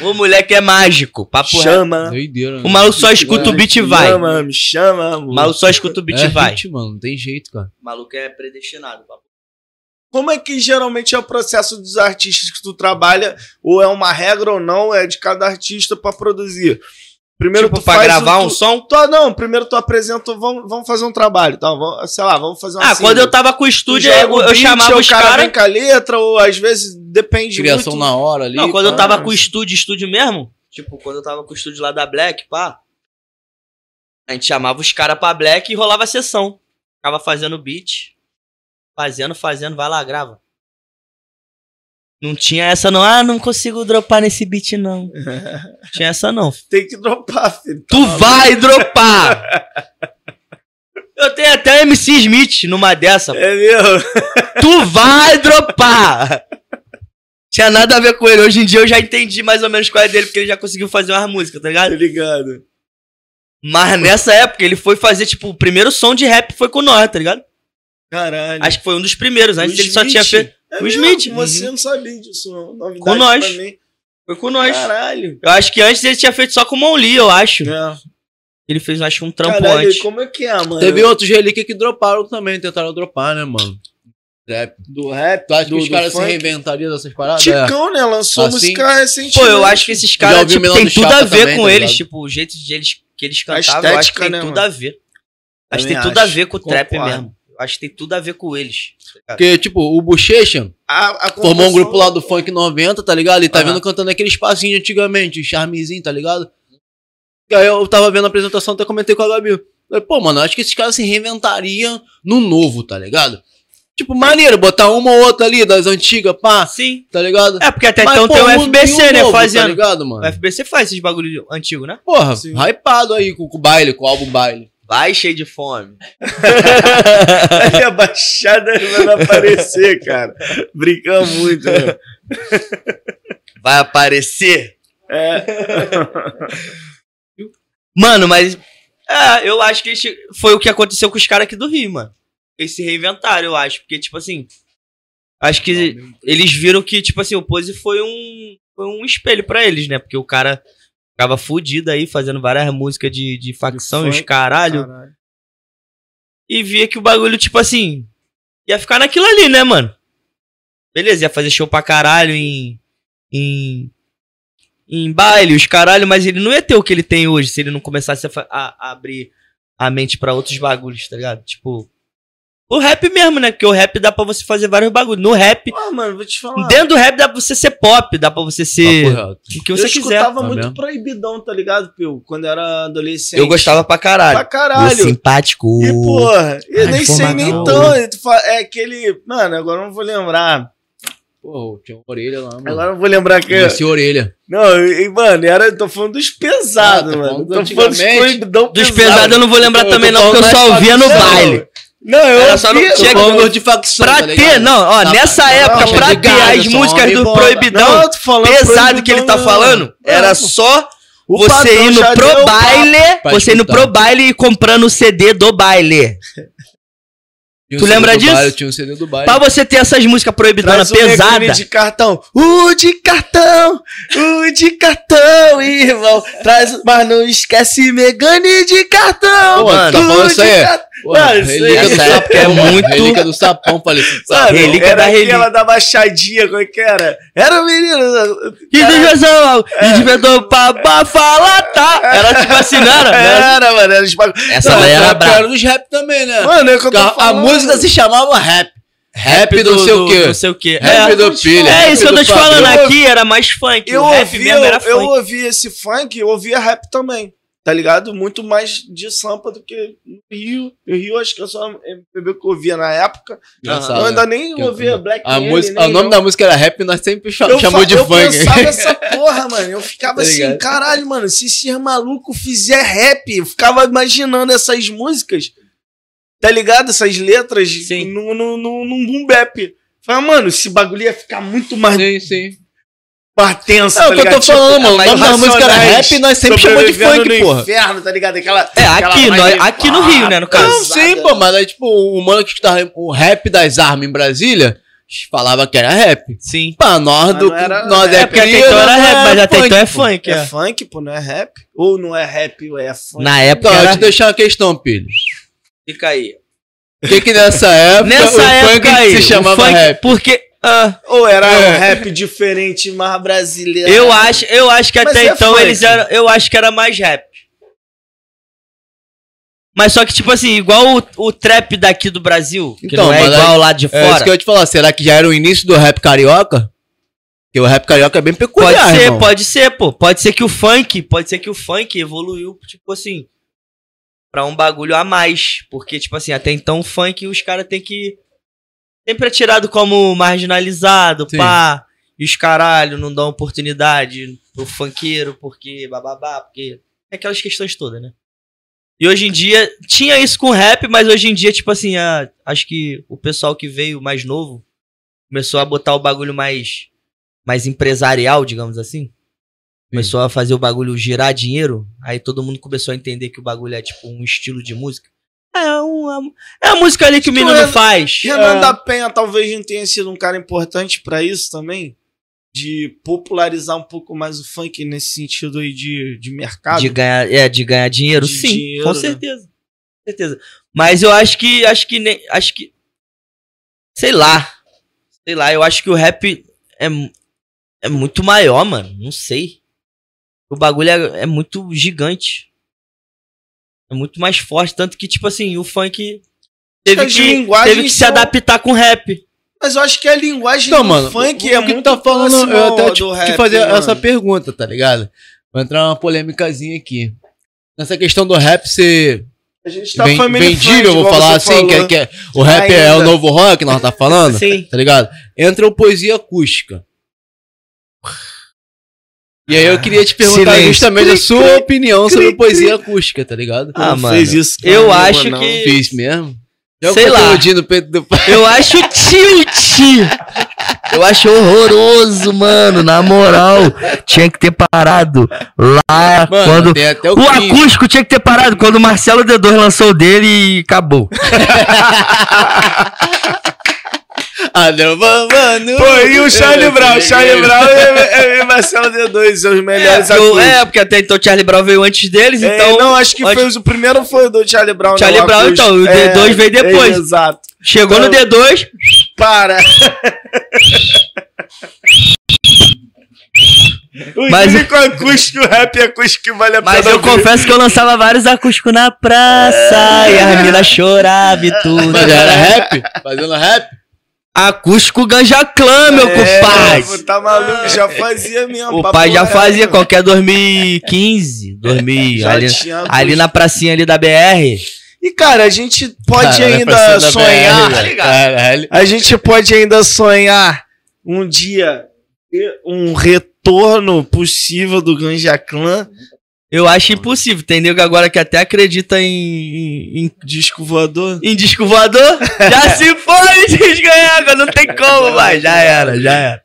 O moleque é mágico, papo. Chama. Doideira. O maluco só escuta o beat e vai. Chama, me chama. O maluco só escuta o beat é e vai. hit, mano. Não tem jeito, cara. O maluco é predestinado, papo. Como é que geralmente é o processo dos artistas que tu trabalha? Ou é uma regra ou não? É de cada artista pra produzir? Primeiro Tipo, tu pra faz gravar um tu, som. tu- não, primeiro tu apresenta, vamos, vamos fazer um trabalho, tá? Vamos, sei lá, vamos fazer uma Ah, quando eu tava com o estúdio, joga eu, eu chamava o os cara caras. vem com a letra, ou às vezes depende Criação muito. na hora ali. Não, quando eu pá. tava com o estúdio, estúdio mesmo, tipo, quando eu tava com o estúdio lá da Black, pá, a gente chamava os caras pra Black e rolava a sessão. Ficava fazendo beat, fazendo, fazendo, vai lá, grava. Não tinha essa não, ah, não consigo dropar nesse beat não. Não tinha essa não. Tem que dropar, filho. Tá Tu maluco? vai dropar! Eu tenho até o MC Smith numa dessa. É mesmo? Tu vai dropar! Tinha nada a ver com ele. Hoje em dia eu já entendi mais ou menos qual é dele, porque ele já conseguiu fazer umas músicas, tá ligado? ligado? Mas nessa época ele foi fazer, tipo, o primeiro som de rap foi com nós, tá ligado? Caralho. Acho que foi um dos primeiros. Antes O ele só Smith? tinha feito. É O mesmo? Smith. Você Uhum. não sabia disso, não. Novidade Com nós. pra mim. Foi com nós. Caralho. Eu acho que antes ele tinha feito só com o Mon Lee, eu acho. É. Ele fez, acho que um trampo Caralho, antes. como é que é, mano? Teve outros relíquias que droparam também, tentaram dropar, né, mano? Trap. Do rap, Tu acha do, que os caras se reinventariam dessas paradas? É. Ticão, né? Lançou Assim? música recentemente. Pô, eu acho que esses caras tipo, tem do tudo a ver também, com tá eles. ligado? Tipo, o jeito de eles, que eles cantavam, eu acho que estética, tem né, tudo mano? a ver. Acho que tem Também tudo a acho. ver com o trap mesmo. Acho que tem tudo a ver com eles. Porque, tipo, o Bochecha a formou um composição- grupo lá do Funk 90, tá ligado? E tá Aham. vendo cantando aquele espacinho de antigamente, o charmezinho, tá ligado? E aí eu tava vendo a apresentação, até comentei com a Gabi. Falei, pô, mano, acho que esses caras se reinventariam no novo, tá ligado? Tipo, maneiro, botar uma ou outra ali das antigas, pá, Sim. tá ligado? É, porque até Mas, então pô, tem o FBC, né? novo, Tá fazendo. ligado, mano? o FBC faz esses bagulho antigo, né? Porra, Sim. hypado aí com, com o baile, com o álbum baile. Vai cheio de fome. Aí a baixada vai aparecer, cara. Brincamos muito, né? Vai aparecer. É. Mano, mas. É, eu acho que eles- foi o que aconteceu com os caras aqui do Rio, mano. Eles se reinventaram, eu acho. Porque, tipo assim. Acho que eles viram que, tipo assim, o Pose foi um, foi um espelho pra eles, né? Porque o cara ficava fudido aí, fazendo várias músicas de, de facção e os caralho. Caralho. E via que o bagulho, tipo assim, ia ficar naquilo ali, né, mano? Beleza, ia fazer show pra caralho em. em. em baile, os caralho, mas ele não ia ter o que ele tem hoje se ele não começasse a, a- a abrir a mente pra outros bagulhos, tá ligado? Tipo. O rap mesmo, né? Porque o rap dá pra você fazer vários bagulhos. No rap, Pô, mano, vou te falar. dentro do rap dá pra você ser pop, dá pra você ser o que eu você quiser. escutava tá muito mesmo? proibidão, tá ligado, Pio? Quando era adolescente. Eu gostava pra caralho. Pra caralho. simpático. E, porra, eu Ai, nem sei nem fa- É aquele. Mano, agora eu não vou lembrar. Pô, tinha uma orelha lá, mano. Agora eu vou lembrar que. Esse orelha. Não, e, mano, era, eu tô falando dos pesados, Ah, tá mano. falando Tô falando dos proibidão Dos pesado. pesados eu não vou lembrar Eu também, não, porque eu só ouvia no baile. Não, eu Era só Chega- Tô falando de facção, Pra tá ter, ligado? não, ó, Tá, nessa tá, época, não, pra de ter gado, as músicas do bola. Proibidão Não, falando pesado que ele tá proibidão, falando, não. era Não, só o você indo pro baile, Pra você indo pro baile e comprando o CD do baile. Tinha um Tu lembra do disso? baile, tinha um CD do baile. Pra você ter essas músicas proibidonas o de cartão. O de cartão, o de cartão, irmão. Traz, mas não esquece Megane de cartão. Pô, tá o falando isso aí? Pô, Mano, isso relíquia aí- do é sapão, mano. muito- Relíquia do sapão, falecido. Mano, Relíquia era da relíquia. aquela da baixadinha, como é que era? Era o menino. Que diversão, inventou pra bafalatar. Era tipo assim, não era? Era, mano, era bagulho. Essa Não, daí era braba. era dos rap também, né? Mano, é que eu tô a, a falando. Música se chamava rap. Rap do sei o quê. Não sei o quê. Rap É, do pilha. é rap isso que eu do tô te falando Eu- aqui, era mais funk. Eu o rap ouvi, mesmo era eu, eu ouvi esse funk, eu ouvia rap também. Tá ligado? Muito mais de sampa do que no Rio. No Rio, acho que eu só MPB que eu ouvia na época. Engraçado, eu ainda né? nem Que- ouvia Black A Alien, música, nem o nome não. da música era rap, nós sempre cha- eu chamou fa- de eu funk. pensava essa porra, mano. Eu ficava Tá assim, ligado? caralho, mano, se esse maluco fizer rap, eu ficava imaginando essas músicas, tá ligado? Essas letras Sim. no, no, no, num boom bap. Falei, mano, esse bagulho ia ficar muito mais, Sim, sim. tenso, É o tá que eu tô ligado? falando, mano. Nome da música era rap e nós sempre chamamos de funk, no porra. inferno, tá ligado? Aquela, É, aquela aqui, nós- aqui no Rio, né, no caso. Não, sim, pô, mas aí, tipo, o mano que escutava o rap das armas em Brasília falava que era rap. Sim. Pra nós, do, não era- nós é É porque até então era não rap, mas até então é funk. É É. funk, pô, não é rap? Ou não é rap, ou é funk? Na época Então, era... eu deixar uma questão, Pilho. Fica aí. Por que que nessa época Nessa o época funk aí, se o chamava funk- rap? Porque... ah, Ou era É. um rap diferente, mais brasileiro? eu, acho, eu acho que Mas até é então funk. eles eram... Eu acho que era mais rap. Mas só que, tipo assim, igual o, o trap daqui do Brasil, que Então, não é igual aí- lá de É isso fora. que eu ia te falar. Será que já era o início do rap carioca? Porque o rap carioca é bem peculiar, Pode ser, irmão. pode ser, pô. Pode ser que o funk, pode ser que o funk evoluiu, tipo assim, pra um bagulho a mais. Porque, tipo assim, até então o funk os caras tem que. Sempre é tirado como marginalizado, Sim. pá. E os caralho não dão oportunidade pro funkeiro, porque bababá, porque. É aquelas questões todas, né? E hoje em dia, tinha isso com rap, mas hoje em dia, tipo assim, a- acho que o pessoal que veio mais novo começou a botar o bagulho mais, mais empresarial, digamos assim. Começou a fazer o bagulho girar dinheiro. Aí todo mundo começou a entender que o bagulho é tipo um estilo de música. É, uma, é a música ali que o que menino o Renan- faz. Renan É. da Penha talvez não tenha sido um cara importante pra isso também. De popularizar um pouco mais o funk nesse sentido aí de, de mercado. De ganhar, é, de ganhar dinheiro, De sim, dinheiro, com né? certeza. Com certeza. Mas eu acho que acho que nem acho que sei lá. Sei lá, eu acho que o rap é é muito maior, mano, não sei. O bagulho é, é muito gigante. É muito mais forte, tanto que tipo assim, o funk teve As que, teve que se são- adaptar com rap. Mas eu acho que a linguagem Então, do mano, funk o, é o que muito tu tá falando, eu até te, do te rap, fazer mano. essa pergunta, tá ligado? Vai entrar uma polêmicazinha aqui. Nessa questão do rap ser A gente tá family vendível, vou falar assim, que, é- que é- o rap é Ainda. o novo rock, nós tá falando, Sim. tá ligado? Entra o poesia acústica. E aí eu queria te perguntar Silêncio. justamente a sua cri, opinião cri, sobre poesia acústica, tá ligado? Ah, Não mano, fez isso eu comigo, acho não. que- Fiz mesmo. Já Sei lá. no peito do Eu acho tilt. Eu acho horroroso, mano. Na moral, tinha que ter parado lá Mano, quando. tem até o, O 15. acústico tinha que ter parado quando o Marcelo D2 lançou o dele e acabou. Ah. Pô, e o Charlie Brown? Charlie Brown e, e Marcelo D2, são os melhores É, eu- é, porque até então Charlie Brown veio antes deles, É, então. não, acho que acho- foi, o primeiro foi o do Charlie Brown. Charlie Brown, então, o D2 veio depois. é, exato. Chegou no então- D2, Para. o Mas- único acústico, rap acústico que vale a pena mas eu ouvir. confesso que eu lançava vários acústicos na praça e as minas choravam e tudo. Mas era rap? Fazendo rap? Acústico Ganja Clã, meu É, compadre. Tá maluco, já fazia mesmo. O pai já fazia qualquer 2015, 2000, Já ali, tinha ali na pracinha ali da BR. E cara, a gente pode Cara, ainda sonhar. BR, tá velho. ligado? Caralho. A gente pode ainda sonhar um dia um retorno possível do Ganja Clan. Eu acho impossível. Tem nego agora que até acredita em, em, em, Disco voador. em disco voador. Já se foi, desganhava, não tem como mais. Já era, já era.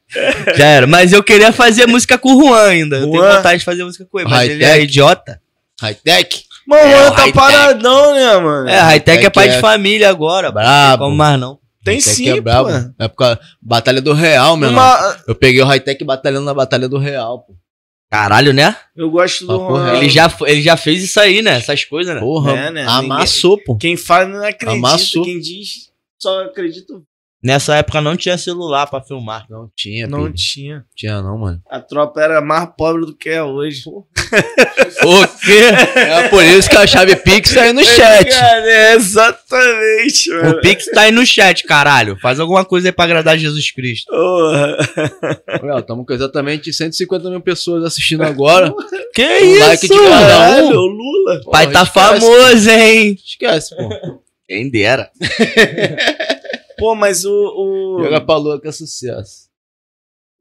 Já era. Mas eu queria fazer música com o Juan ainda. Eu tenho Juan? vontade de fazer música com ele, mas ele é High-tech. idiota. High-tech? Mano, É, o tá paradão, né, mano? É, Hightech é High-tech pai é- de família agora. Brabo. como mais não. Tem High-tech sim, é brabo. pô. É por causa Batalha do Real, meu irmão. Uma... Eu peguei o High-Tech batalhando na Batalha do Real, pô. Caralho, né? Eu gosto do. Ele já, ele já fez isso aí, né? Essas coisas, né? Porra, É, né? amassou, pô. Quem fala não acredita. Amassou. Quem diz só acredita. Nessa época não tinha celular pra filmar. Não tinha, Não filho. tinha. tinha não, mano. A tropa era mais pobre do que é hoje. O quê? É por isso que a chave Pix tá aí no chat. Cara, é exatamente, mano. O Pix tá aí no chat, caralho. Faz alguma coisa aí pra agradar Jesus Cristo. Porra. Estamos com exatamente 150 mil pessoas assistindo agora. Que Um isso? like de cada um. Lula. Pai Porra, tá esquece, famoso, hein? Esquece, pô. Quem dera. Pô, mas o, o, Joga pra lua que é sucesso.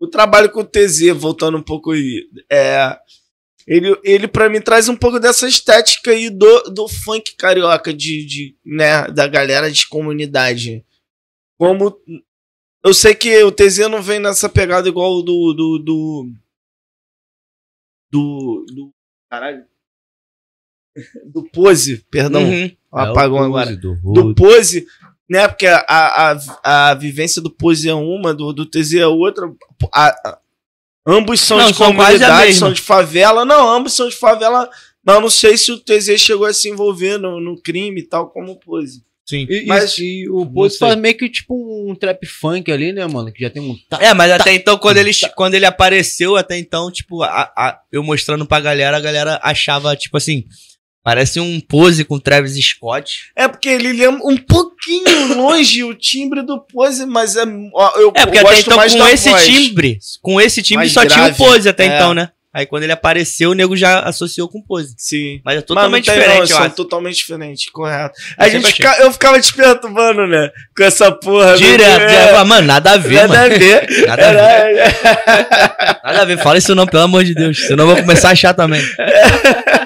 o trabalho com o TZ, voltando um pouco aí, é. Ele, ele para mim traz um pouco dessa estética aí do, do funk carioca, de, de, né, da galera de comunidade. Como. Eu sei que o TZ não vem nessa pegada igual do. Do. Do. Do. do caralho. Do Pose, perdão. Uhum. Apagou É agora. Do, do. Pose, né? Porque a, a, a vivência do Pose é uma, do, do TZ é outra. A- a- ambos são Não, de são quase a comunidade, são de favela. Não, ambos são de favela. Mas eu não sei se o TZ chegou a se envolver no, no crime e tal, como o Pose. Sim. E, Mas- mas, e o Pose faz meio que tipo um trap funk ali, né, mano? Que já tem um. Tá, É, mas até então, quando ele, quando ele apareceu, até então, tipo, a, a- eu mostrando pra galera, a galera achava, tipo assim, parece um pose com Travis Scott. É porque ele lembra um pouquinho longe o timbre do Pose, mas é. Eu É, porque até então, mais com esse voz. timbre, com esse timbre Mais só tinha o grave. pose até É. então, né? Aí quando ele apareceu, o nego já associou com pose. Sim. Mas é Mas totalmente não tem, diferente, não, são totalmente diferentes, correto. Eu A sempre gente fica- eu ficava te perturbando, né? Com essa porra. Direto, É, direto. Falava, Mano, nada a ver, Nada mano. a ver. Nada a ver. Nada a ver. Fala isso não, pelo amor de Deus. Senão eu vou começar a achar também.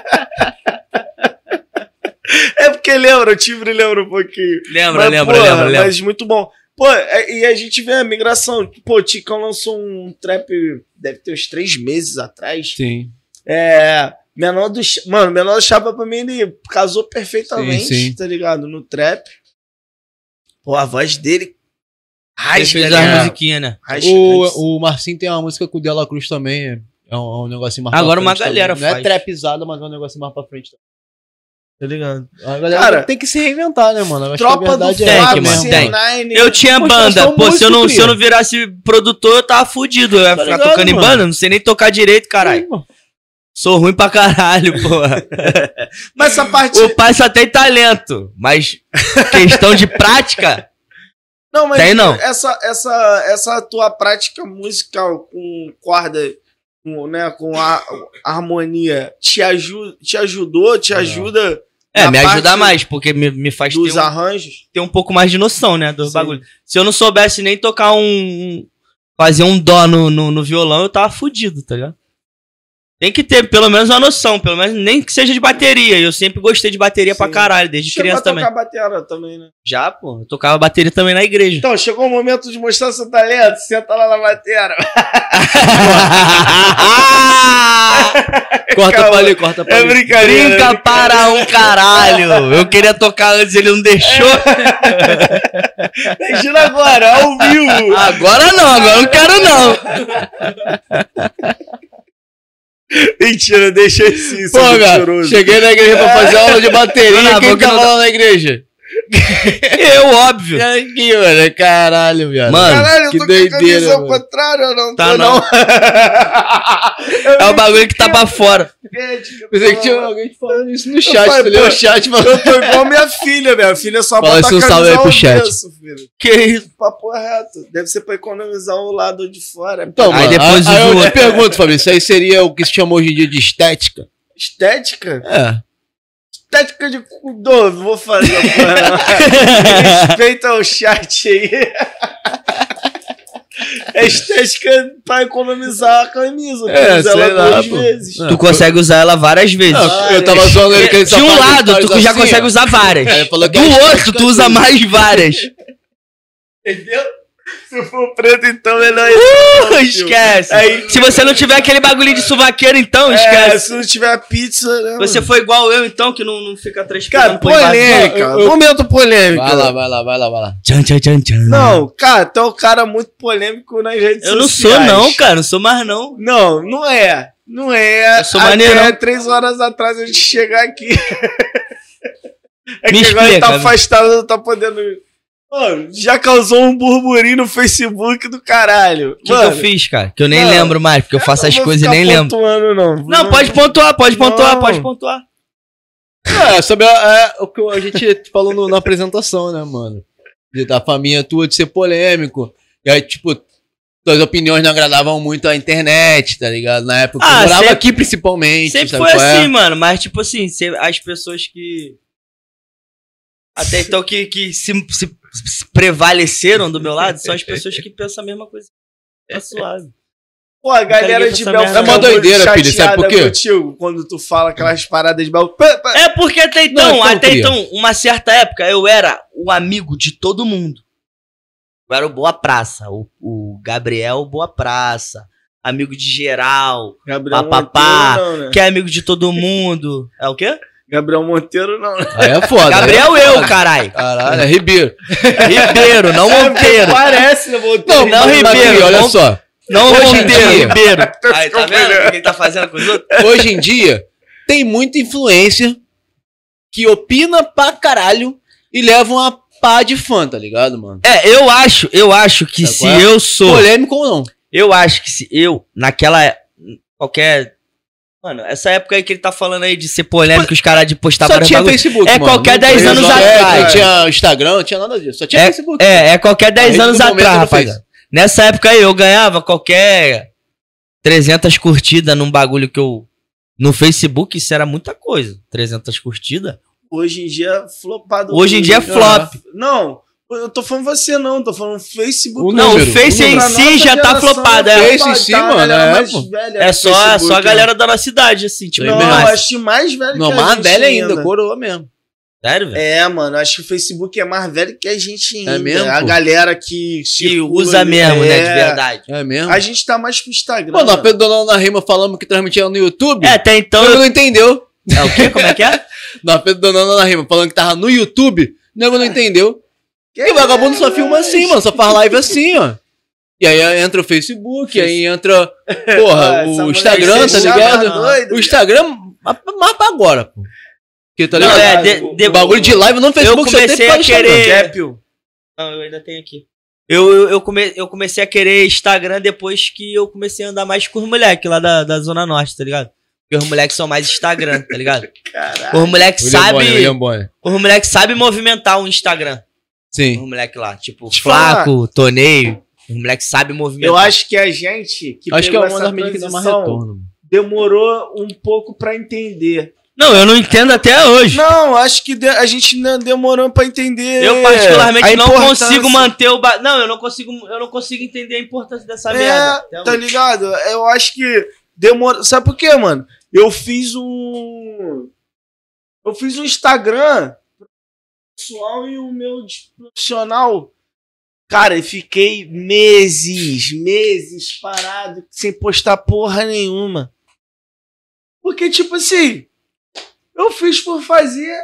É porque lembra, o timbre lembra um pouquinho. Lembra, Mas, lembra, porra, lembra, lembra. Mas muito bom. Pô, é- e a gente vê a migração. Pô, o Ticão lançou um trap, deve ter uns três meses atrás. Sim. É, Menor do Mano, menor do Chapa pra mim ele casou perfeitamente, Sim, sim. tá ligado? No trap. Pô, a voz dele. Ele Rasga, fez né? as musiquinhas, né? Rasga, O, o Marcinho tem uma música com o Dela Cruz também. É um, é um negocinho mais Agora pra uma frente galera também. Não é faz. trapizada, mas é um negocinho mais pra frente. Tá ligado? A galera Cara, tem que se reinventar, né, mano? Eu acho que Tropa a do Tem, é essa mano, tem. C9. Eu tinha Poxa, banda, pô, se eu, não, se eu não virasse produtor, eu tava fudido. Eu ia Tá ficar ligado, tocando em mano? banda, não sei nem tocar direito, caralho. Sim, Sou ruim pra caralho, pô. Mas essa parte. o pai só tem talento, mas questão de prática, Não, mas Tem, não. Essa, essa, essa tua prática musical com corda, com, né, com a, a harmonia, te, aju te ajudou, te ajuda é, me ajuda mais, porque me, me faz ter dos um, arranjos? ter um pouco mais de noção, né, dos Sim. bagulhos. Se eu não soubesse nem tocar um... um- fazer um dó no, no, no violão, eu tava fudido, tá ligado? Tem que ter pelo menos uma noção, pelo menos nem que seja de bateria. Eu sempre gostei de bateria pra Sim. caralho, desde Chegou criança a também. tocar batera também, né? Já, pô, eu tocava bateria também na igreja. Então, chegou o momento de mostrar seu talento. Senta lá na batera. Corta Calma. pra ali, corta pra É ali. brincadeira. Brinca para um caralho! Eu queria tocar antes, ele não deixou. Imagina agora, ao vivo. Agora não, agora eu não quero não. Mentira, deixa esse. Pô, cara, cheguei na igreja pra fazer aula de bateria. Não, Quem porque tava não- lá na igreja? Eu, óbvio. Aqui, mano. Caralho, viado. Mano, Caralho, eu que tô com a camisa doideira, contrário ou não? Tá tô, não. É o bagulho que tá pra fora. Gente, Pensei que tinha alguém falando isso no chat, tu leu pô, o chat. Eu tô igual minha filha, minha filha só Fala bota esse um a salve camisa aí pro chat. avesso, filho. Que isso? Papo reto. Deve ser pra economizar o lado de fora. Então, Aí mano, depois aí, usa eu te pergunto, Fabio, isso aí seria o que se chama hoje em dia de estética? Estética? É. Estética de doido, vou fazer. Respeita o chat aí. É estética pra economizar a camisa. É, É, ela lá, duas pô. vezes. Não. Tu consegue usar ela várias vezes. Não, eu tava zoando ele que ele De um lado, tu já assim, consegue ó. usar várias. É, Do é outro, tu usa assim. mais várias. Entendeu? Se for preto, então melhor Uh, isso. esquece. Aí- Se você não tiver aquele bagulho de suvaqueiro, então, É, esquece. se não tiver pizza, né? Você mano? foi igual eu, então, que não, não fica três Cara, polêmica. Eu- eu- Momento polêmico. Vai lá, vai lá, vai lá, vai lá. Tchan, tchan, tchan, tchan. Não, cara, tu é um cara muito polêmico nas redes Eu não sociais. sou, não, cara. Não sou mais, não. Não, não é. Não é. Eu sou Até maneirão. três horas atrás a gente chegar aqui. é Me que agora ele tá explica, afastado, não tá podendo. Mano, já causou um burburinho no Facebook do caralho. O que, que eu fiz, cara? Que eu nem Não. lembro mais, porque eu faço não as coisas e nem lembro. pontuando, Não, Não, pode pontuar, pode pontuar, Não. pode pontuar. É, sobre a- é, o que a gente falou no- na apresentação, né, mano? De- Da família tua de ser polêmico. E aí, tipo, tuas opiniões não agradavam muito a internet, tá ligado? Na época Ah, eu morava sempre- aqui principalmente. Sempre sabe foi qual é? assim, mano. Mas, tipo assim, as pessoas que. Até então que, que se- se prevaleceram do meu lado são as pessoas que pensam a mesma coisa. Tá suave. Pô, a galera de Bel merda. É uma doideira, filho, sabe por quê? Contigo, quando tu fala aquelas paradas de Bel. É porque até então, Não, então, até cria. então, uma certa época, eu era o amigo de todo mundo. Eu era o Boa Praça, o, o Gabriel Boa Praça, amigo de geral, Gabriel Papapá, né? que é amigo de todo mundo. É o quê? Gabriel Monteiro não. Aí é foda. Gabriel aí é eu, caralho. Caralho, é Ribeiro. Ribeiro, não Monteiro. Parece, né, Monteiro? Não, mas, Ribeiro, Fabio, olha não- só. Não Hoje em Monteiro, dia- Ribeiro. Aí, tá vendo o que ele tá fazendo com os outros? Hoje em dia, tem muita influência que opina pra caralho e leva uma pá de fã, tá ligado, mano? É, eu acho, eu acho que Sabe se é? eu sou. Polêmico ou não. Eu acho que se eu, naquela. Qualquer. Mano, essa época aí que ele tá falando aí de ser polêmico, os caras de postar Só vários tinha bagulho. Facebook, É mano. qualquer Não 10 tinha anos Twitter, atrás. Não tinha Instagram, não tinha nada disso. Só tinha Facebook. É, é qualquer 10 Aí, anos atrás, rapaziada. Nessa época aí eu ganhava qualquer 300 curtidas num bagulho que eu. No Facebook, isso era muita coisa. 300 curtidas. Hoje em dia é flopado. Hoje em dia é flop. Não, eu tô falando você não, tô falando Facebook. O Não, o Face o em si já tá flopado. é É, Face em si, tá? A mano, galera é, mais velha é só, Facebook, só a né? galera da nossa cidade, assim. Tipo, Não, eu acho que mais velho Não, que a mais gente velha ainda, coroa mesmo. Sério, velho? É, mano, acho que o Facebook é mais velho que a gente ainda. mesmo, A galera que, Que circula usa ali, mesmo, né? De é. verdade. É mesmo? A gente tá mais pro Instagram. Mano, a mano. Pedro Donald na rima falando que transmitia no YouTube. É, até então. o nego Eu... não entendeu. É o quê? Como é que é? Na Pedro Donald na rima falando que tava no YouTube. O nego não entendeu. Que E o vagabundo só é? filma assim, mano. Só faz live assim, ó. E aí entra o Facebook, aí entra, porra, Ah, o Instagram, aí, tá ligado? doido, O Instagram, pra agora, pô. Porque, tá Não, ligado? é, ligado? de- de- o bagulho de live no Facebook só comecei a querer-. Não, eu ainda tenho aqui. Eu, eu, eu, come, eu comecei a querer Instagram depois que eu comecei a andar mais com os moleques lá da, da Zona Norte, tá ligado? Porque os moleques são mais Instagram, tá ligado? Caralho. Os moleques sabem. Os moleques sabem movimentar o Instagram. Os Sim. moleques lá, tipo, Te Flaco, Toneio. Os moleques sabem movimentar. Eu acho que a gente que Acho que é uma das mídias que dá mais retorno. demorou um pouco pra entender. Não, eu não entendo até hoje. Não, acho que a gente não demorou pra entender. Eu particularmente não consigo manter o ba... Não, eu não consigo, eu não consigo entender a importância dessa merda. É, tá hoje. ligado? Eu acho que demorou. Sabe por quê, mano? Eu fiz um. Eu fiz um Instagram pessoal e o meu profissional. Cara, eu fiquei meses, meses parado, sem postar porra nenhuma. Porque, tipo assim, eu fiz por fazer,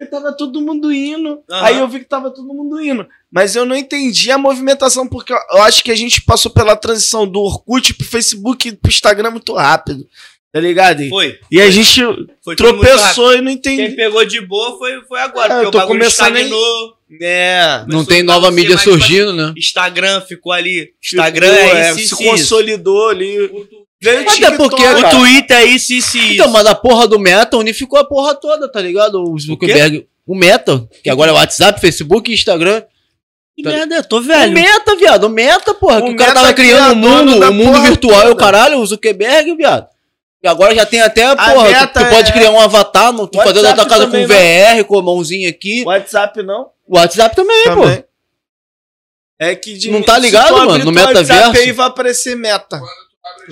e tava todo mundo indo. Aham. Aí eu vi que tava todo mundo indo. Mas eu não entendi a movimentação, porque eu eu acho que a gente passou pela transição do Orkut pro Facebook e pro Instagram muito rápido. Tá ligado? E, Foi. e a gente Foi tropeçou e não Quem entendi. pegou de boa foi, foi agora, É, porque eu o tô bagulho começando estagnou. É. Não tem nova mídia mais surgindo, né? Instagram ficou ali. Instagram Ficou, é isso, se isso, consolidou ali. Veio o Até TikTok. porque, cara, O Twitter é isso, isso, isso. Então, mas a porra do Meta unificou a porra toda, tá ligado? O Zuckerberg. O, Meta, que agora é o WhatsApp, Facebook e Instagram. que merda, eu tô O velho. Meta, viado. O Meta, porra. O que o cara tava é criando o mundo, o mundo virtual e o toda. caralho, o Zuckerberg, viado. E agora já tem até, porra, tu, tu pode é- criar um avatar, no, tu fazer na tua casa com também, VR, com a mãozinha aqui. WhatsApp não. O WhatsApp também, Também. pô. É que de, Não tá ligado, mano? No WhatsApp metaverso? Aí vai aparecer meta.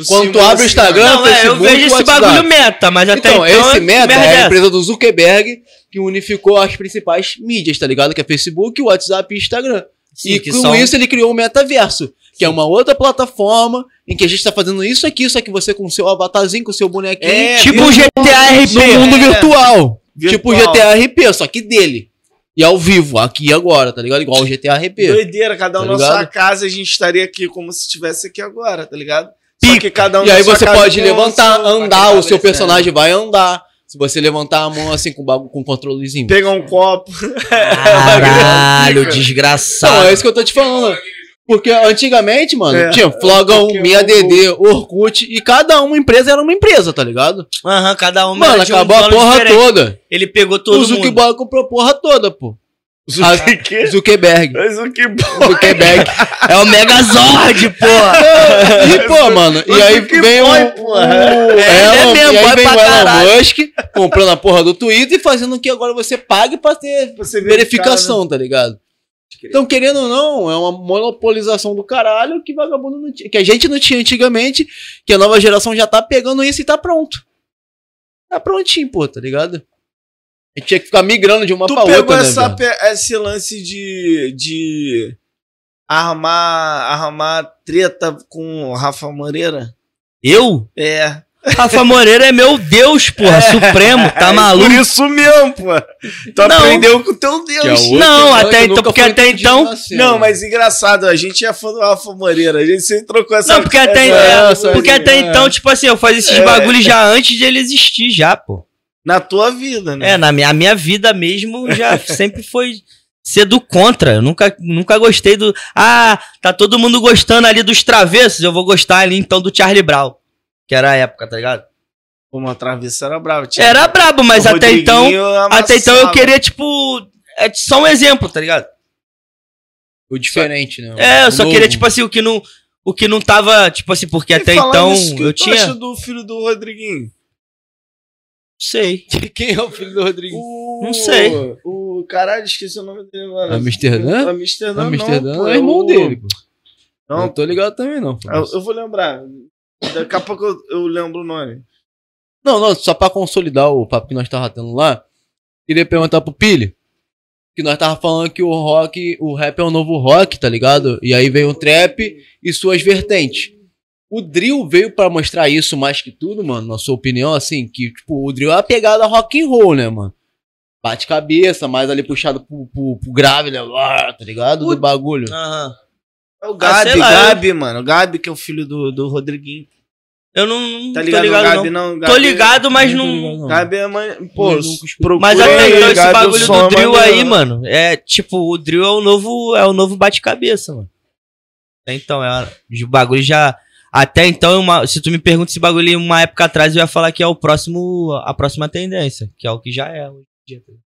Quando tu abre o Instagram. Não, é, eu Facebook, vejo esse WhatsApp. bagulho meta, mas até Então, então. esse Meta é a essa? empresa do Zuckerberg que unificou as principais mídias, tá ligado? Que é Facebook, WhatsApp e Instagram. Sim, e com são- isso ele criou o Metaverso, que é uma outra plataforma em que a gente tá fazendo isso aqui, só que você com o seu avatarzinho, com o seu bonequinho, É, Tipo o GTA RP. no mundo é. virtual. Tipo o Virtual. GTA RP, só que dele. E ao vivo, aqui e agora, tá ligado? Igual o GTA RP. Doideira, cada um Tá na sua ligado? casa, a gente estaria aqui como se estivesse aqui agora, tá ligado? Só Pica. que cada um E aí sua você pode levantar, seu- andar, o seu É. personagem vai andar. Se você levantar a mão assim com o com controlezinho. Pegar um copo. Caralho, Então, desgraçado. é isso que eu tô te falando. Porque antigamente, mano, É. tinha Flogão, Minha o- DD, Orkut, e cada uma empresa era uma empresa, tá ligado? Aham, cada um Mano, de um acabou a porra diferente. toda. Ele pegou o todo mundo. Zuckerberg comprou a porra toda, pô. O? Zuckerberg. O bom. Zuckerberg. É o Megazord, porra. e, pô, mano, e aí vem o, o É, Elon, é mesmo, e aí vem o Elon. Musk comprando a porra do Twitter e fazendo que agora você pague pra ter Você vê verificação, tá ligado? Então, querendo ou não, é uma monopolização do caralho que vagabundo não tinha, que a gente não tinha antigamente, que a nova geração já tá pegando isso e tá pronto. Tá prontinho, pô, tá ligado? A gente tinha que ficar migrando de uma Tu pra pegou outra, né, essa, velho? pe- esse lance de, de armar, armar treta com o Rafa Moreira? Eu? É. Rafa Moreira é meu Deus, porra. Supremo, tá É maluco? Por isso mesmo, pô. Tu Não. aprendeu com o teu Que é Deus. outro Não, lance até então- porque até então- cena. Não, mas engraçado, a gente é fã do Rafa Moreira. A gente sempre trocou essa. Não, porque até, essa- é, porque essa- até é. então, tipo assim, eu fazia esses É. bagulhos já antes de ele existir, já, pô. Na tua vida, né? É, na minha, a minha vida mesmo já sempre foi ser do contra. Eu nunca, nunca gostei do. Ah, tá todo mundo gostando ali dos travessos, eu vou gostar ali então do Charlie Brown. Que era a época, tá ligado? Pô, Uma travessa era brava. tinha- Era brabo, mas até então. Rodriguinho Até então eu queria, tipo. É só um exemplo, tá ligado? O diferente, né? É, eu O só novo. queria, tipo assim, o que não. O que não tava, tipo assim, porque E até então nisso, o que eu tinha. acha do filho do Rodriguinho? Sei. Quem é o filho do Rodrigo? O... Não sei. O caralho, esqueci o nome dele agora. Amsterdã? Amsterdã, Amsterdã não, pô, é irmão o- dele, pô. Não, Não tô ligado também, não. eu, eu vou lembrar. Daqui a pouco eu, eu lembro o nome. Não, não, só pra consolidar o papo que nós tava tendo lá. Queria perguntar pro Pili. Que nós tava falando que o rock, o rap é o novo rock, tá ligado? E aí veio o trap e suas vertentes. O drill veio pra mostrar isso mais que tudo, mano, na sua opinião, assim, que, tipo, o drill é a pegada rock and roll, né, mano? Bate cabeça, mais ali puxado pro, pro, pro grave, né? Tá ligado? Do bagulho. Aham. É o Gabi, sei lá, Gabi, mano. O Gabi, que é o filho do, do Rodriguinho. Eu não, não Tá tô ligado, ligado, o Gabi, não. não? Gabi, Tô ligado, mas Não tô não. ligado, não. Gabi é mãe. Pô, Eu procura Mas até aí, então esse Gabi, o bagulho é do drill aí, mano, é tipo, o drill é o novo, é o novo bate-cabeça, mano. Até Então, é, o bagulho já. Até então, uma- se tu me pergunta esse bagulho uma época atrás, eu ia falar que é o próximo, a próxima tendência, que é o que já é hoje em dia. tá ligado?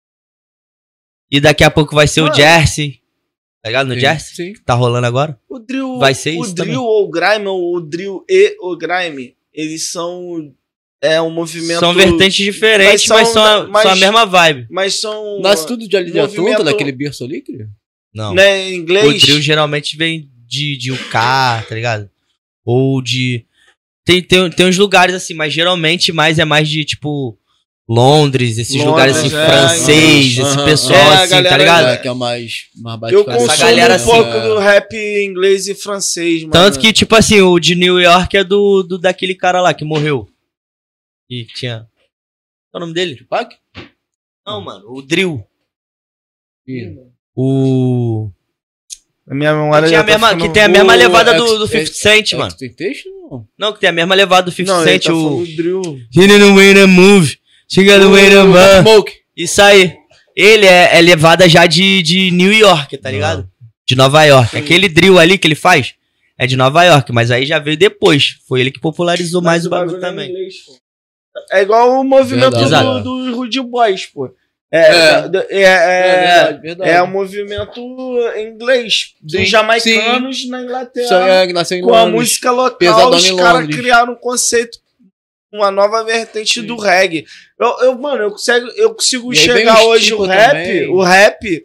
E daqui a pouco vai ser o Mano. Jersey. Tá ligado? No Sim, Jersey? Sim. Que tá rolando agora? O drill, Vai ser o isso drill também. ou o grime, ou o drill e o grime, eles são é um movimento São vertentes diferentes, Mas mas são- são, a, mas- são a mesma vibe. mas são Nasce tudo de ali de movimento- Atlanta, daquele berço ali, querido? Não. né, em O inglês. drill geralmente vem de, de UK, tá ligado? Ou de. Tem, tem, tem uns lugares assim, mas geralmente mais é mais de tipo. Londres, esses Londres, lugares assim, é, francês, aham, esse pessoal É, a assim, tá galera- ligado? É, que é mais, mais eu consumo galera um assim, pouco é. do rap inglês e francês, mano. Tanto que, tipo assim, o de New York é do, do daquele cara lá que morreu. E tinha. Qual é o nome dele? Tupac? Não, mano, o Drill. Ih. O. a minha memória Que, a tá mesma, ficando- que tem a mesma o levada Ex- do, do 50 Cent, É, mano. Tem texto? Não. Não, que tem a mesma levada do 50 Não, ele Cent, tá o. falando do drill. The way to move. Way to run. Smoke. Isso aí. Ele é, é levada já de, de New York, tá ligado? De Nova York. Sim. Aquele drill ali que ele faz é de Nova York, mas aí já veio depois. Foi ele que popularizou mais Mas o bagulho é também. inglês. É igual o movimento Verdade. do, do Rude Boys, pô. É, É. é, é, verdade, verdade. é o movimento em inglês Sim, dos jamaicanos na Inglaterra. É que nasceu em com a Londres. música local, Pesadão os caras criaram um conceito, uma nova vertente do reggae. Eu, eu, mano, eu consigo, eu consigo chegar hoje o tipo rap, também. o rap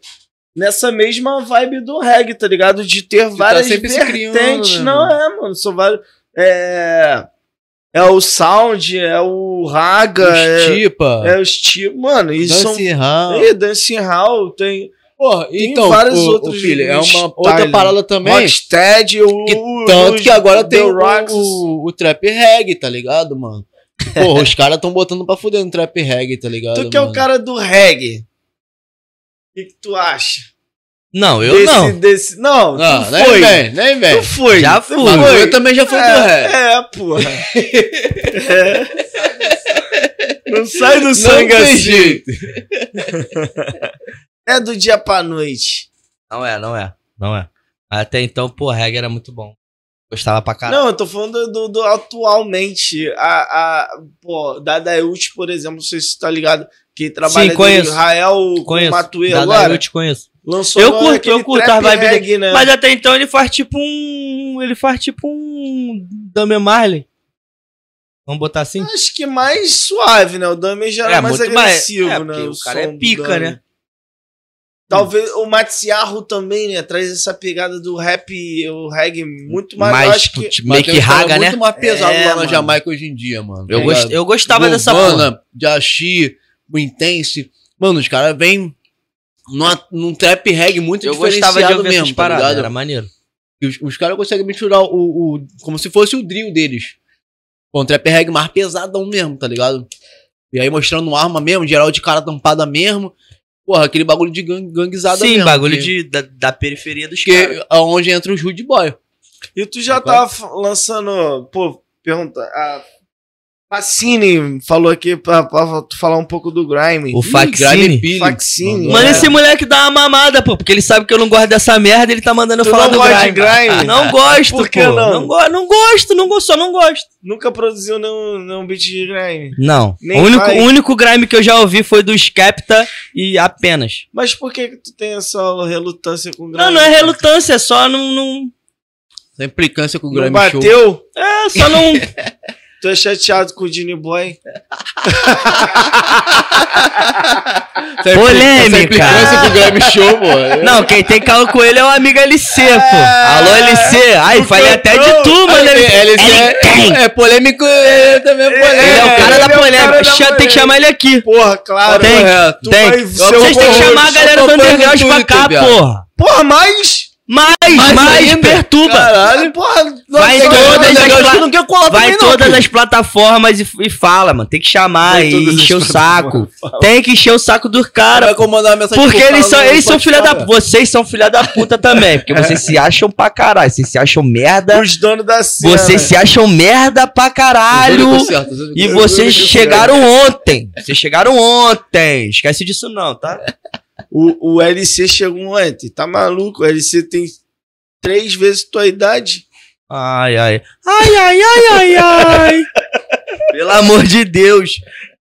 nessa mesma vibe do reggae, tá ligado? De ter várias sempre se criando, vertentes. né, Não é, mano, são vários. É, é o sound, é o raga, é, Stipa. é os tipos. Mano, isso são. Dance Hall. É, Dancing Hall, tem, Porra, tem então, vários o, outros o filho, é uma outra parada também. Rocksteady, o. O- Tanto que agora tem o, o, o trap reggae, tá ligado, mano? Porra, os caras tão botando pra fuder no trap reggae, tá ligado? Tu que é o mano? cara do reggae. O que, que tu acha? Não, eu desse, não. Desse... Não, Não, nem foi. vem, nem vem. Tu foi. Já fui. Mas eu também já fui do rap. É, é porra. É. Não sai do sangue tem assim. jeito. É do dia pra noite. Não é, não é. Não é. Até então, pô, reggae era muito bom. Gostava pra caralho. Não, eu tô falando do, do- do atualmente. A, a, pô, Dada Ult, por exemplo, não sei se você tá ligado. Que trabalha Sim, conheço. do Israel com Conheço. Matuê Da- da- agora. eu te conheço. Lançou Eu curto, eu curto as vibes dele. né? Mas até então ele faz tipo um. Ele faz tipo um. Dame Marley. Vamos botar assim? Acho que mais suave, né? O Dami já é, É, mais muito mais- agressivo, é, né? porque o cara som é pica, né? Talvez o Matsiarro também, né? Traz essa pegada do rap, o reggae muito mais. Mais, eu acho que tipo, Mas meio que raga, né? muito mais pesado É, lá na mano. Jamaica hoje em dia, mano. Eu, tá gost, eu gostava dessa porra. Giovanna, Jashi, o Intense. Mano, os caras vêm numa- num trap reggae muito Eu diferenciado gostava de ouvir mesmo, tá ligado? era maneiro. E Os, os caras conseguem misturar o, o- como se fosse o drill deles. Com um trap reggae mais pesadão mesmo, tá ligado? E aí mostrando arma mesmo, geral de cara tampada mesmo. Porra, aquele bagulho de gang, ganguezada Sim, mesmo. bagulho que, de, da, da periferia dos caras. Que é onde entra os rude boy. E tu já f- lançando. Pô, pergunta. A Facine falou aqui pra, pra tu falar um pouco do Grime. O Faxine. Grime Pili. Faxine. Mano, É. esse moleque dá uma mamada, pô, porque ele sabe que eu não gosto dessa merda, ele tá mandando eu falar não do grime. grime? Não gosto, Por que pô. não? Não, go não gosto, não gosto, só não gosto. Nunca produziu nenhum, nenhum beat de Grime. Não. Nem O único, o único grime que eu já ouvi foi do Skepta e apenas. Mas por que, que tu tem essa relutância com o Grime? Não, não é relutância, é só não. não Essa implicância com o Não Grime Show. bateu? é, só não. Tu é chateado com o Dini Boy? Polêmica. com o Grammy Show, pô. Não, quem tem calo com ele é o amigo LC, pô. Alô, LC. Ai, falei até de tu, mano. Ele, Ele, ele, ele tem. é, é polêmico, ele também é polêmico. Ele é o cara ele é da cara polêmica. da Cha- Tem que chamar ele aqui. Porra, claro. Tem, tem. Vocês têm que chamar a galera do underground pra cá, porra. Porra, mas... Mais mais, ainda? perturba. Caralho, porra. Vai todas cara, as pla- não Vai não, todas filho. as plataformas e, e fala, mano. Tem que chamar Vai e todas encher o saco. Tem que encher o saco dos caras. Porque eles são, eles são filha da. Vocês são filha da puta também. Porque vocês se acham pra caralho. Vocês se acham merda. Os donos da cena. Vocês se acham merda pra caralho. Certo, E vocês chegaram ontem. Vocês chegaram ontem. Esquece disso não, tá? O, o LC chegou ontem. Tá maluco? O LC tem três vezes tua idade. Ai, ai. Ai, ai, ai, ai, ai. Pelo amor de Deus.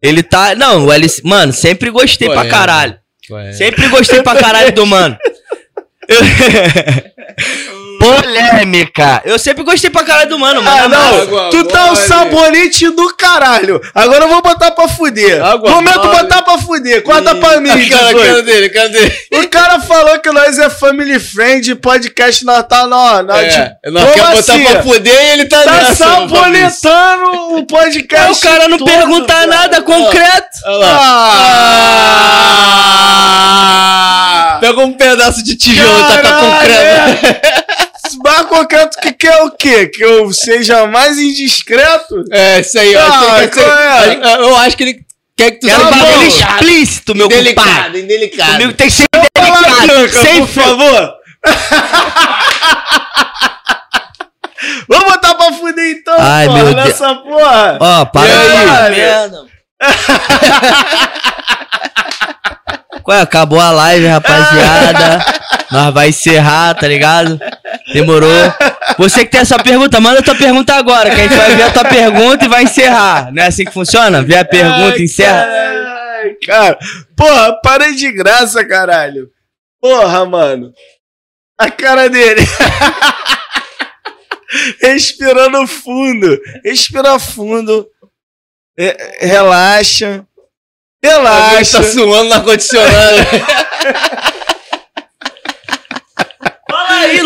Ele tá. Não, o LC. Mano, sempre gostei pra Polêmica. caralho. Ué. Sempre gostei pra caralho do mano. Eu- Polêmica. Eu sempre gostei pra caralho do mano, mano. Ah, não. água tu tá um sabonete do caralho. Agora eu vou botar pra fuder. Água Momento mole. botar pra fuder. Corta pra mim, Cara, 18. cara dele, cara dele. O cara falou que nós é family friend, podcast nós tá na, na É, de nós quer botar pra fuder e ele tá, Tá nessa, sabonetando o podcast. Aí o cara não todo, pergunta cara. nada concreto. Olha lá. Ah! Pega um pedaço de tijolo e taca com Caralho, é. Mas concreto que quer o quê? Que eu seja mais indiscreto? É, isso aí. eu Ah, acho que qual é? eu- Eu acho que ele quer que tu um seja bagulho delicado. explícito, meu compadre. Delicado, indelicado. Comigo tem que ser Fala, delicado. Sem por favor. Vamos botar pra fuder então, Ai, porra, meu Deus. nessa porra. Ó, para E aí, merda. Qual é? Acabou a live, rapaziada. Nós vai encerrar, tá ligado? Demorou. Você que tem essa pergunta, manda tua pergunta agora, que a gente vai ver a tua pergunta e vai encerrar. Não é assim que funciona? Vê a pergunta, Ai, encerra. Caralho, cara. Porra, para de graça, caralho. Porra, mano. A cara dele. Respirando fundo. Respira fundo. Re- Relaxa. Relaxa. tá suando no ar-condicionado.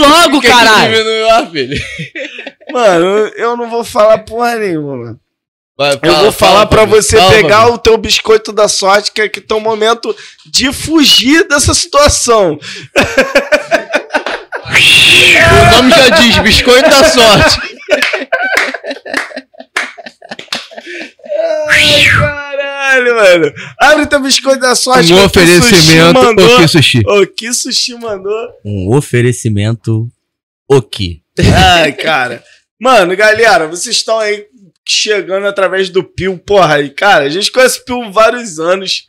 Logo, que caralho. diminui o ar, filho? Mano, eu não vou falar porra nenhuma, mano. Vai, Eu fala, vou falar Fabrício, você fala, pegar Fabrício. o teu biscoito da sorte, que é que tá o momento de fugir dessa situação. O nome já diz, biscoito da sorte. Ai, caralho, mano. Abre teu biscoito da sorte. Um que o que oferecimento, mandou. o que sushi? O que sushi mandou? Um oferecimento o que? Ai, cara. Mano, galera, vocês estão aí chegando através do Pio, porra. E, cara, a gente conhece o Pio há vários anos.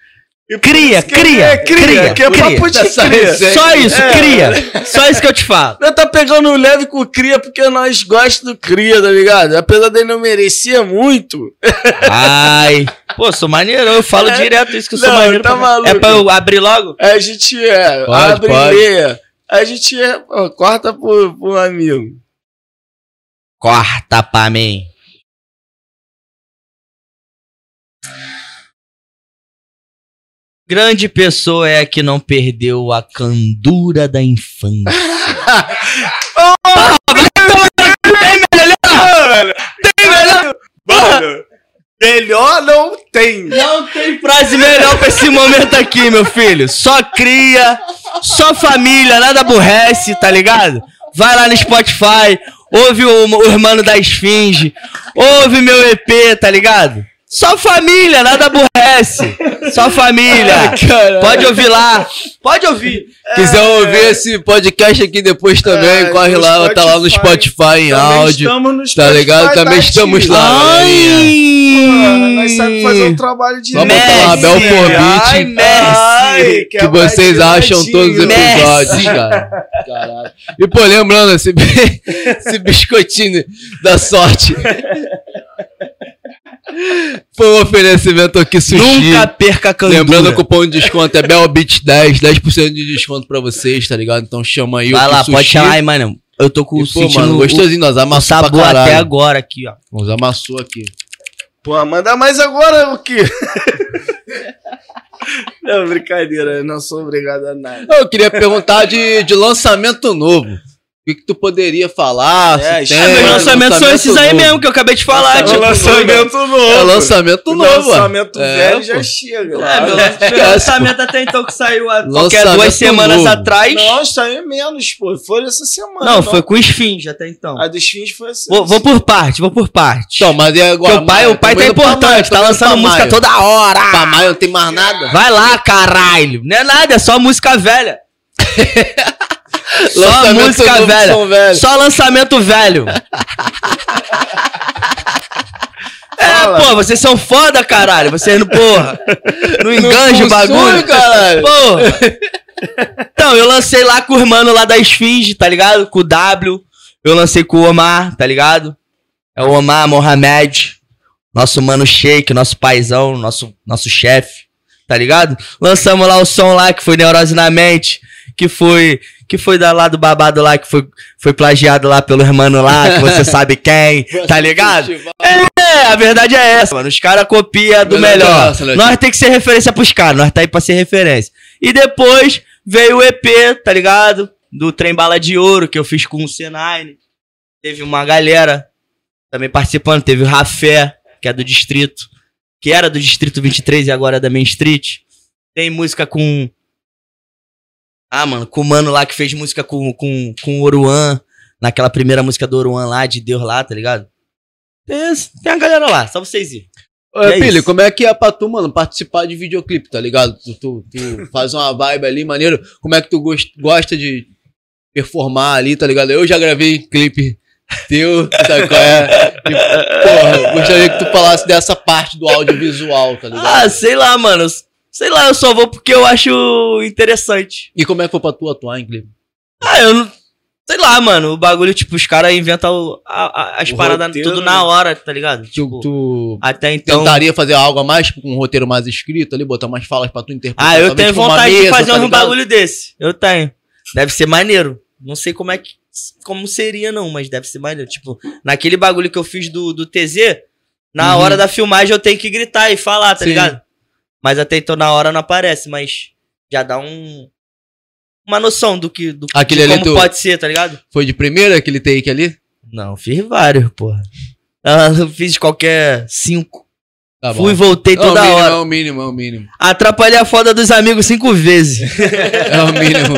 E Cria, cria, é, cria, cria, que é cria. papo de Essa cria. Só isso, É. cria. Só isso que eu te falo. Nós tá pegando leve com o Cria porque nós gostamos do Cria, tá ligado? Apesar dele não merecer muito. Ai. Pô, sou maneiro, eu falo É. direto isso que eu sou Não, maneiro. tá pra- maluco. É pra eu abrir logo? A gente é, Pode, abre pode. e. A gente é, corta pro, pro amigo. Corta pra mim. Grande pessoa é a que não perdeu a candura da infância. Mano, melhor não tem. Não tem frase melhor pra esse momento aqui, meu filho. Só cria, só família, nada aborrece, tá ligado? Vai lá no Spotify, ouve o, o Irmão da Esfinge, ouve meu EP, tá ligado? Só família, nada aborrece. Só família. Pode ouvir lá. Pode ouvir. Quiser ouvir esse podcast aqui depois também, É, corre lá, tá lá no Spotify. Spotify em áudio. estamos no Tá Spotify, ligado? Também ativo. estamos lá. Porra, nós sabemos fazer um trabalho de Só botar lá, Bel Ai, Messi. que vocês acham todos os Messi. episódios, cara. Caralho. E pô, lembrando, esse, esse biscoitinho da sorte. Foi um oferecimento aqui sushi. Nunca perca a candura. Lembrando o cupom de desconto é BelBit10, 10% de desconto pra vocês, tá ligado? Então chama aí Vai o lá, Sushi. pode chamar aí, mano. Eu tô com E, o pô, mano, gostosinho, nós amassou pra sabor até agora aqui, ó. Nós amassou aqui. Pô, manda mais agora o que? Não, brincadeira, eu não sou obrigado a nada. Eu queria perguntar de, de lançamento novo. O que, que tu poderia falar? É, tem, aí, Meus lançamentos são esses aí novo. mesmo que eu acabei de falar. Lançamento Tipo, lançamento novo. É lançamento O novo. lançamento é, velho pô. já chega. É, lá. meu, É, meu lançamento até então que saiu há qualquer Lançamento duas semanas novo. atrás. Não, saiu menos, pô. Foi essa semana. Não, foi com esfinge até então. A dos fins foi essa. Vou, vou por parte, vou por parte. Então, mas e agora? Porque o pai, o pai tá importante, tá lançando música maio. toda hora. Pra maio não tem mais nada? Vai lá, caralho. Não é nada, é só música velha. Só Lançamento música velha. Só lançamento velho. É, Fala. pô, vocês são foda, caralho. Vocês não, porra. Não enganja o bagulho. caralho. Porra. Então, eu lancei lá com o mano lá da Esfinge, tá ligado? Com o W. Eu lancei com o Omar, tá ligado? É o Omar Mohamed. Nosso mano Sheik, nosso paizão, nosso, nosso chefe, tá ligado? Lançamos lá o som lá que foi Neurose na Mente, que foi que foi da lá do babado lá, que foi, foi plagiado lá pelo irmão lá, que você sabe quem, tá ligado? É, a verdade é essa, mano. Os caras copiam do é melhor. nós tem que ser referência pros caras, nós tá aí pra ser referência. E depois veio o EP, tá ligado? Do Trem Bala de Ouro, que eu fiz com o C9. Teve uma galera também participando. Teve o Rafé, que é do Distrito. Que era do Distrito 23 e agora é da Main Street. Tem música com. Ah, mano, com o mano lá que fez música com, com, com o Oruan. Naquela primeira música do Oruan lá, de Deus lá, tá ligado? Tem, a galera lá, só vocês irem. É Pili, como é que é pra tu, mano, participar de videoclipe, tá ligado? Tu, tu, tu faz uma vibe ali, maneiro. Como é que tu gos- gosta de performar ali, tá ligado? Eu já gravei clipe teu, sabe qual é? Porra, gostaria que tu falasse dessa parte do audiovisual, tá ligado? Ah, sei lá, mano. Sei lá, eu só vou porque eu acho interessante. E como é que foi pra tu atuar em? Ah, eu não. Sei lá, mano. O bagulho, tipo, os caras inventam a- a- as O paradas roteiro, tudo né? na hora, tá ligado? Tu, Tipo, tu até então. tentaria fazer algo a mais, tipo, com um roteiro mais escrito ali, botar mais falas pra tu interpretar? Ah, eu tenho uma vontade de mesa, fazer tá um bagulho desse. Eu tenho. Deve ser maneiro. Não sei como é que. Como seria, não, mas deve ser maneiro. Tipo, naquele bagulho que eu fiz do, do TZ, na Uhum. hora da filmagem eu tenho que gritar e falar, tá Sim. ligado? Mas até então na hora não aparece, mas já dá um. Uma noção do que. Do, Aquele de ali como tu- pode ser, tá ligado? Foi de primeira aquele take ali? Não, fiz vários, porra. Ah, eu fiz qualquer cinco. Tá. Fui e voltei É o toda mínimo, hora. É o mínimo, é o mínimo. Atrapalhei a foda dos amigos cinco vezes. É o mínimo.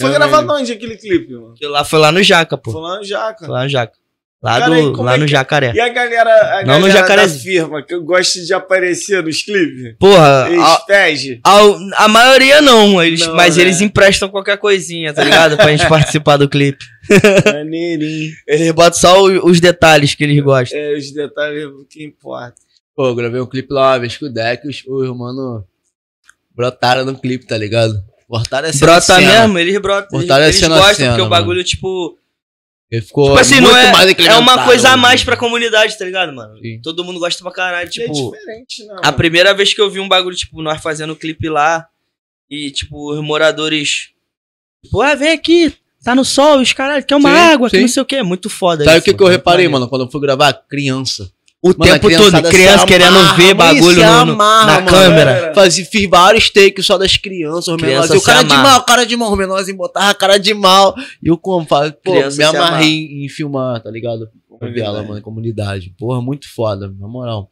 Foi É gravado mínimo. onde aquele clipe, mano? Lá foi lá no Jaca, pô. Foi lá no Jaca. Foi lá no Jaca. Lá, Cara, do, lá é no que- Jacaré. E a galera, a Não no galera da firma que gosta de aparecer nos clipes? Porra, Eles a, pedem? a, a maioria não, eles, Não, mas né? eles emprestam qualquer coisinha, tá ligado? pra gente participar do clipe. Maneirinho. Eles botam só o- os detalhes que eles gostam. É, os detalhes que importam. Pô, eu gravei um clipe lá uma vez com o Deck, os, os mano brotaram no clipe, tá ligado? Essa Brota cena. mesmo, eles brotam. Eles, eles gostam, cena, porque o mano. bagulho, tipo. Ele ficou Tipo assim, muito não é. mais É incrementado, uma coisa a mano. mais pra comunidade, tá ligado, mano? Sim. Todo mundo gosta pra caralho. é Tipo, diferente, não. a primeira vez que eu vi um bagulho, tipo, nós fazendo clipe lá e, tipo, os moradores. Tipo, ah, vem aqui, tá no sol, os caralho, quer uma Sim, água, que sim. não sei o que. É muito foda Sabe o que, que eu reparei, maneiro. mano, quando eu fui gravar? Criança. O Mano, tempo todo, criança querendo amarra, ver bagulho no- no- amarra, na mano. câmera. Fazia, fiz vários takes só das crianças, os menores. Criança E o cara de mal, o cara de mal, os menorzinhos botavam a cara de mal. E eu como, falo, pô, Criança me amarrei em, em filmar, tá ligado? Comunidade. Favela, mano, comunidade. Porra, muito foda, na moral.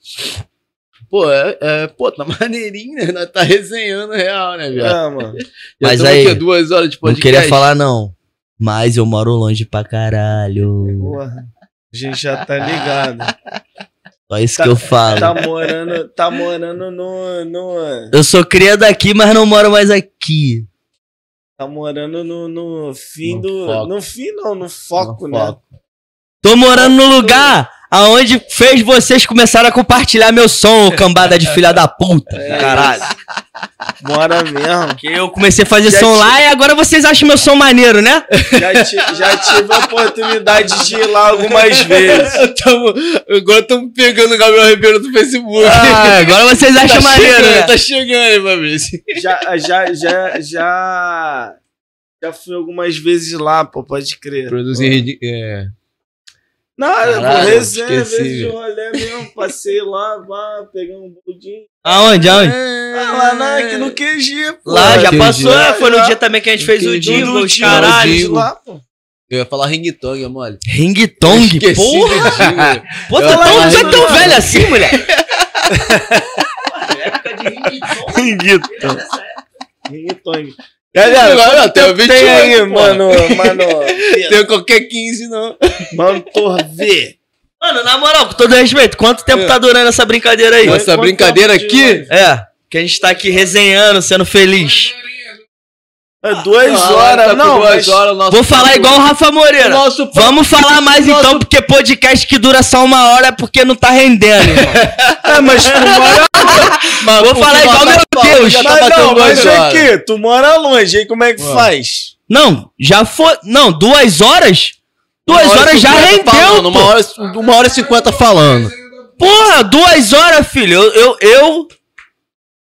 Pô, é, é, pô, tá maneirinho, né? Nós tá resenhando real, né, viado? É, mano. Mas aí, aqui, duas horas de Não podcast. queria falar, não. Mas eu moro longe pra caralho. Porra. A gente já tá ligado. Só isso Tá- que eu falo. Tá morando, tá morando no, no. Eu sou cria daqui, mas não moro mais aqui. Tá morando no, no fim No do. foco. No fim, não, no foco, No né? foco. Tô morando no lugar aonde fez vocês começarem a compartilhar meu som, ô cambada de filha da puta. É Caralho. Mora mesmo. Que eu comecei a fazer Já som ti- lá e agora vocês acham meu som maneiro, né? Já, ti- já tive a oportunidade de ir lá algumas vezes. Tamo, agora estamos pegando o Gabriel Ribeiro do Facebook. Ah, agora vocês acham tá maneiro, chegando, né? Tá chegando aí, Fabrício. Já, já, já, já. Já fui algumas vezes lá, pô, pode crer. Produzir. É... Nada, pô, Caralho, resenha, esqueci, de rolê mesmo. Passei lá, vá, peguei um budinho. Aonde, aonde? Ah, lá na, aqui no QG, pô. Lá, já passou, é, foi no dia também que a gente fez o os Dingo, caralho. Dingo. lá, pô. Eu ia falar ring-tong, mole. Ring Tong, Esqueci porra. Pô, Eu tá, falar tu é tão velho assim, mulher? Ringuito. Ringuitong. Galera, Agora, quanto até o tempo 28, tem aí, pô. mano, mano, Tem qualquer 15, não. mano, Torvê. Mano, na moral, com todo respeito, quanto tempo tá durando essa brincadeira aí? Nossa Quanto brincadeira aqui. É, que a gente tá aqui resenhando, sendo feliz. É duas Ah, horas, tá não, duas horas, o nosso Vou falar igual o Rafa Moreira. Nosso Vamos falar mais então, porque podcast que dura só uma hora é porque não tá rendendo, irmão. É, mas tu mora... Mas Vou o que falar igual meu Deus. Já tá mas não, mas aqui, tu mora longe, aí como é que Ué. faz? Não, já foi. Não, duas horas? Duas Uma horas já 50 rendeu. falando. Uma hora, uma hora e cinquenta falando. Porra, duas horas, filho. Eu. eu, eu...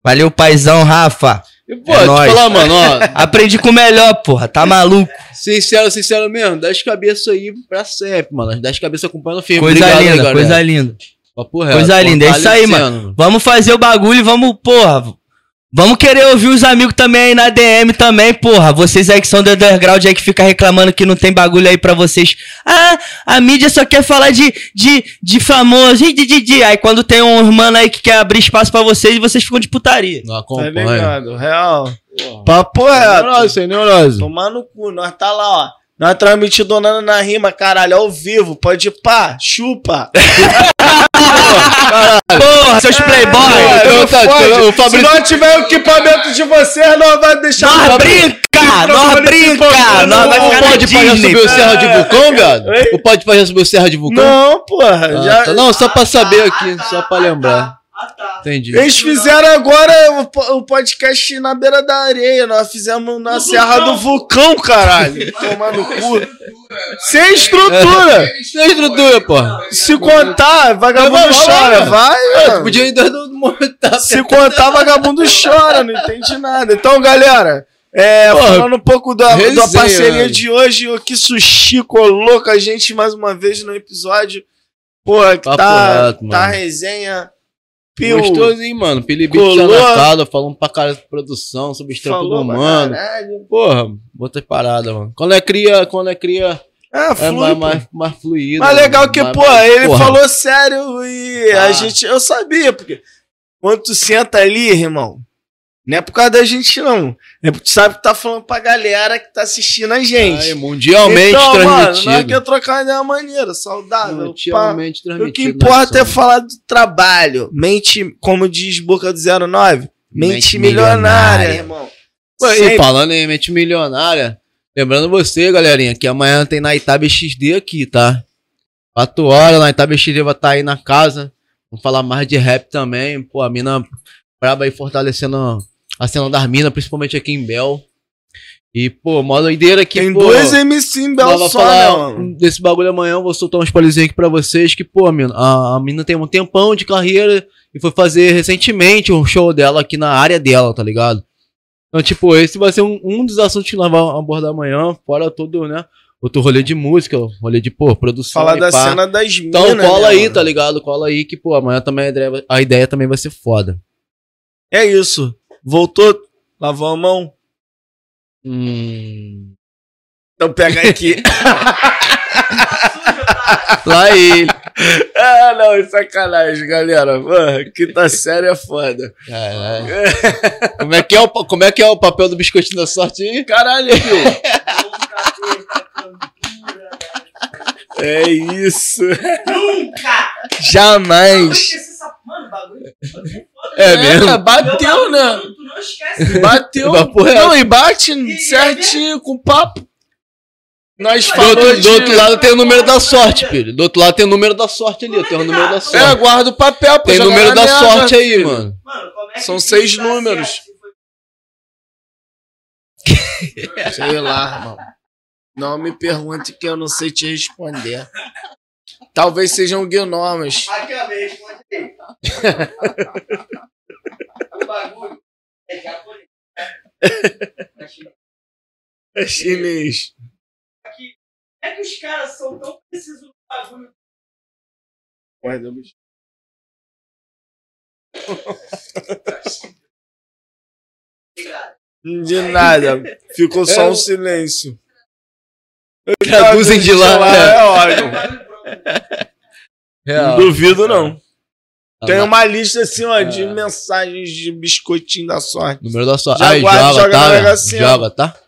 Valeu, paizão, Rafa. E, pô, É te nóis. falar, mano, ó. Aprendi com o melhor, porra. Tá maluco? Sincero, sincero mesmo, das cabeças aí pra sempre, mano. As das cabeças acompanhando firme. Coisa Obrigado, linda, galera. coisa linda. Papo reto, coisa linda, é isso aí, fortalecendo. Vamos fazer o bagulho e vamos, porra. Vamos querer ouvir os amigos também aí na DM também, porra. Vocês aí que são do underground aí que fica reclamando que não tem bagulho aí pra vocês. Ah, a mídia só quer falar de, de, de famoso. De, de, de. Aí quando tem um mano aí que quer abrir espaço pra vocês, vocês ficam de putaria. Não Tá acompanha. ligado, real. Porra. Papo Neurose, reto. sem neurose. Tomar no cu, nós tá lá, ó. Nós transmitindo Donando na rima, caralho, ao vivo. Pode ir pá, chupa. Porra, seus playboy! Ah, Não eu tá- o Fabrício- Se não tiver o equipamento de vocês, nós vai deixar... Nós o- brinca! Nós brinca! Nós vai O ficar na pode Disney. subir o Serra de Vulcão, viado? O pode já subir o Serra de Vulcão? Não, porra. Ah, já... tá. Não, só pra saber aqui, só pra lembrar. Entendi. Eles fizeram agora o po- o podcast na beira da areia. Nós fizemos na Serra do Vulcão, caralho. Tomar no cu. Sem estrutura. Sem estrutura, porra. Se contar, vagabundo chora. vai. Ah, mano. Podia ainda não montar. Se contar, vagabundo chora. Não entende nada. Então, galera. É, Porra, falando um pouco da, da resenha, parceria né? de hoje, o que Sushi colou com a gente mais uma vez no episódio. Porra, que Papo tá, reto, tá mano. resenha. Pio, Gostosinho, mano. Pilibit casa, falando pra cara de produção, sobre falou do mano. Porra, bota parada, mano. Quando é cria, quando é cria, Ah, é flui, mais, mais, mais fluido. Mas legal mano. que, Mais- pô, ele porra. falou sério e a Ah. gente. Eu sabia, porque quando tu senta ali, irmão, não é por causa da gente, não. É porque tu sabe que tá falando pra galera que tá assistindo a gente. Aí, mundialmente então, mano, transmitido. nós quer trocar uma ideia maneira, saudável. pá. mundialmente O transmitido. que importa é falar do trabalho. Mente, como diz Boca do 09, mente, Mente milionária, milionária. irmão. Pô, E falando em mente milionária, lembrando você, galerinha, que amanhã tem na Itab XD aqui, tá? 4 horas, na Itab XD vai estar aí na casa. Vamos falar mais de rap também. Pô, a mina braba aí fortalecendo a cena das minas, principalmente aqui em Bel. E, pô, mó doideira aqui, Tem pô. dois MC em Bel só, né, mano? desse bagulho amanhã, eu vou soltar um spoilerzinho aqui pra vocês que, pô, mina, a, a mina tem um tempão de carreira e foi fazer recentemente um show dela aqui na área dela, tá ligado? Então, tipo, esse vai ser um, um dos assuntos que nós vamos abordar amanhã, fora todo, né? Outro rolê de música, rolê de, pô, produção. Falar da pá. cena das minas. Então cola né, aí, mano? tá ligado? Cola aí que, pô, amanhã também a ideia, a ideia também vai ser foda. É isso. Voltou, lavou a mão. Hum. Então pega aqui. Lá ele. ah, não, é sacanagem, galera. Mano, quinta série é foda. Caralho. como, é que é o, como é que é o papel do biscoitinho da sorte aí? Caralho, filho. É isso. Nunca! Jamais. É mesmo? bateu, né? Tu não esquece. Bateu. Não, e bate certinho com papo. Nós Do falamos outro, de... do outro lado tem o número da sorte, filho. Do outro lado tem o número da sorte ali, tem o número da É, sorte. guarda o papel. pra Tem o número da merda, sorte aí, filho. mano. Mano, como é que São seis números. certo? Sei lá, irmão. Não me pergunte que eu não sei te responder. Talvez sejam gnomas. Acabei, responde aí. O bagulho é japonês. É chinês. É que os caras são tão precisos no bagulho Porra, deu bicho. De nada. Ficou só um silêncio. Traduzem de lá. É ótimo. Real. Não duvido, não. Ah, Tem uma lista assim, ó, de É. mensagens de biscoitinho da sorte. Número da sua. Já Aí, guarda, joga, joga tá? na? Mega Sena. Joga, tá?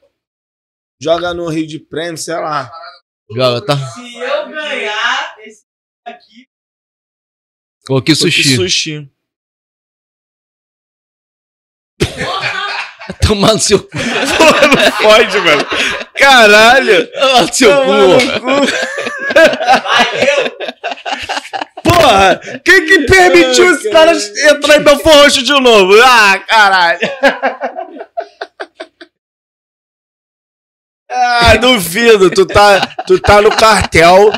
Joga no Rio de Prêmio, sei lá. Joga, tá? Se eu ganhar esse aqui, que Sushi. sushi. sushi. Tomar no seu cu. Não pode, mano. Caralho. No seu Tomar cu. no cu. valeu! Porra, quem que permitiu esse cara entrar em Belfor Roxo de novo? Ah, caralho. Ah, duvido, tu tá, tu tá no cartel.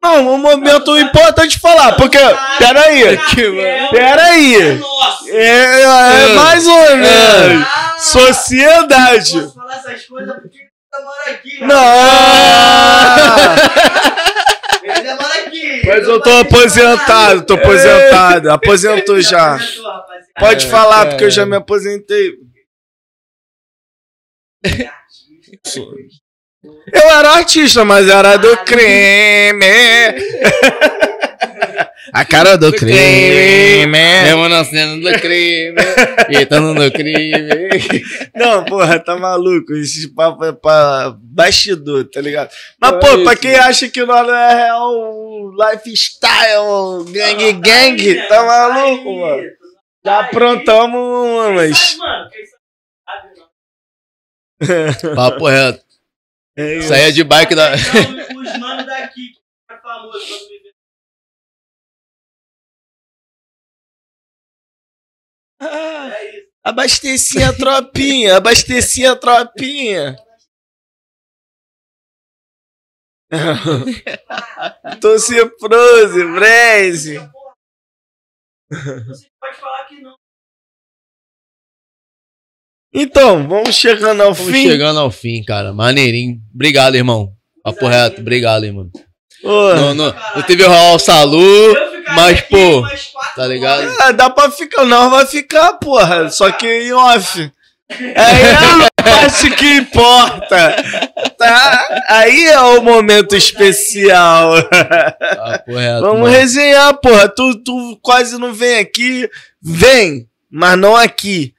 Não, um momento importante falar, porque, peraí, peraí. Nossa! É, é mais ou menos. Ah, Sociedade. Coisas porque ele demora aqui. Não! Aqui. Mas eu tô aposentado, tô aposentado. Aposentou já. Pode É, falar, porque eu já me aposentei. Eu era artista, mas era do crime. Cara do crime. Mesmo na cena do crime. E tá no crime. Não, porra, tá maluco. Esse papo é pra bastidor, tá ligado? Mas, É pô, isso. pra quem acha que nós não é real lifestyle, gang gang, tá maluco, mano? Já aprontamos uma, mas. Mano, quem sabe, Papo reto. É Isso aí é de bike da. Não, os manos daqui que é famoso Ah, abasteci a tropinha, abasteci a tropinha. Tô ciprose, breze. Você pode falar que não. Então, vamos chegando ao Estamos fim. chegando ao fim, cara. Maneirinho. Obrigado, irmão. Papo reto. Obrigado, irmão. Ô, Não, não, não teve o Raul Salu, Mas, aqui pô, quatro tá ligado? ah, dá pra ficar, não vai ficar, porra. Só que em off. É a parte que importa. Tá? Aí é o momento especial. Papo reto. Vamos mano. resenhar, porra. Tu, tu quase não vem aqui. Vem, mas não aqui.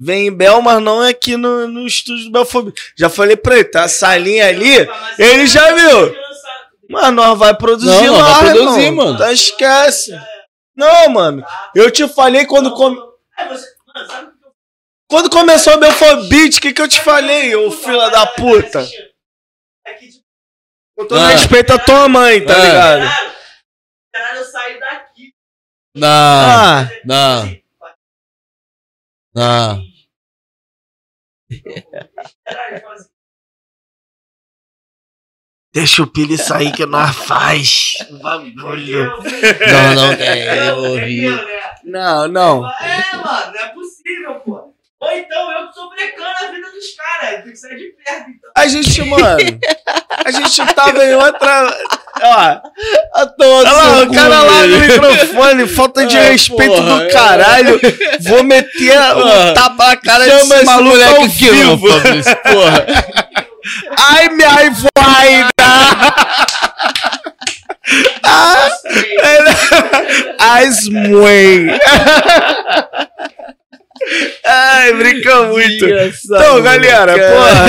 Vem em Bel, mas não aqui no, no estúdio do Belfobia. Já falei pra ele, tá? A salinha ali. Ele já viu. Mas nós vai produzir Não, nós lá, vai produzir, irmão. mano. Tá, esquece. Não, mano. Eu te falei quando, com- É, você, mano, sabe o que eu quando começou o Belfobit, o que, que eu te falei, ô fila da puta? É que, tipo, Com todo Ah. respeito à tua mãe, tá Ah. ligado? caralho, eu saí daqui. Não, Ah, não, não. deixa o Pili sair que nós faz. Bagulho. Não, não quer ouvir. Entendeu, né? Não, não. É, mano, não é possível, pô. Ou então eu que tô brecando a vida dos caras. Tem que sair de perto, então. A gente, mano, a gente tava em outra. Ó, A todos. olha lá, o cara lá no microfone, falta de Ah, respeito porra, do caralho. Vou meter um Porra. tapa na cara Chama desse esse maluco ao não, vivo. Fabrício. Porra. Ai, minha voida! Ah, As mãe. Ai, brinca muito. Então, galera, porra.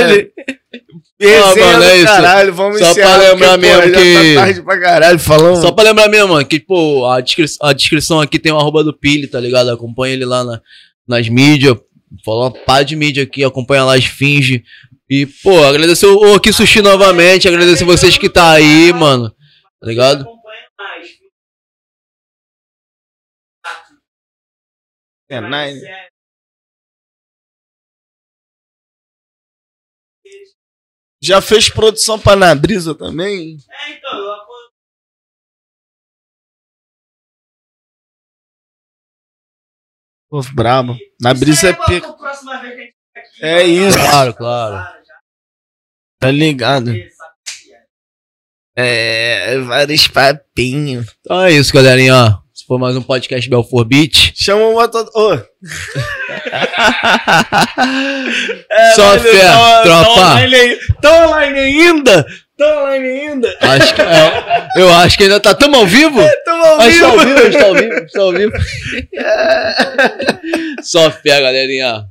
Resenha mano, do é isso. caralho, vamos Só encerrar, pra lembrar porque, mesmo porra, que- Já tá tarde pra caralho, falando. Só pra lembrar mesmo, mano, que, pô, a, descri- a descrição aqui tem o arroba do Pili, tá ligado? Acompanha ele lá na- nas mídias. Falou uma pá de mídia aqui, acompanha lá as finge. E, pô, agradecer o Aqui Sushi novamente, agradecer vocês que tá aí, mano. Tá ligado? Acompanha mais. É, nine. Já fez produção pra Nabrisa também? É, então. Pô, brabo. Nabrisa é Isso aí, pica. É isso. Claro, claro. Tá ligado? É, vários papinhos. Então é isso, galerinha. ó. Esse foi mais um podcast Belfort Beach. Chama o motor. É, Só mas fé, tá- tropa. Tá online, tá online ainda? Tá online ainda? Acho que, é, eu acho que ainda tá. Tamo ao vivo? Tamo ao gente tá ao vivo. vivo, a gente tá ao vivo, tá ao vivo. Só fé, galerinha.